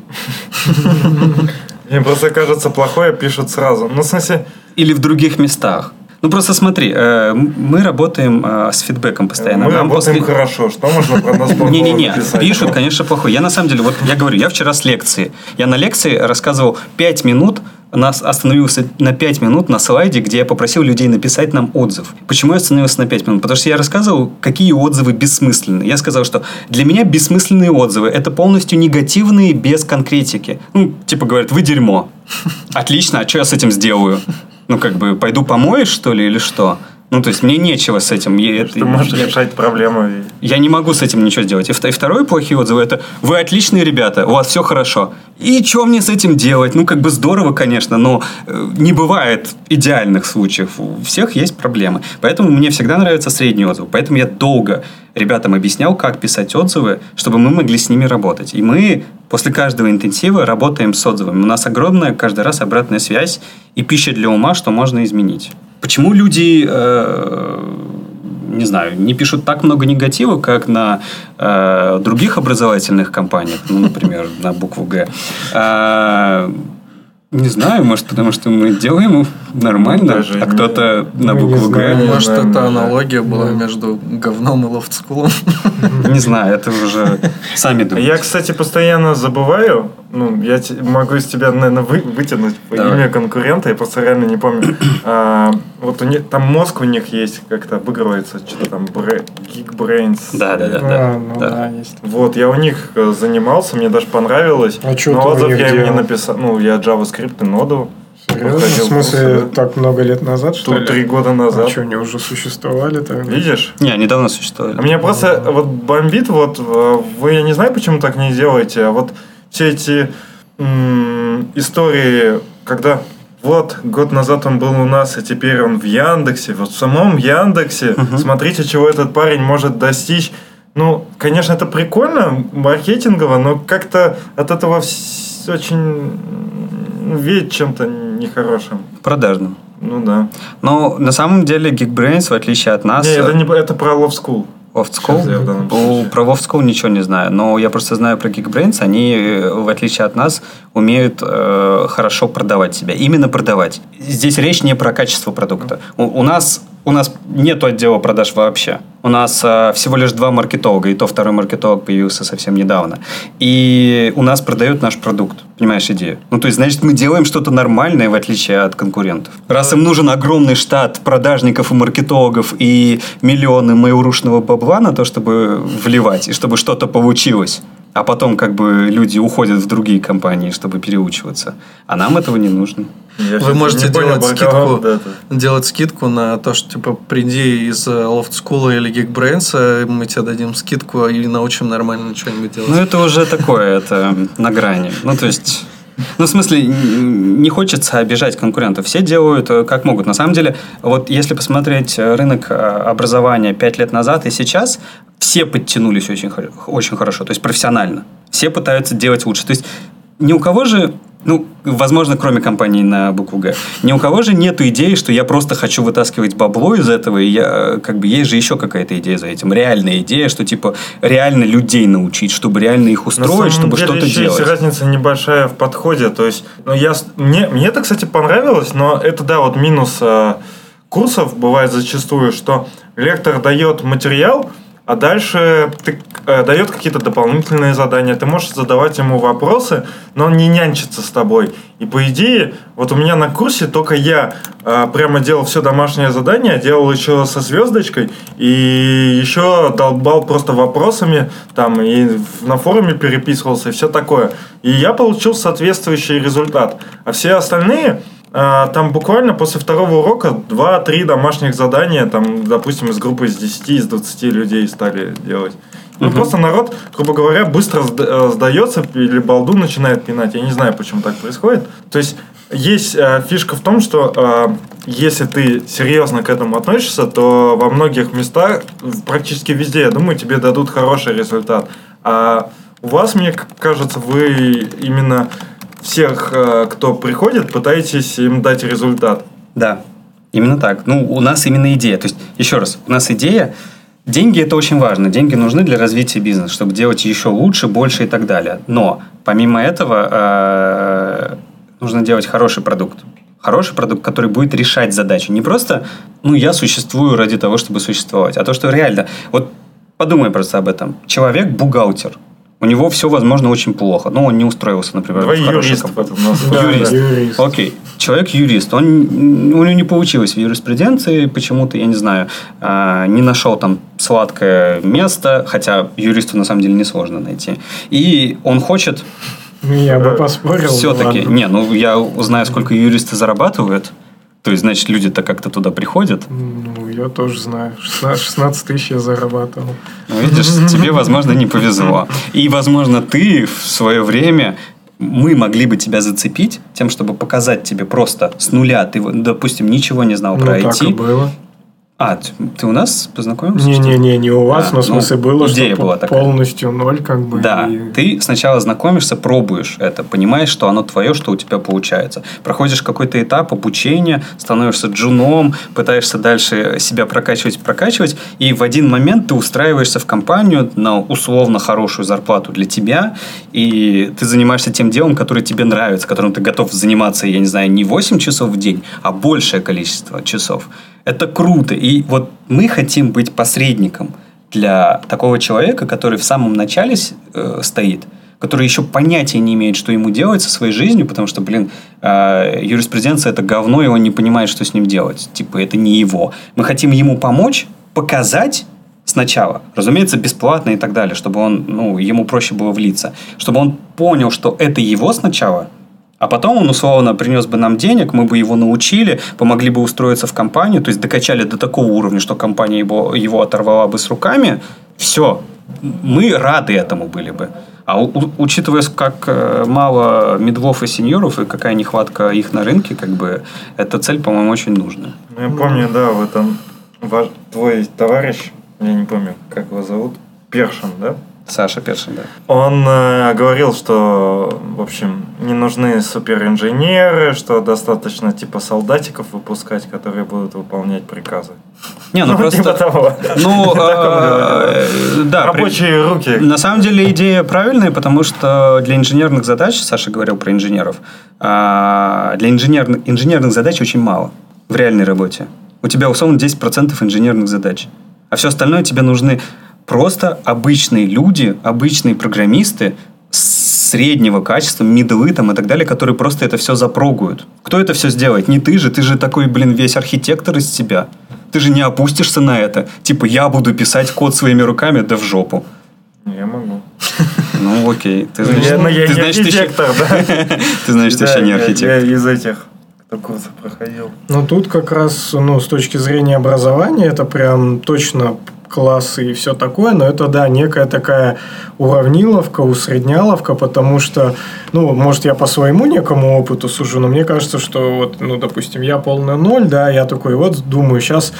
Мне просто кажется, плохое пишут сразу. Ну, в смысле, или в других местах. Ну, просто смотри, э, мы работаем э, с фидбэком постоянно. мы Нам работаем после- хорошо. Что можно про нас Не-не-не, пишут, конечно, плохой. Я на самом деле, вот я говорю, я вчера с лекции. Я на лекции рассказывал 5 минут, нас остановился на 5 минут на слайде, где я попросил людей написать нам отзыв. Почему я остановился на 5 минут? Потому что я рассказывал, какие отзывы бессмысленные. Я сказал, что для меня бессмысленные отзывы – это полностью негативные без конкретики. Ну, типа говорят, вы дерьмо. Отлично, а что я с этим сделаю? Ну, как бы, пойду помоешь, что ли, или что? Ну, то есть, мне нечего с этим. Я- это- Ты можешь я- решать проблемы. я не могу с этим ничего сделать. И и второй плохие отзывы это вы отличные ребята, у вас все хорошо. И что мне с этим делать? Ну, как бы здорово, конечно, но э, не бывает идеальных случаев. У всех есть проблемы. Поэтому мне всегда нравятся средние отзывы. Поэтому я долго ребятам объяснял, как писать отзывы, чтобы мы могли с ними работать. И мы после каждого интенсива работаем с отзывами. У нас огромная каждый раз обратная связь и пища для ума, что можно изменить. Почему люди э, не знаю, не пишут так много негатива, как на э, других образовательных компаниях, ну, например, на букву Г. А, не знаю, может, потому что мы делаем нормально, Даже а не- кто-то на ну, букву. Г. Может, это да. аналогия была Да. между говном и лофтскулом? Не знаю, это уже сами Я, думаете. кстати, постоянно забываю. Ну, я могу из тебя, наверное, вы- вытянуть по Давай. имя конкурента. Я просто реально не помню. А, вот у них там мозг у них есть, как-то обыгрывается, что-то там Bra- Geekbrains. Да, да, да, да. А, ну да. да, есть. Вот, я у них э, занимался, мне даже понравилось. А чё Но отзыв я им не написал. Ну, я JavaScript и ноду. Серьезно? В смысле, да. так много лет назад, что Тут ли? три года А назад. что, они уже существовали тогда? Видишь? Не, недавно существовали. А меня просто вот бомбит, вот э, вы, я не знаю, почему так не делаете, а вот все эти м, истории, когда вот год назад он был у нас, а теперь он в Яндексе, вот в самом Яндексе, смотрите, чего этот парень может достичь. Ну, конечно, это прикольно, маркетингово, но как-то от этого очень веет чем-то нехорошим. Продажным. Ну да. Но на самом деле Geekbrains, в отличие от нас, Не, это, не, это про Love School. Loft School, случае. про Loft School ничего не знаю, но я просто знаю про Geekbrains, они, э, в отличие от нас, умеют э, хорошо продавать себя. Именно продавать. Здесь речь не про качество продукта. У, у нас у нас нет отдела продаж вообще. У нас э, всего лишь два маркетолога, и то второй маркетолог появился совсем недавно. И у нас продают наш продукт. Понимаешь идею? Ну, то есть, значит, мы делаем что-то нормальное, в отличие от конкурентов. Раз им нужен огромный штат продажников и маркетологов и миллионы мейлрушного бабла на то, чтобы вливать, и чтобы что-то получилось, а потом как бы люди уходят в другие компании, чтобы переучиваться. А нам этого не нужно. Я Вы можете понял, делать скидку, делать скидку на то, что типа приди из Loft School или Geekbrains, мы тебе дадим скидку и научим нормально что-нибудь делать. Ну, это уже такое, это на грани. Ну, то есть... Ну, в смысле, не хочется обижать конкурентов. Все делают э, как могут. На самом деле, вот если посмотреть э, рынок э, образования 5 лет назад и сейчас, все подтянулись очень, очень хорошо, то есть профессионально. Все пытаются делать лучше. То есть ни у кого же, ну, возможно, кроме компании на букву Г, ни у кого же нету идеи, что я просто хочу вытаскивать бабло из этого, и я, как бы, есть же еще какая-то идея за этим. Реальная идея, что, типа, реально людей научить, чтобы реально их устроить, чтобы что-то делать. есть разница небольшая в подходе. То есть, ну, я, мне, мне это, кстати, понравилось, но это, да, вот минус э, курсов бывает зачастую, что лектор дает материал, а дальше ты, э, дает какие-то дополнительные задания. Ты можешь задавать ему вопросы, но он не нянчится с тобой. И по идее, вот у меня на курсе только я э, прямо делал все домашнее задание, делал еще со звездочкой и еще долбал просто вопросами там и на форуме переписывался и все такое. И я получил соответствующий результат. А все остальные а, там буквально после второго урока 2-3 домашних задания, там, допустим, из группы из 10, из 20 людей стали делать. Ну, просто народ, грубо говоря, быстро э, сдается или балду начинает пинать. Я не знаю, почему так происходит. То есть, есть э, фишка в том, что э, если ты серьезно к этому относишься, то во многих местах, практически везде, я думаю, тебе дадут хороший результат. А у вас, мне кажется, вы именно всех, э, кто приходит, пытаетесь им дать результат. Да, именно так. Ну, у нас именно идея. То есть, еще раз, у нас идея. Деньги это очень важно. Деньги нужны для развития бизнеса, чтобы делать еще лучше, больше и так далее. Но помимо этого э, нужно делать хороший продукт. Хороший продукт, который будет решать задачу. Не просто, ну, я существую ради того, чтобы существовать, а то, что реально. Вот подумай просто об этом. Человек бухгалтер. У него все, возможно, очень плохо. Ну, он не устроился, например, Давай в юрист компанию. Юрист. юрист. Окей. Человек юрист. Он, у него не получилось в юриспруденции почему-то, я не знаю, а, не нашел там сладкое место, хотя юристу на самом деле несложно найти. И он хочет я бы поспорил. все-таки... ладно. Не, ну я узнаю, сколько юристы зарабатывают. То есть, значит, люди-то как-то туда приходят. Ну, я тоже знаю. 16, 16 тысяч я зарабатывал. Ну, видишь, тебе, возможно, не повезло. И, возможно, ты в свое время мы могли бы тебя зацепить тем, чтобы показать тебе просто с нуля. Ты, допустим, ничего не знал Ну, про IT. было. А, ты, у нас познакомился? Не-не-не, не у вас, А, но в ну, смысле было, идея что была такая. полностью ноль, как бы. Да, и- ты сначала знакомишься, пробуешь это, понимаешь, что оно твое, что у тебя получается. Проходишь какой-то этап обучения, становишься джуном, пытаешься дальше себя прокачивать, прокачивать, и в один момент ты устраиваешься в компанию на условно хорошую зарплату для тебя, и ты занимаешься тем делом, которое тебе нравится, которым ты готов заниматься, я не знаю, не 8 часов в день, а большее количество часов. Это круто. И вот мы хотим быть посредником для такого человека, который в самом начале э, стоит, который еще понятия не имеет, что ему делать со своей жизнью, потому что, блин, э, юриспруденция это говно, и он не понимает, что с ним делать. Типа, это не его. Мы хотим ему помочь, показать сначала, разумеется, бесплатно и так далее, чтобы он, ну, ему проще было влиться, чтобы он понял, что это его сначала, а потом он, условно, принес бы нам денег, мы бы его научили, помогли бы устроиться в компанию, то есть докачали до такого уровня, что компания его, его оторвала бы с руками. Все. Мы рады этому были бы. А у- учитывая, как э, мало медвов и сеньоров, и какая нехватка их на рынке, как бы, эта цель, по-моему, очень нужна. Ну, я помню, да, в этом ваш, твой товарищ, я не помню, как его зовут, Першин, да? Саша Першин, да. Он э, говорил, что, в общем, не нужны суперинженеры, что достаточно типа солдатиков выпускать, которые будут выполнять приказы. Не, ну, Ну, просто... типа того. Ну, э, да, Рабочие руки. На самом деле идея правильная, потому что для инженерных задач, Саша говорил про инженеров, а, для инженерных, инженерных задач очень мало в реальной работе. У тебя условно 10% инженерных задач. А все остальное тебе нужны просто обычные люди, обычные программисты среднего качества, мидлы там и так далее, которые просто это все запрогают. Кто это все сделает? Не ты же, ты же такой, блин, весь архитектор из себя. Ты же не опустишься на это. Типа, я буду писать код своими руками, да в жопу. Я могу. Ну, окей. Ты Ну, знаешь, я, ну, я ты не знаешь, ты еще- архитектор, да. ты знаешь, ты Да, еще не я- архитектор. Я из этих, кто курсы проходил. Но тут как раз, ну, с точки зрения образования, это прям точно классы и все такое, но это, да, некая такая уравниловка, усредняловка, потому что, ну, может, я по своему некому опыту сужу, но мне кажется, что вот, ну, допустим, я полный ноль, да, я такой вот думаю, сейчас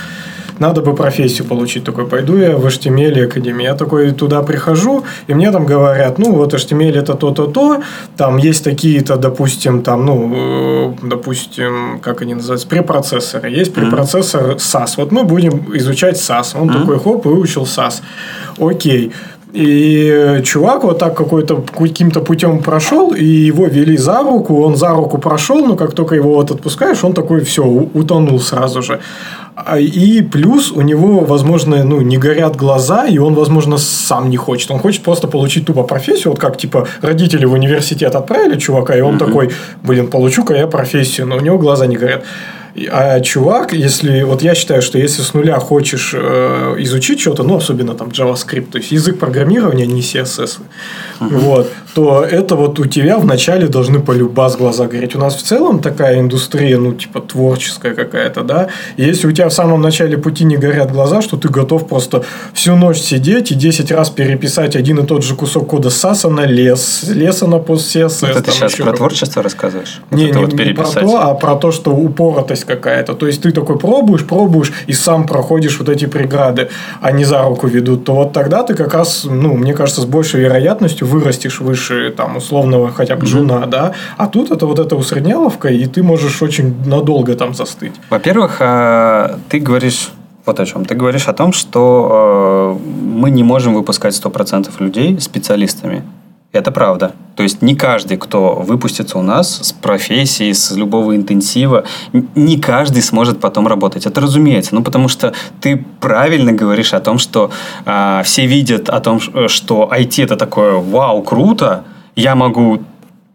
надо бы профессию получить. Такой, пойду я в HTML Академию. Я такой туда прихожу, и мне там говорят, ну, вот HTML это то-то, то, там есть такие-то, допустим, там, ну, э, допустим, как они называются, препроцессоры. Есть препроцессор SAS. Вот мы будем изучать SAS. Он такой, хоп, выучил SAS. Окей. И чувак вот так какой-то каким-то путем прошел, и его вели за руку, он за руку прошел, но как только его вот отпускаешь, он такой все, утонул сразу же. А, И плюс у него, возможно, ну, не горят глаза, и он, возможно, сам не хочет. Он хочет просто получить тупо профессию, вот как, типа, родители в университет отправили чувака, и он такой, блин, получу-ка я профессию, но у него глаза не горят. А чувак, если вот я считаю, что если с нуля хочешь э, изучить что-то, ну особенно там JavaScript, то есть язык программирования, не CSS, вот, то это вот у тебя вначале должны полюбас глаза гореть. У нас в целом такая индустрия, ну типа творческая какая-то, да. И если у тебя в самом начале пути не горят глаза, что ты готов просто всю ночь сидеть и 10 раз переписать один и тот же кусок кода с аса на лес, с леса на пост CSS. Это ты сейчас про творчество рассказываешь? Вот Не, не, вот не про то, а про то, что упоротость какая-то. То есть ты такой пробуешь, пробуешь и сам проходишь вот эти преграды, а не за руку ведут, то вот тогда ты как раз, ну, мне кажется, с большей вероятностью вырастешь выше там условного хотя бы джуна, да. А тут это вот эта усредняловка, и ты можешь очень надолго там застыть. Во-первых, э, ты говоришь вот о чем. Ты говоришь о том, что э, мы не можем выпускать 100% людей специалистами. Это правда. То есть не каждый, кто выпустится у нас с профессии, с любого интенсива, не каждый сможет потом работать. Это разумеется. Ну, потому что ты правильно говоришь о том, что а, все видят о том, ш- что IT это такое вау, круто, я могу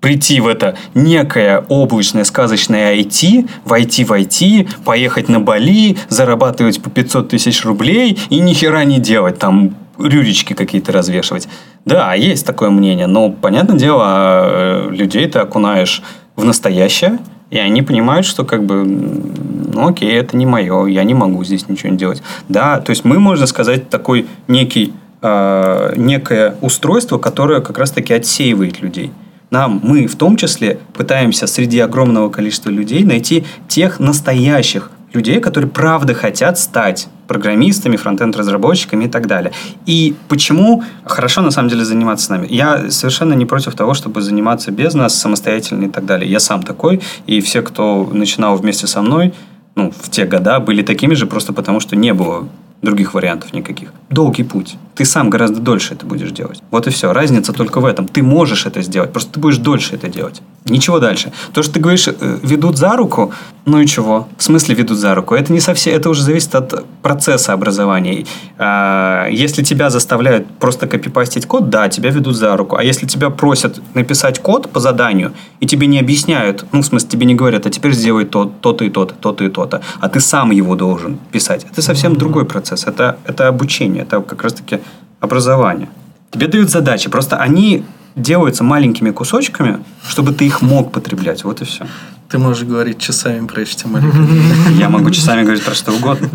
прийти в это некое облачное сказочное IT, войти в IT, поехать на Бали, зарабатывать по 500 тысяч рублей и ни хера не делать, там рюрички какие-то развешивать. Да, есть такое мнение, но, понятное дело, э, людей ты окунаешь в настоящее, и они понимают, что как бы, ну окей, это не мое, я не могу здесь ничего не делать. Да, то есть мы, можно сказать, такой некий, э, некое устройство, которое как раз-таки отсеивает людей. Нам, мы в том числе пытаемся среди огромного количества людей найти тех настоящих людей, которые правда хотят стать программистами, фронтенд-разработчиками и так далее. И почему хорошо на самом деле заниматься с нами? Я совершенно не против того, чтобы заниматься без нас самостоятельно и так далее. Я сам такой, и все, кто начинал вместе со мной, ну, в те года были такими же, просто потому что не было других вариантов никаких. Долгий путь. Ты сам гораздо дольше это будешь делать. Вот и все. Разница только в этом. Ты можешь это сделать, просто ты будешь дольше это делать. Ничего дальше. То, что ты говоришь, э, ведут за руку, ну и чего? В смысле ведут за руку? Это не совсем, это уже зависит от процесса образования. А, Если тебя заставляют просто копипастить код, да, тебя ведут за руку. А если тебя просят написать код по заданию, и тебе не объясняют, ну, в смысле, тебе не говорят, а теперь сделай то, то-то и то-то, то-то и то-то, а ты сам его должен писать. Это совсем другой процесс. Это, это обучение, это как раз-таки образование. Тебе дают задачи, просто они делаются маленькими кусочками, чтобы ты их мог потреблять. Вот и все. Ты можешь говорить часами про HTML. Я могу часами говорить про что угодно.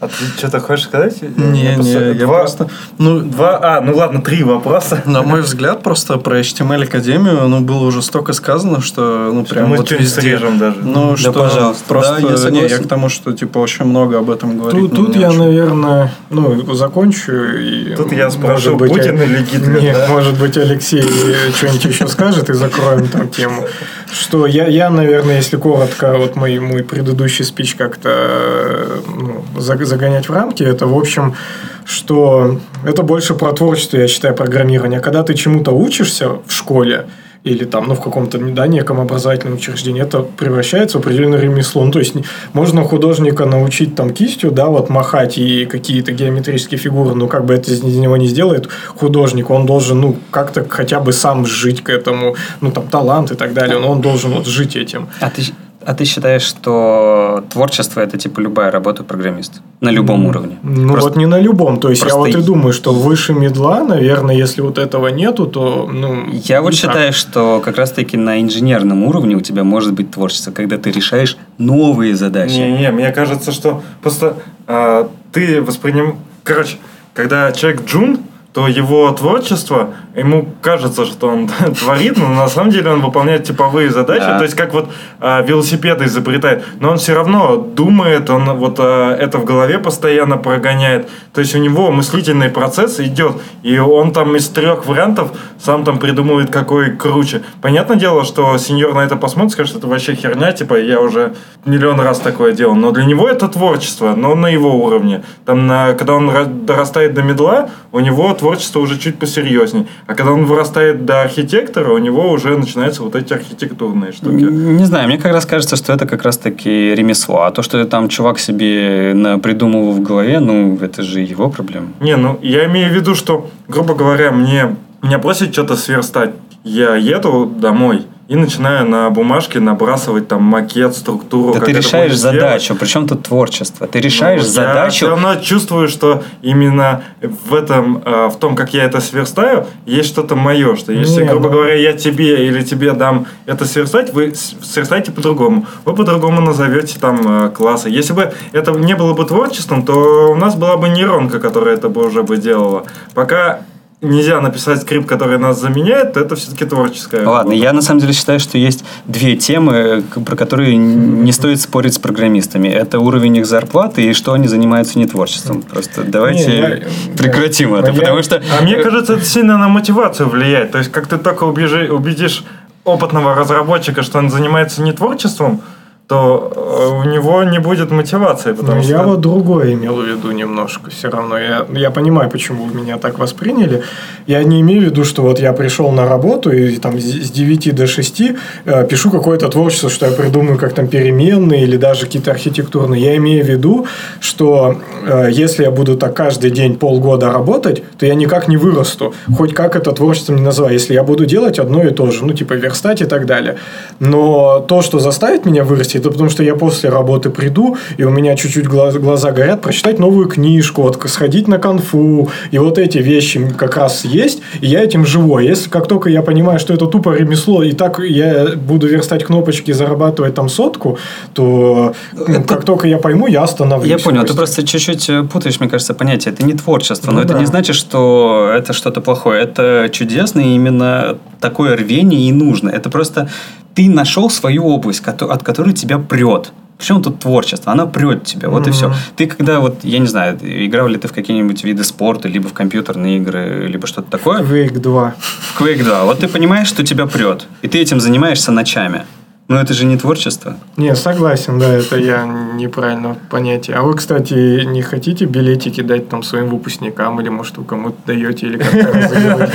А ты что-то хочешь сказать? Не, Я не, я два, просто... Ну, Два, а, ну ладно, три вопроса. на мой взгляд, просто про HTML Академию, ну, было уже столько сказано, что, ну, прям мы вот везде. срежем даже. Ну, что пожалуйста. просто... Да, я не, согласен. я к тому, что, типа, очень много об этом говорить. Тут, ну, тут я, очень. наверное, ну, закончу. И, Тут я спрошу, может быть, Путин или Гитлер, Нет, да? может быть, Алексей что-нибудь еще скажет и закроем там тему. Что я, я, наверное, если коротко, вот мой, мой предыдущий спич как-то ну, за- загонять в рамки, это, в общем, что это больше про творчество, я считаю, программирование. Когда ты чему-то учишься в школе, или там, ну, в каком-то, да, неком образовательном учреждении, это превращается в определенное ремесло. Ну, то есть, можно художника научить там кистью, да, вот махать и какие-то геометрические фигуры, но как бы это из него не сделает художник, он должен, ну, как-то хотя бы сам жить к этому, ну, там, талант и так далее, но он должен вот жить этим. А ты, а ты считаешь, что творчество это типа любая работа программиста? На любом уровне? Ну, Просто- вот не на любом. То есть, я просто вот и думаю, что выше медла, наверное, если вот этого нету, то, ну... Я вот так. считаю, что как раз-таки на инженерном уровне у тебя может быть творчество, когда ты решаешь новые задачи. Не-не, мне кажется, что просто а, ты восприним... Короче, когда человек джун, то его творчество, ему кажется, что он творит, но на самом деле он выполняет типовые задачи, Да. то есть как вот а, велосипеды изобретает, но он все равно думает, он вот а, это в голове постоянно прогоняет, то есть у него мыслительный процесс идет, и он там из трех вариантов сам там придумывает, какой круче. Понятное дело, что сеньор на это посмотрит, скажет, что это вообще херня, типа я уже миллион раз такое делал, но для него это творчество, но на его уровне. Там, на, когда он ра- дорастает до медла, у него творчество уже чуть посерьезней. А когда он вырастает до архитектора, у него уже начинаются вот эти архитектурные штуки. Не знаю, мне как раз кажется, что это как раз-таки ремесло. А то, что там чувак себе придумывал в голове, ну, это же его проблема. Не, ну я имею в виду, что, грубо говоря, мне меня просят что-то сверстать. Я еду домой и начинаю на бумажке набрасывать там макет, структуру. Да ты решаешь задачу, причем тут творчество. Ты решаешь Ну, Я задачу. все равно чувствую, что именно в этом, э, в том, как я это сверстаю, есть что-то мое. Что если, Не, грубо ну- говоря, я тебе или тебе дам это сверстать, вы сверстаете по-другому. Вы по-другому назовете там э, классы. Если бы это не было бы творчеством, то у нас была бы нейронка, которая это бы уже бы делала. Пока нельзя написать скрипт, который нас заменяет, то это все-таки творческая. Ладно, работа. я на самом деле считаю, что есть две темы, про которые не стоит спорить с программистами. Это уровень их зарплаты и что они занимаются не творчеством. Просто давайте Не, я- прекратим я- это, я- потому что... А мне кажется, это сильно на мотивацию влияет. То есть, как ты только убежи- убедишь опытного разработчика, что он занимается не творчеством, то э, у него не будет мотивации, потому Ну, что... я вот другое имел в виду немножко все равно. Я, я понимаю, почему вы меня так восприняли. Я не имею в виду, что вот я пришел на работу и там с с 9 до 6 э, пишу какое-то творчество, что я придумаю как там переменные или даже какие-то архитектурные. Я имею в виду, что э, если я буду так каждый день полгода работать, то я никак не вырасту. Хоть как это творчеством не называй. Если я буду делать одно и то же, ну типа верстать и так далее. Но то, что заставит меня вырасти, это потому что я после работы приду, и у меня чуть-чуть глаз- глаза горят, прочитать новую книжку, вот, сходить на конфу, и вот эти вещи как раз есть, и я этим живу. А если как только я понимаю, что это тупо ремесло, и так я буду верстать кнопочки и зарабатывать там сотку, то ну, как только я пойму, я остановлюсь. Я понял, ты просто чуть-чуть э, путаешь, мне кажется, понятие. Это не творчество, но Ну это да. не значит, что это что-то плохое. Это чудесно, и именно такое рвение и нужно. Это просто ты нашел свою область, от которой тебя прет. Почему тут творчество? Она прет тебя, вот и все. Ты когда вот, я не знаю, играл ли ты в какие-нибудь виды спорта, либо в компьютерные игры, либо что-то такое? Quake 2. В Quake 2. Вот ты понимаешь, что тебя прет, и ты этим занимаешься ночами. Но это же не творчество. Не, согласен, да, это я неправильно понятие. А вы, кстати, не хотите билетики дать там своим выпускникам, или, может, вы кому-то даете, или как-то?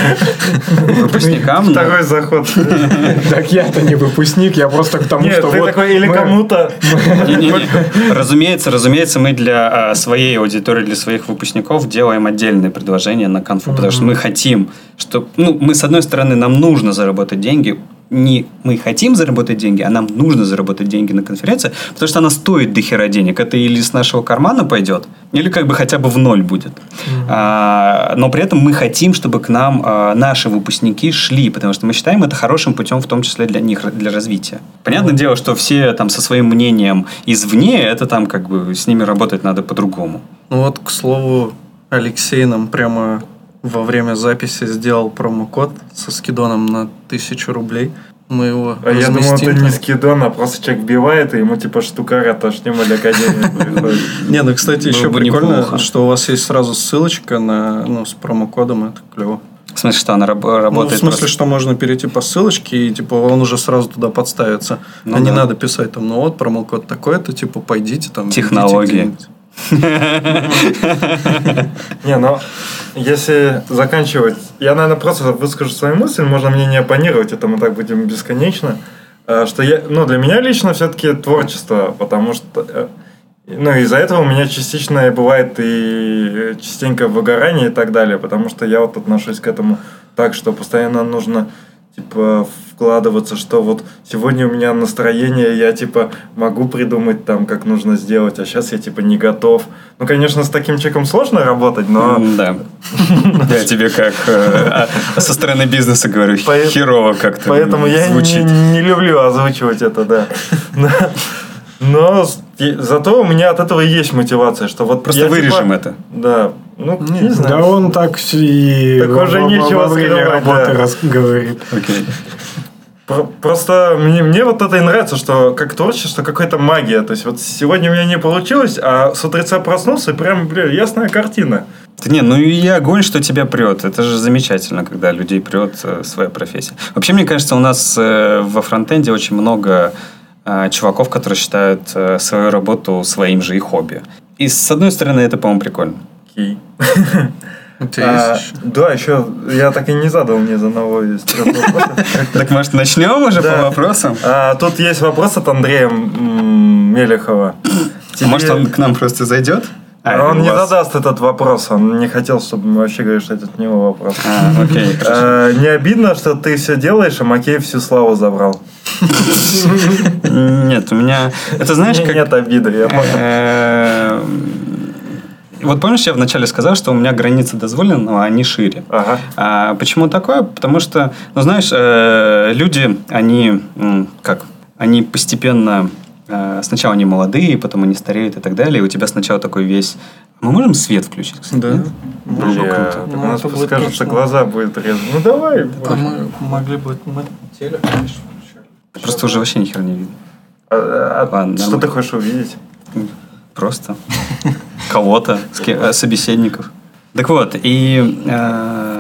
Выпускникам? Второй заход. Так я-то не выпускник, я просто к тому, что вот... или кому-то. Разумеется, разумеется, мы для а, своей аудитории, для своих выпускников делаем отдельное предложение на конфу, потому что мы хотим, что, ну, мы с одной стороны, нам нужно заработать деньги, не мы хотим заработать деньги, а нам нужно заработать деньги на конференции, потому что она стоит до хера денег. Это или с нашего кармана пойдет, или как бы хотя бы в ноль будет. А, но при этом мы хотим, чтобы к нам а, наши выпускники шли, потому что мы считаем это хорошим путем, в том числе для них, для развития. Понятное дело, что все там со своим мнением извне, это там как бы с ними работать надо по-другому. Ну вот, к слову, Алексей нам прямо во время записи сделал промокод со скидоном на тысячу рублей. Мы его А я думал, это не скидон, а просто человек вбивает, и ему типа штукара тошним или академия приходит. Не, ну, кстати, еще прикольно, что у вас есть сразу ссылочка на, ну, с промокодом, это клево. В смысле, что она раб- Ну, в работает смысле, просто- что можно перейти по ссылочке, и, типа, он уже сразу туда подставится. Ну а не да. надо писать там, ну вот, промокод такой-то, типа, пойдите там. Технологии. где-нибудь. Не, ну, если заканчивать, я, наверное, просто выскажу свои мысли, можно мне не оппонировать, это мы так будем бесконечно, Э, что я, ну, для меня лично все-таки творчество, потому что, э, ну, из-за этого у меня частично бывает и частенько выгорание и так далее, потому что я вот отношусь к этому так, что постоянно нужно типа вкладываться, что вот сегодня у меня настроение, я типа могу придумать там, как нужно сделать, а сейчас я типа не готов. Ну, конечно, с таким человеком сложно работать, но Да. Я тебе как э, а, со стороны бизнеса говорю, херово как-то поэтому я не люблю озвучивать это, да. Но, зато у меня от этого и есть мотивация, что вот Просто я, типа, вырежем это. Да, ну, не, Да знаю. он так и Так уже во- нечего во время работы да. раз- говорит. Окей. Про- Просто мне, мне вот это и нравится, что как творчество какая-то магия. То есть вот сегодня у меня не получилось, а с утреца проснулся, и прям, бля, ясная картина. Да не, ну и огонь, что тебя прет. Это же замечательно, когда людей прет э, своя профессия. Вообще, мне кажется, у нас э, во фронтенде очень много чуваков, которые считают э, свою работу своим же и хобби. И с одной стороны, это, по-моему, прикольно. Окей. А, да, еще я так и не задал мне за есть вопрос. Так, может, начнем уже по вопросам? А, Тут есть вопрос от Андрея Мелехова. А Может, он к нам просто зайдет? А, Он у не вас? задаст этот вопрос, он не хотел, чтобы мы вообще говорили, что это от него вопрос. А, окей. А, Не обидно, что ты все делаешь, а Макей всю славу забрал? Нет, у меня... Это знаешь, как... Нет обиды, я понял. Э, Вот помнишь, я вначале сказал, что у меня границы дозволенного, они шире. Ага. А почему такое? Потому что, ну знаешь, э, люди, они как, они постепенно сначала они молодые, потом они стареют и так далее. И у тебя сначала такой весь. Мы можем свет включить? кстати, Да. нет? Было бы круто. так Ну, у нас будет скажется, точно. глаза будет резать. Ну давай. А мы могли бы... Мы телек, конечно, включали. Просто уже вообще ни хера не видно. А, а, Ладно, Что ты хочешь увидеть? Просто кого-то, э, собеседников. Так вот, и э,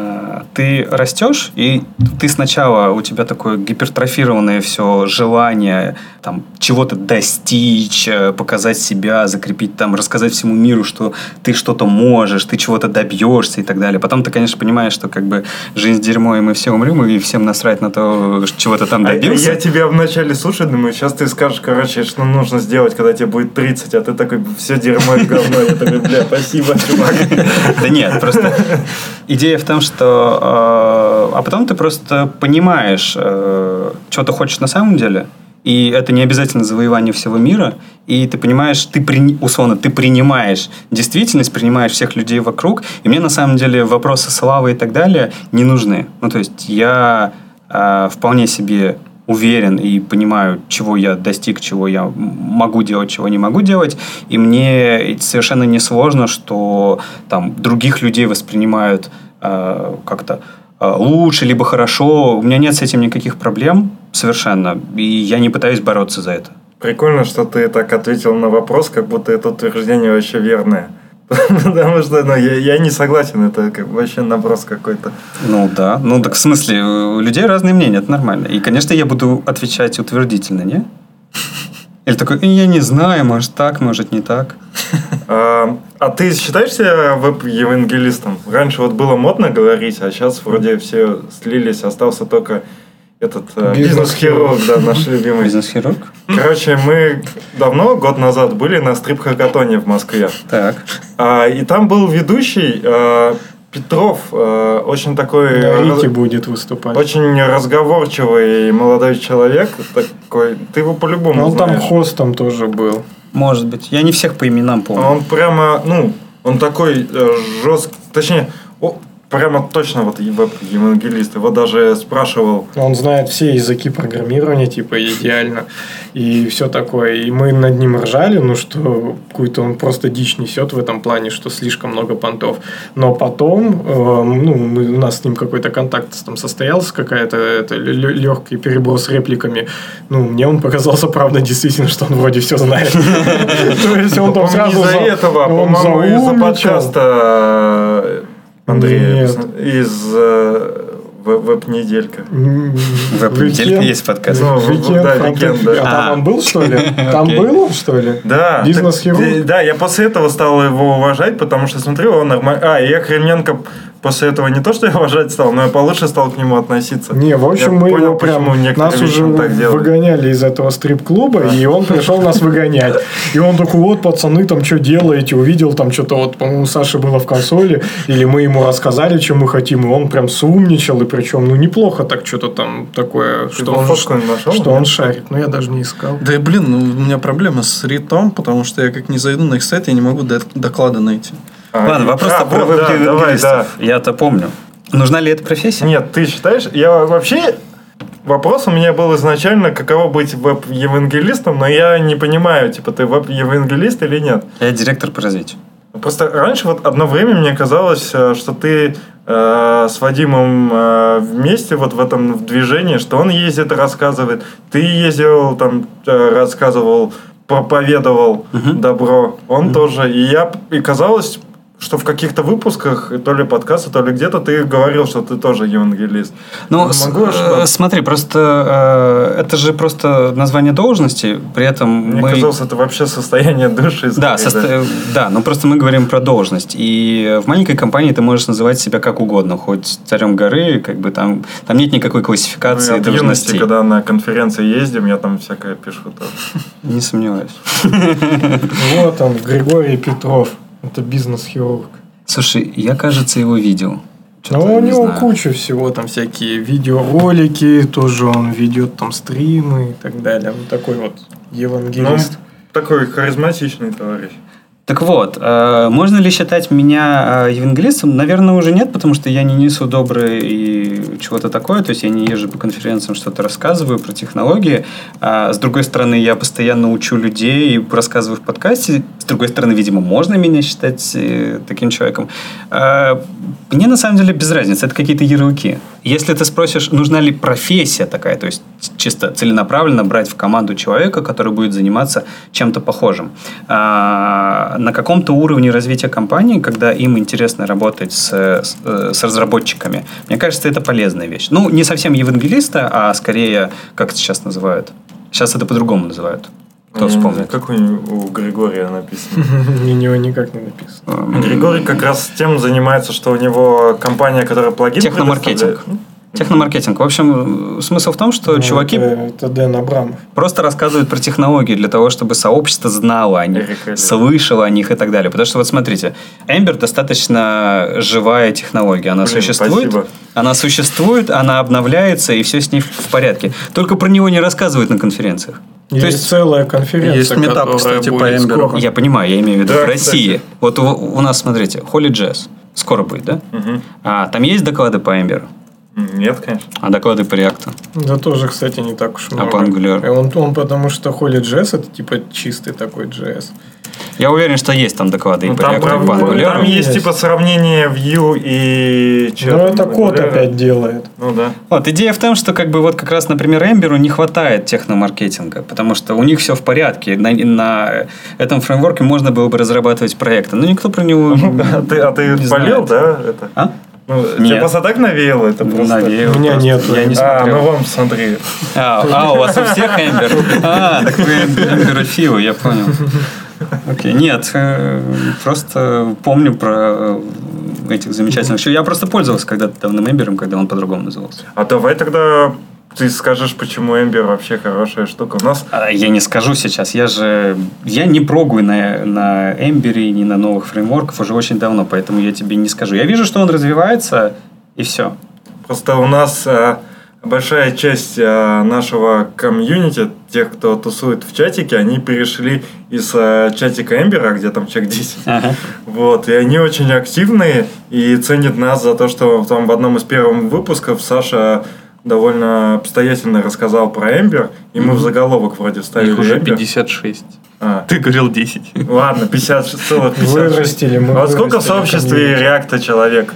ты растешь, и ты сначала, у тебя такое гипертрофированное все желание там чего-то достичь, э, показать себя, закрепить там, рассказать всему миру, что ты что-то можешь, ты чего-то добьешься и так далее. Потом ты, конечно, понимаешь, что как бы жизнь дерьмо, и мы все умрем, и всем насрать на то, чего ты там А добился. Я тебя вначале слушаю, думаю, сейчас ты скажешь, короче, что нужно сделать, когда тебе будет 30, а ты такой, все дерьмо и говно. Я такой, бля, спасибо, чувак. Да нет, просто идея в том, что... а потом ты просто понимаешь, э, что ты хочешь на самом деле, и это не обязательно завоевание всего мира, и ты понимаешь, ты при- условно, ты принимаешь действительность, принимаешь всех людей вокруг, и мне на самом деле вопросы славы и так далее не нужны. Ну, то есть я э, вполне себе уверен и понимаю, чего я достиг, чего я могу делать, чего не могу делать. И мне совершенно не сложно, что там других людей воспринимают как-то э, лучше, либо хорошо. У меня нет с этим никаких проблем совершенно. И я не пытаюсь бороться за это. прикольно, что ты так ответил на вопрос, как будто это утверждение вообще верное. Потому что ну, я, я не согласен, это как вообще наброс какой-то. Ну да. Ну так в смысле, у людей разные мнения, это нормально. И, конечно, я буду отвечать утвердительно, не? Или такой, «Э, я не знаю, может так, может не так. А, а ты считаешь себя веб-евангелистом? Раньше вот было модно говорить, а сейчас вроде все слились, остался только этот э, Бизнес-хирург. да, наш любимый. Бизнес-хирург? Короче, мы давно, год назад, были на стрип-хакатоне в Москве. Так. А, и там был ведущий э, Петров, э, очень такой... На раз- будет выступать. Очень разговорчивый молодой человек. Такой, ты его по-любому Ну, Он там знаешь. хостом тоже был. Может быть. Я не всех по именам помню. Он прямо, ну, он такой жесткий, точнее, прямо точно вот веб-евангелист. Его даже спрашивал, Он знает все языки программирования, типа, идеально. И все такое. И мы над ним ржали, ну, что какую-то он просто дичь несет в этом плане, что слишком много понтов. Но потом, э, ну, мы- у нас с ним какой-то контакт там состоялся, какая-то это, легкий переброс репликами. Ну, мне он показался, правда, действительно, что он вроде все знает. То есть он там сразу... из-за за- этого, по-моему, из-за подкаста э, Андрея, Нет. из э, веб- веб-неделька. М, Веб-неделька есть подкаст. Ну, Weekend да, да. А там он был, что ли? Там был он, что ли? Да. Бизнес-хирург? Да, я после этого стал его уважать, потому что смотрю, он нормально. А, и я Хременко после этого не то, что я уважать стал, но я получше стал к нему относиться. Не, в общем, Я мы понял, его прям... почему некоторые Нас уже выгоняли из этого стрип-клуба, и он пришел нас выгонять. И он такой, вот, пацаны, там, что делаете? Увидел там что-то, вот, по-моему, Саши было в консоли, или мы ему рассказали, что мы хотим, и он прям сумничал, и причем, ну, неплохо так что-то там такое, что он, нашел? что он шарит. Но я даже не искал. Да и блин, ну, у меня проблема с ритом, потому что я как не зайду на их сайт, я не могу до- доклады найти. А, Ладно, вопрос а, про вот, да, давай, да. Я-то помню. Нужна ли эта профессия? Нет, ты считаешь? Я вообще... Вопрос у меня был изначально, каково быть веб-евангелистом, но я не понимаю, типа, ты веб-евангелист или нет. Я директор по развитию. Просто раньше вот одно время мне казалось, э, что ты э, с Вадимом э, вместе вот в этом в движении, что он ездит, рассказывает, ты ездил, там, э, рассказывал, проповедовал добро, он тоже. И я, и казалось, что в каких-то выпусках, то ли подкаста, то ли где-то ты говорил, что ты тоже евангелист. Ну, с- могу э, ошибаться? смотри, просто э, это же просто название должности, при этом Мне мы... казалось, это вообще состояние души. Да, соста- да, но просто мы говорим про должность. И в маленькой компании ты можешь называть себя как угодно, хоть царем горы, как бы там, там нет никакой Ну, классификации от юности, должностей. когда на конференции ездим, я там всякое пишу тоже. Не сомневаюсь. Вот он, Григорий Петров. Это бизнес-хирург. Слушай, я, кажется, его видел. Ну, у не него знаю. куча всего, там всякие видеоролики, тоже он ведет там стримы и так далее. Он такой вот Ну, евангелист. такой харизматичный товарищ. Так вот, э, можно ли считать меня э, евангелистом? Наверное, уже нет, потому что я не несу доброе и чего-то такое. То есть я не езжу по конференциям, что-то рассказываю про технологии. А с другой стороны, я постоянно учу людей и рассказываю в подкасте. С другой стороны, видимо, можно меня считать э, таким человеком. Э, Мне на самом деле без разницы. Это какие-то ярлыки. Если ты спросишь, нужна ли профессия такая, то есть чисто целенаправленно брать в команду человека, который будет заниматься чем-то похожим. А, на каком-то уровне развития компании, когда им интересно работать с, с, э, с разработчиками, мне кажется, это полезная вещь. Ну, не совсем евангелиста, а скорее, как это сейчас называют? Сейчас это по-другому называют. Кто вспомнит? Как у, у Григория написано. У него никак не написано. Эм, Григорий как раз тем занимается, что у него компания, которая плагин Техномаркетинг. предоставляет. Техномаркетинг. В общем, смысл в том, что Ну, чуваки Это, это Дэн Абрамов. просто рассказывают про технологии для того, чтобы сообщество знало о них, слышало о них и так далее. Потому что вот смотрите, Ember достаточно живая технология. Она Блин, существует, спасибо. она существует, она обновляется, и все с ней в порядке. Только про него не рассказывают на конференциях. Есть, То есть целая конференция, Есть метап, кстати, по Эмберу. скоро. я понимаю, я имею в виду Да, в России. кстати. Вот у, у нас, смотрите, Holy Jazz. Скоро будет, да? Мгм. А, там есть доклады по Ember? Нет, конечно. А доклады по React? Да тоже, кстати, не так уж А много. по Angular? И Он, он потому что Holy Jazz это типа чистый такой JS. Я уверен, что есть там доклады и Ну, по там, реактору, и по там ангуляру. есть Есть. типа сравнение Vue и... Ну, там, это код Angular. опять делает. Ну да. Вот, идея в том, что как бы вот как раз, например, Эмберу не хватает техномаркетинга, потому что у них все в порядке. На, на этом фреймворке можно было бы разрабатывать проекты, но никто про него А ты, а ты болел, да? Это? А? Ну, Нет. просто так навеяло это просто? Надеюсь, У меня просто. нет. Я не А, смотрел. ну вон, смотри. А, а, у вас у всех Эмбер? А, так вы Эмберофилы, я понял. Окей, нет, э, просто помню про э, этих замечательных... Я просто пользовался когда-то давным Эмбером, когда он по-другому назывался. А давай тогда ты скажешь, почему Эмбер вообще хорошая штука. У нас А, Я не скажу сейчас, я же... Я не прогую на, на Эмбере, ни на новых фреймворках уже очень давно, поэтому я тебе не скажу. Я вижу, что он развивается, и все. просто у нас э, большая часть э, нашего комьюнити, тех, кто тусует в чатике, они перешли из э, чатика Эмбера, где там человек 10, Ага. Вот, и они очень активные и ценят нас за то, что там в одном из первых выпусков Саша довольно обстоятельно рассказал про Эмбер, и мы в заголовок вроде вставили Их уже Эмбер. 56. А, Ты говорил 10. ладно, 50 целых 56. Вырастили мы. А вот сколько в сообществе реакта человек?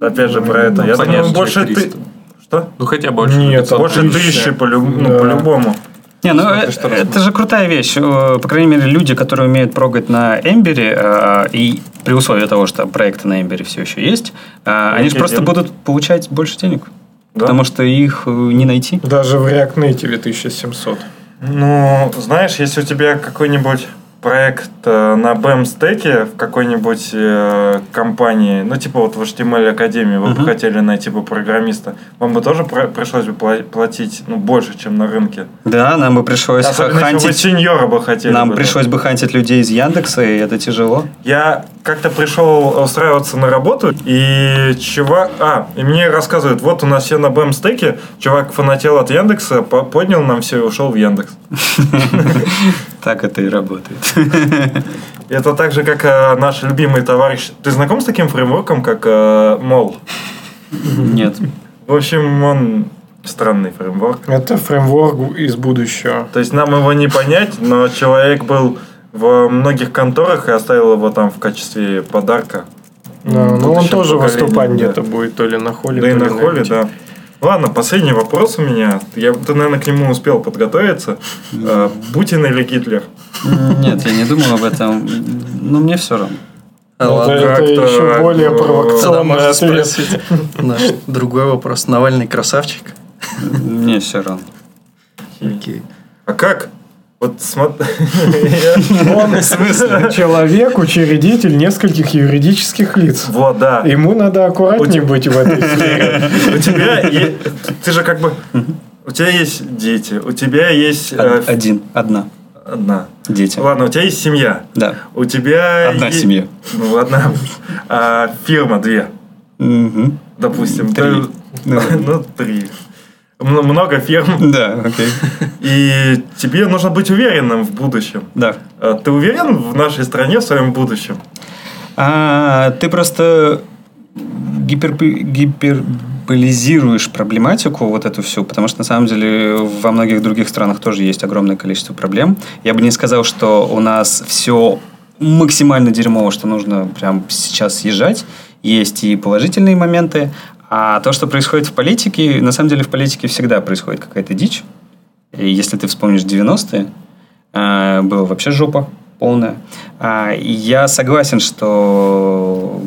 Опять же про это. Я думаю, больше ты... 300. Что? Ну хотя больше. Нет, 500. Больше тысячи ну, по-любому. Не, ну Смотри, э, что это же крутая вещь. Э, По крайней мере, люди, которые умеют прогать на Эмбере, э, и при условии того, что проекты на Эмбере все еще есть, э, они же просто будут получать больше денег. Да? Потому что их э, не найти. Даже в React Native 1700. Ну, знаешь, если у тебя какой-нибудь проект э, на BEM стеке в какой-нибудь э, компании, ну, типа вот в HTML Академии, вы бы Мгм. хотели найти бы программиста, вам бы тоже про- пришлось бы пла- платить, ну, больше, чем на рынке. Да, нам бы пришлось Особенно, если вы хантить... сеньора бы хотели Нам бы, да. пришлось бы хантить людей из Яндекса, и это тяжело. Я как-то пришел устраиваться на работу, и чувак... А, и мне рассказывают, вот у нас все на BEM стеке, чувак фанател от Яндекса, по- поднял нам все и ушел в Яндекс. Так это и работает. Это так же, как э, наш любимый товарищ. Ты знаком с таким фреймворком, как э, Мол? Нет. В общем, он странный фреймворк. Это фреймворк из будущего. То есть нам его не понять, но человек был в многих конторах и оставил его там в качестве подарка. Да, ну он тоже выступать да. где-то будет, то ли на холле, Да и то на холле, MIT. да. Ладно, последний вопрос у меня. Я, ты, наверное, к нему успел подготовиться. Э, Путин или Гитлер? Нет, я не думал об этом. Ну, мне все равно. А, Это, ладно. это как-то, еще более Тогда провокационный ответ. спросить наш другой вопрос. Навальный красавчик? Мне все равно. Окей. А как? Вот смотри. Он человек, учредитель нескольких юридических лиц. Вот, да. Ему надо аккуратнее быть в этой сфере. У тебя ты же как бы у тебя есть дети, у тебя есть э, Од- Один, одна. одна. Дети. Ладно, у тебя есть семья. Да. У тебя Одна семья. Ну одна. А, фирма две, допустим. Три. Ну. Ну три. Много фирм, Да, окей. и тебе нужно быть уверенным в будущем. Да. А Ты уверен в нашей стране в своем будущем? А, ты просто гипер, гиперболизируешь проблематику вот эту всю, потому что на самом деле во многих других странах тоже есть огромное количество проблем. Я бы не сказал, что у нас все максимально дерьмово, что нужно прям сейчас съезжать. Есть и положительные моменты, а то, что происходит в политике, на самом деле в политике всегда происходит какая-то дичь. И если ты вспомнишь 90-е, э, было вообще жопа полная. А, я согласен, что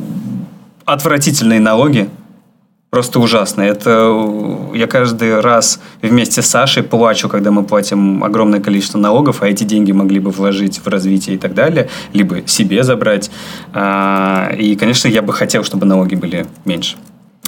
отвратительные налоги просто ужасно. Это э, я каждый раз вместе с Сашей плачу, когда мы платим огромное количество налогов, а эти деньги могли бы вложить в развитие и так далее, либо себе забрать. А, И, конечно, я бы хотел, чтобы налоги были меньше.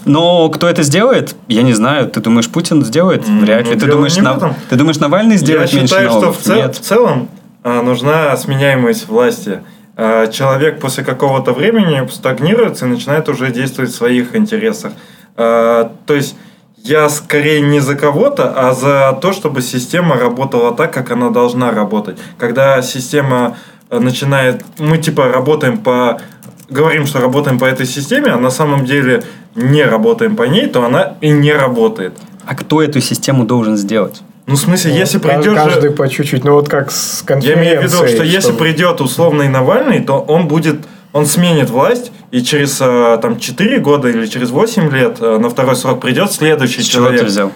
Но кто это сделает, я не знаю. Ты думаешь, Путин сделает? Вряд ли. ну, Ты дело думаешь, этом. ты думаешь, Навальный сделает Я меньше считаю, что налогов? в, цел- Нет. в целом а, нужна сменяемость власти. А, Человек после какого-то времени стагнируется и начинает уже действовать в своих интересах. А, То есть я скорее не за кого-то, а за то, чтобы система работала так, как она должна работать. Когда система э, начинает... Мы типа работаем по... Говорим, что работаем по этой системе, а на самом деле не работаем по ней, то она и не работает. А кто эту систему должен сделать? Ну, в смысле, если Ну, придет же- Каждый по чуть-чуть. Ну, вот как с Я конференцией. имею в виду, что если чтобы- придет условный Навальный, то он будет, он сменит власть, и через э, там 4 года или через 8 лет э, на второй срок придет следующий С чего человек. ты взял?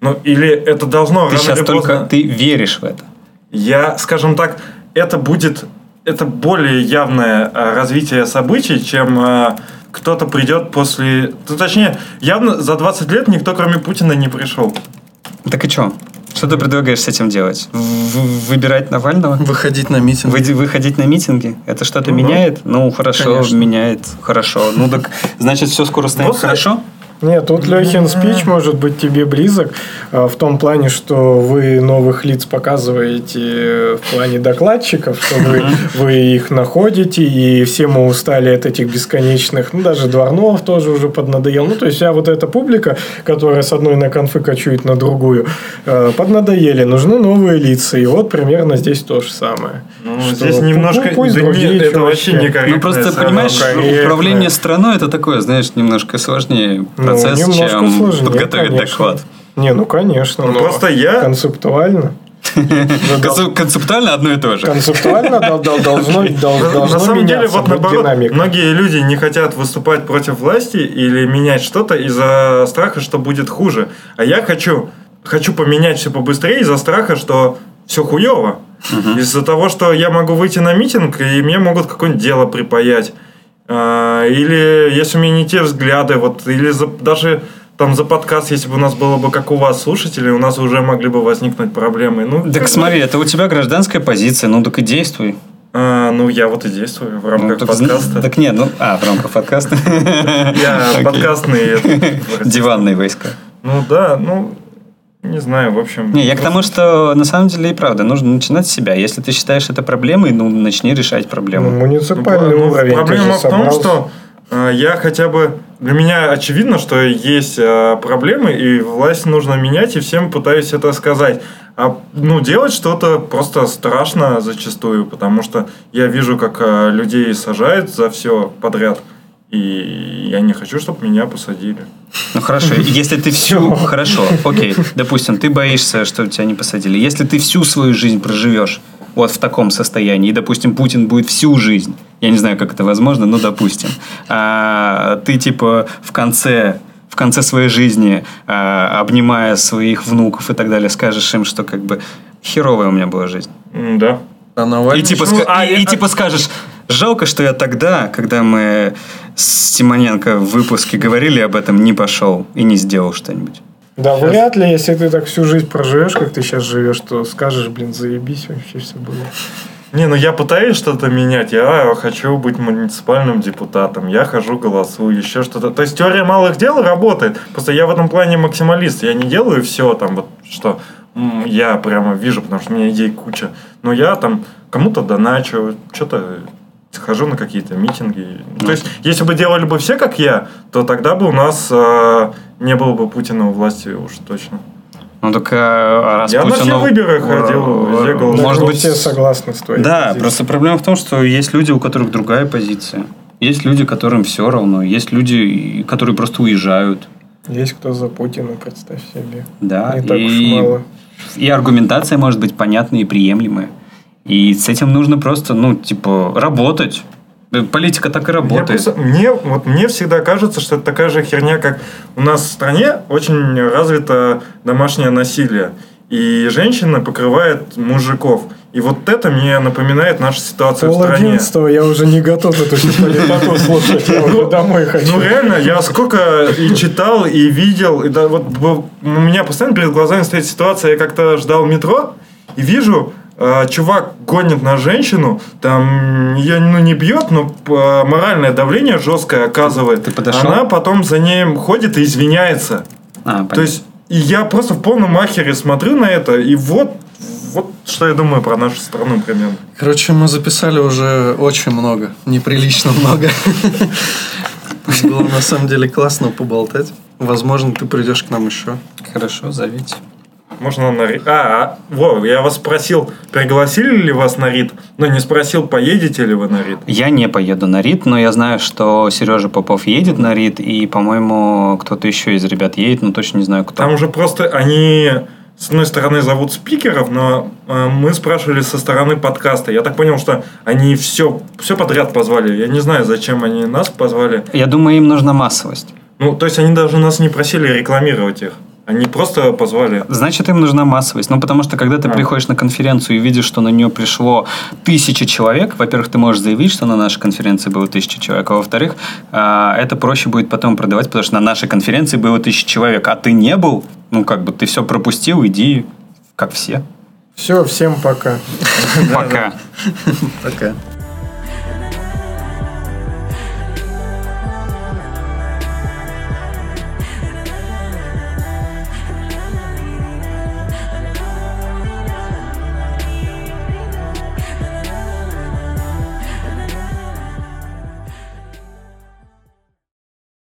Ну, или это должно Ты рано сейчас или только... поздно- Ты веришь в это. Я, скажем так, это будет, это более явное э, развитие событий, чем э, кто-то придет после... Ну, точнее, явно за 20 лет никто, кроме Путина, не пришел. Так и что? Что ты предлагаешь с этим делать? В- Выбирать Навального? Выходить на митинг. Вы- Выходить на митинги? Это что-то Ну да. меняет? Ну, хорошо, Конечно. меняет. Хорошо. Ну, так, значит, все скоро станет Просто- хорошо? Нет, тут Лехин спич может быть тебе близок э, в том плане, что вы новых лиц показываете э, в плане докладчиков, что вы, вы их находите, и все мы устали от этих бесконечных, ну, даже Дворнов тоже уже поднадоел. Ну, то есть, вся вот эта публика, которая с одной на конфы кочует на другую, э, поднадоели, нужны новые лица. И вот примерно здесь то же самое. Ну, Что здесь немножко... пусть да другие нет, это вообще некорректно. Ну, просто, понимаешь, корректно. управление страной это такое, знаешь, немножко сложнее Ну, процесс, немножко чем сложнее, подготовить конечно. доклад. Не, ну конечно. Ну, но просто я- концептуально. Концеп- Концептуально одно и то же. Концептуально дол- дол- должно, дол- На- самом деле, вот наоборот, многие люди не хотят выступать против власти или менять что-то из-за страха, что будет хуже. А я хочу, хочу поменять все побыстрее из-за страха, что все хуево. Из-за того, что я могу выйти на митинг, и мне могут какое-нибудь дело припаять. А, Или если у меня не те взгляды, вот, или за- даже там за подкаст, если бы у нас было бы как у вас слушателей, у нас уже могли бы возникнуть проблемы. Ну, Так смотри, это у тебя гражданская позиция, ну так и действуй. А, ну, я вот и действую в Ну, рамках так, подкаста. Так нет, ну, а, в рамках подкаста. Я подкастный... Диванные войска. Ну да, ну, не знаю, в общем... Не, я к тому, что на самом деле и правда, нужно начинать с себя. Если ты считаешь это проблемой, ну, начни решать Ну, проблему. муниципальный Ну, уровень. Проблема в том, что э, я хотя бы... Для меня очевидно, что есть э, проблемы, и власть нужно менять, и всем пытаюсь это сказать. А ну, делать что-то просто страшно зачастую, потому что я вижу, как э, людей сажают за все подряд, и я не хочу, чтобы меня посадили. Ну хорошо, если ты всю... Хорошо, окей, допустим, ты боишься, что тебя не посадили. Если ты всю свою жизнь проживешь вот в таком состоянии, и, допустим, Путин будет всю жизнь, я не знаю, как это возможно, но допустим, а, ты типа в конце в конце своей жизни, а, обнимая своих внуков и так далее, скажешь им, что как бы херовая у меня была жизнь. Да. А Навальный И типа, ну, ска- а и, и типа скажешь, жалко, что я тогда, когда мы с Симоненко в выпуске говорили об этом, не пошел и не сделал что-нибудь. Да, вряд ли, если ты так всю жизнь проживешь, как ты сейчас живешь, то скажешь, блин, заебись, вообще все было. Не, ну я пытаюсь что-то менять. Я хочу быть муниципальным депутатом. Я хожу, голосую, еще что-то. То есть теория малых дел работает. Просто я в этом плане максималист. Я не делаю все там вот что я прямо вижу, потому что у меня идей куча. Но я там кому-то доначу, что-то хожу на какие-то митинги. То есть, если бы делали бы все как я, то тогда бы у нас э, не было бы Путина у власти уж точно. Ну так а раз Я на Путину- все выборы ходил, везде голосовал. Даже Может быть... все согласны с твоей Да, позицией. просто проблема в том, что есть люди, у которых другая позиция. Есть люди, которым все равно. Есть люди, которые просто уезжают. Есть кто за Путина, представь себе. Да, Не так уж и, мало. и аргументация может быть понятная и приемлемая. И с этим нужно просто, ну, типа, работать. Э, Политика так и работает. просто- мне, вот мне всегда кажется, что это такая же херня, как у нас в стране очень развито домашнее насилие. И женщина покрывает мужиков. И вот это мне напоминает нашу ситуацию в Пол стране. одиннадцатого я уже не готов эту политоту слушать, я уже домой хочу. Ну реально, я сколько и читал, и видел, и да, вот у меня постоянно перед глазами стоит ситуация, я как-то ждал метро, и вижу, чувак гонит на женщину, там ее ну, не бьет, но э, моральное давление жесткое оказывает. ты подошел? Она потом за ним ходит и извиняется. А, понятно. То есть, и я просто в полном ахере смотрю на это, и вот, вот что я думаю про нашу страну примерно. Короче, мы записали уже очень много. Неприлично много. Было на самом деле классно поболтать. Возможно, ты придешь к нам еще. Хорошо, зовите. Можно на ри- А, а, во, я вас спросил, пригласили ли вас на РИД, но не спросил, поедете ли вы на РИД. Я не поеду на РИД, но я знаю, что Сережа Попов едет на РИД, и, по-моему, кто-то еще из ребят едет, но точно не знаю, кто. Там уже просто они с одной стороны зовут спикеров, но э, мы спрашивали со стороны подкаста. Я так понял, что они все, все подряд позвали. Я не знаю, зачем они нас позвали. Я думаю, им нужна массовость. Ну, то есть они даже нас не просили рекламировать их. Они просто позвали. Значит, им нужна массовость. Ну, потому что, когда ты А. приходишь на конференцию и видишь, что на нее пришло тысяча человек, во-первых, ты можешь заявить, что на нашей конференции было тысяча человек, а во-вторых, а, это проще будет потом продавать, потому что на нашей конференции было тысяча человек, а ты не был, ну, как бы ты все пропустил, иди как все. Все, всем пока. Пока. Пока.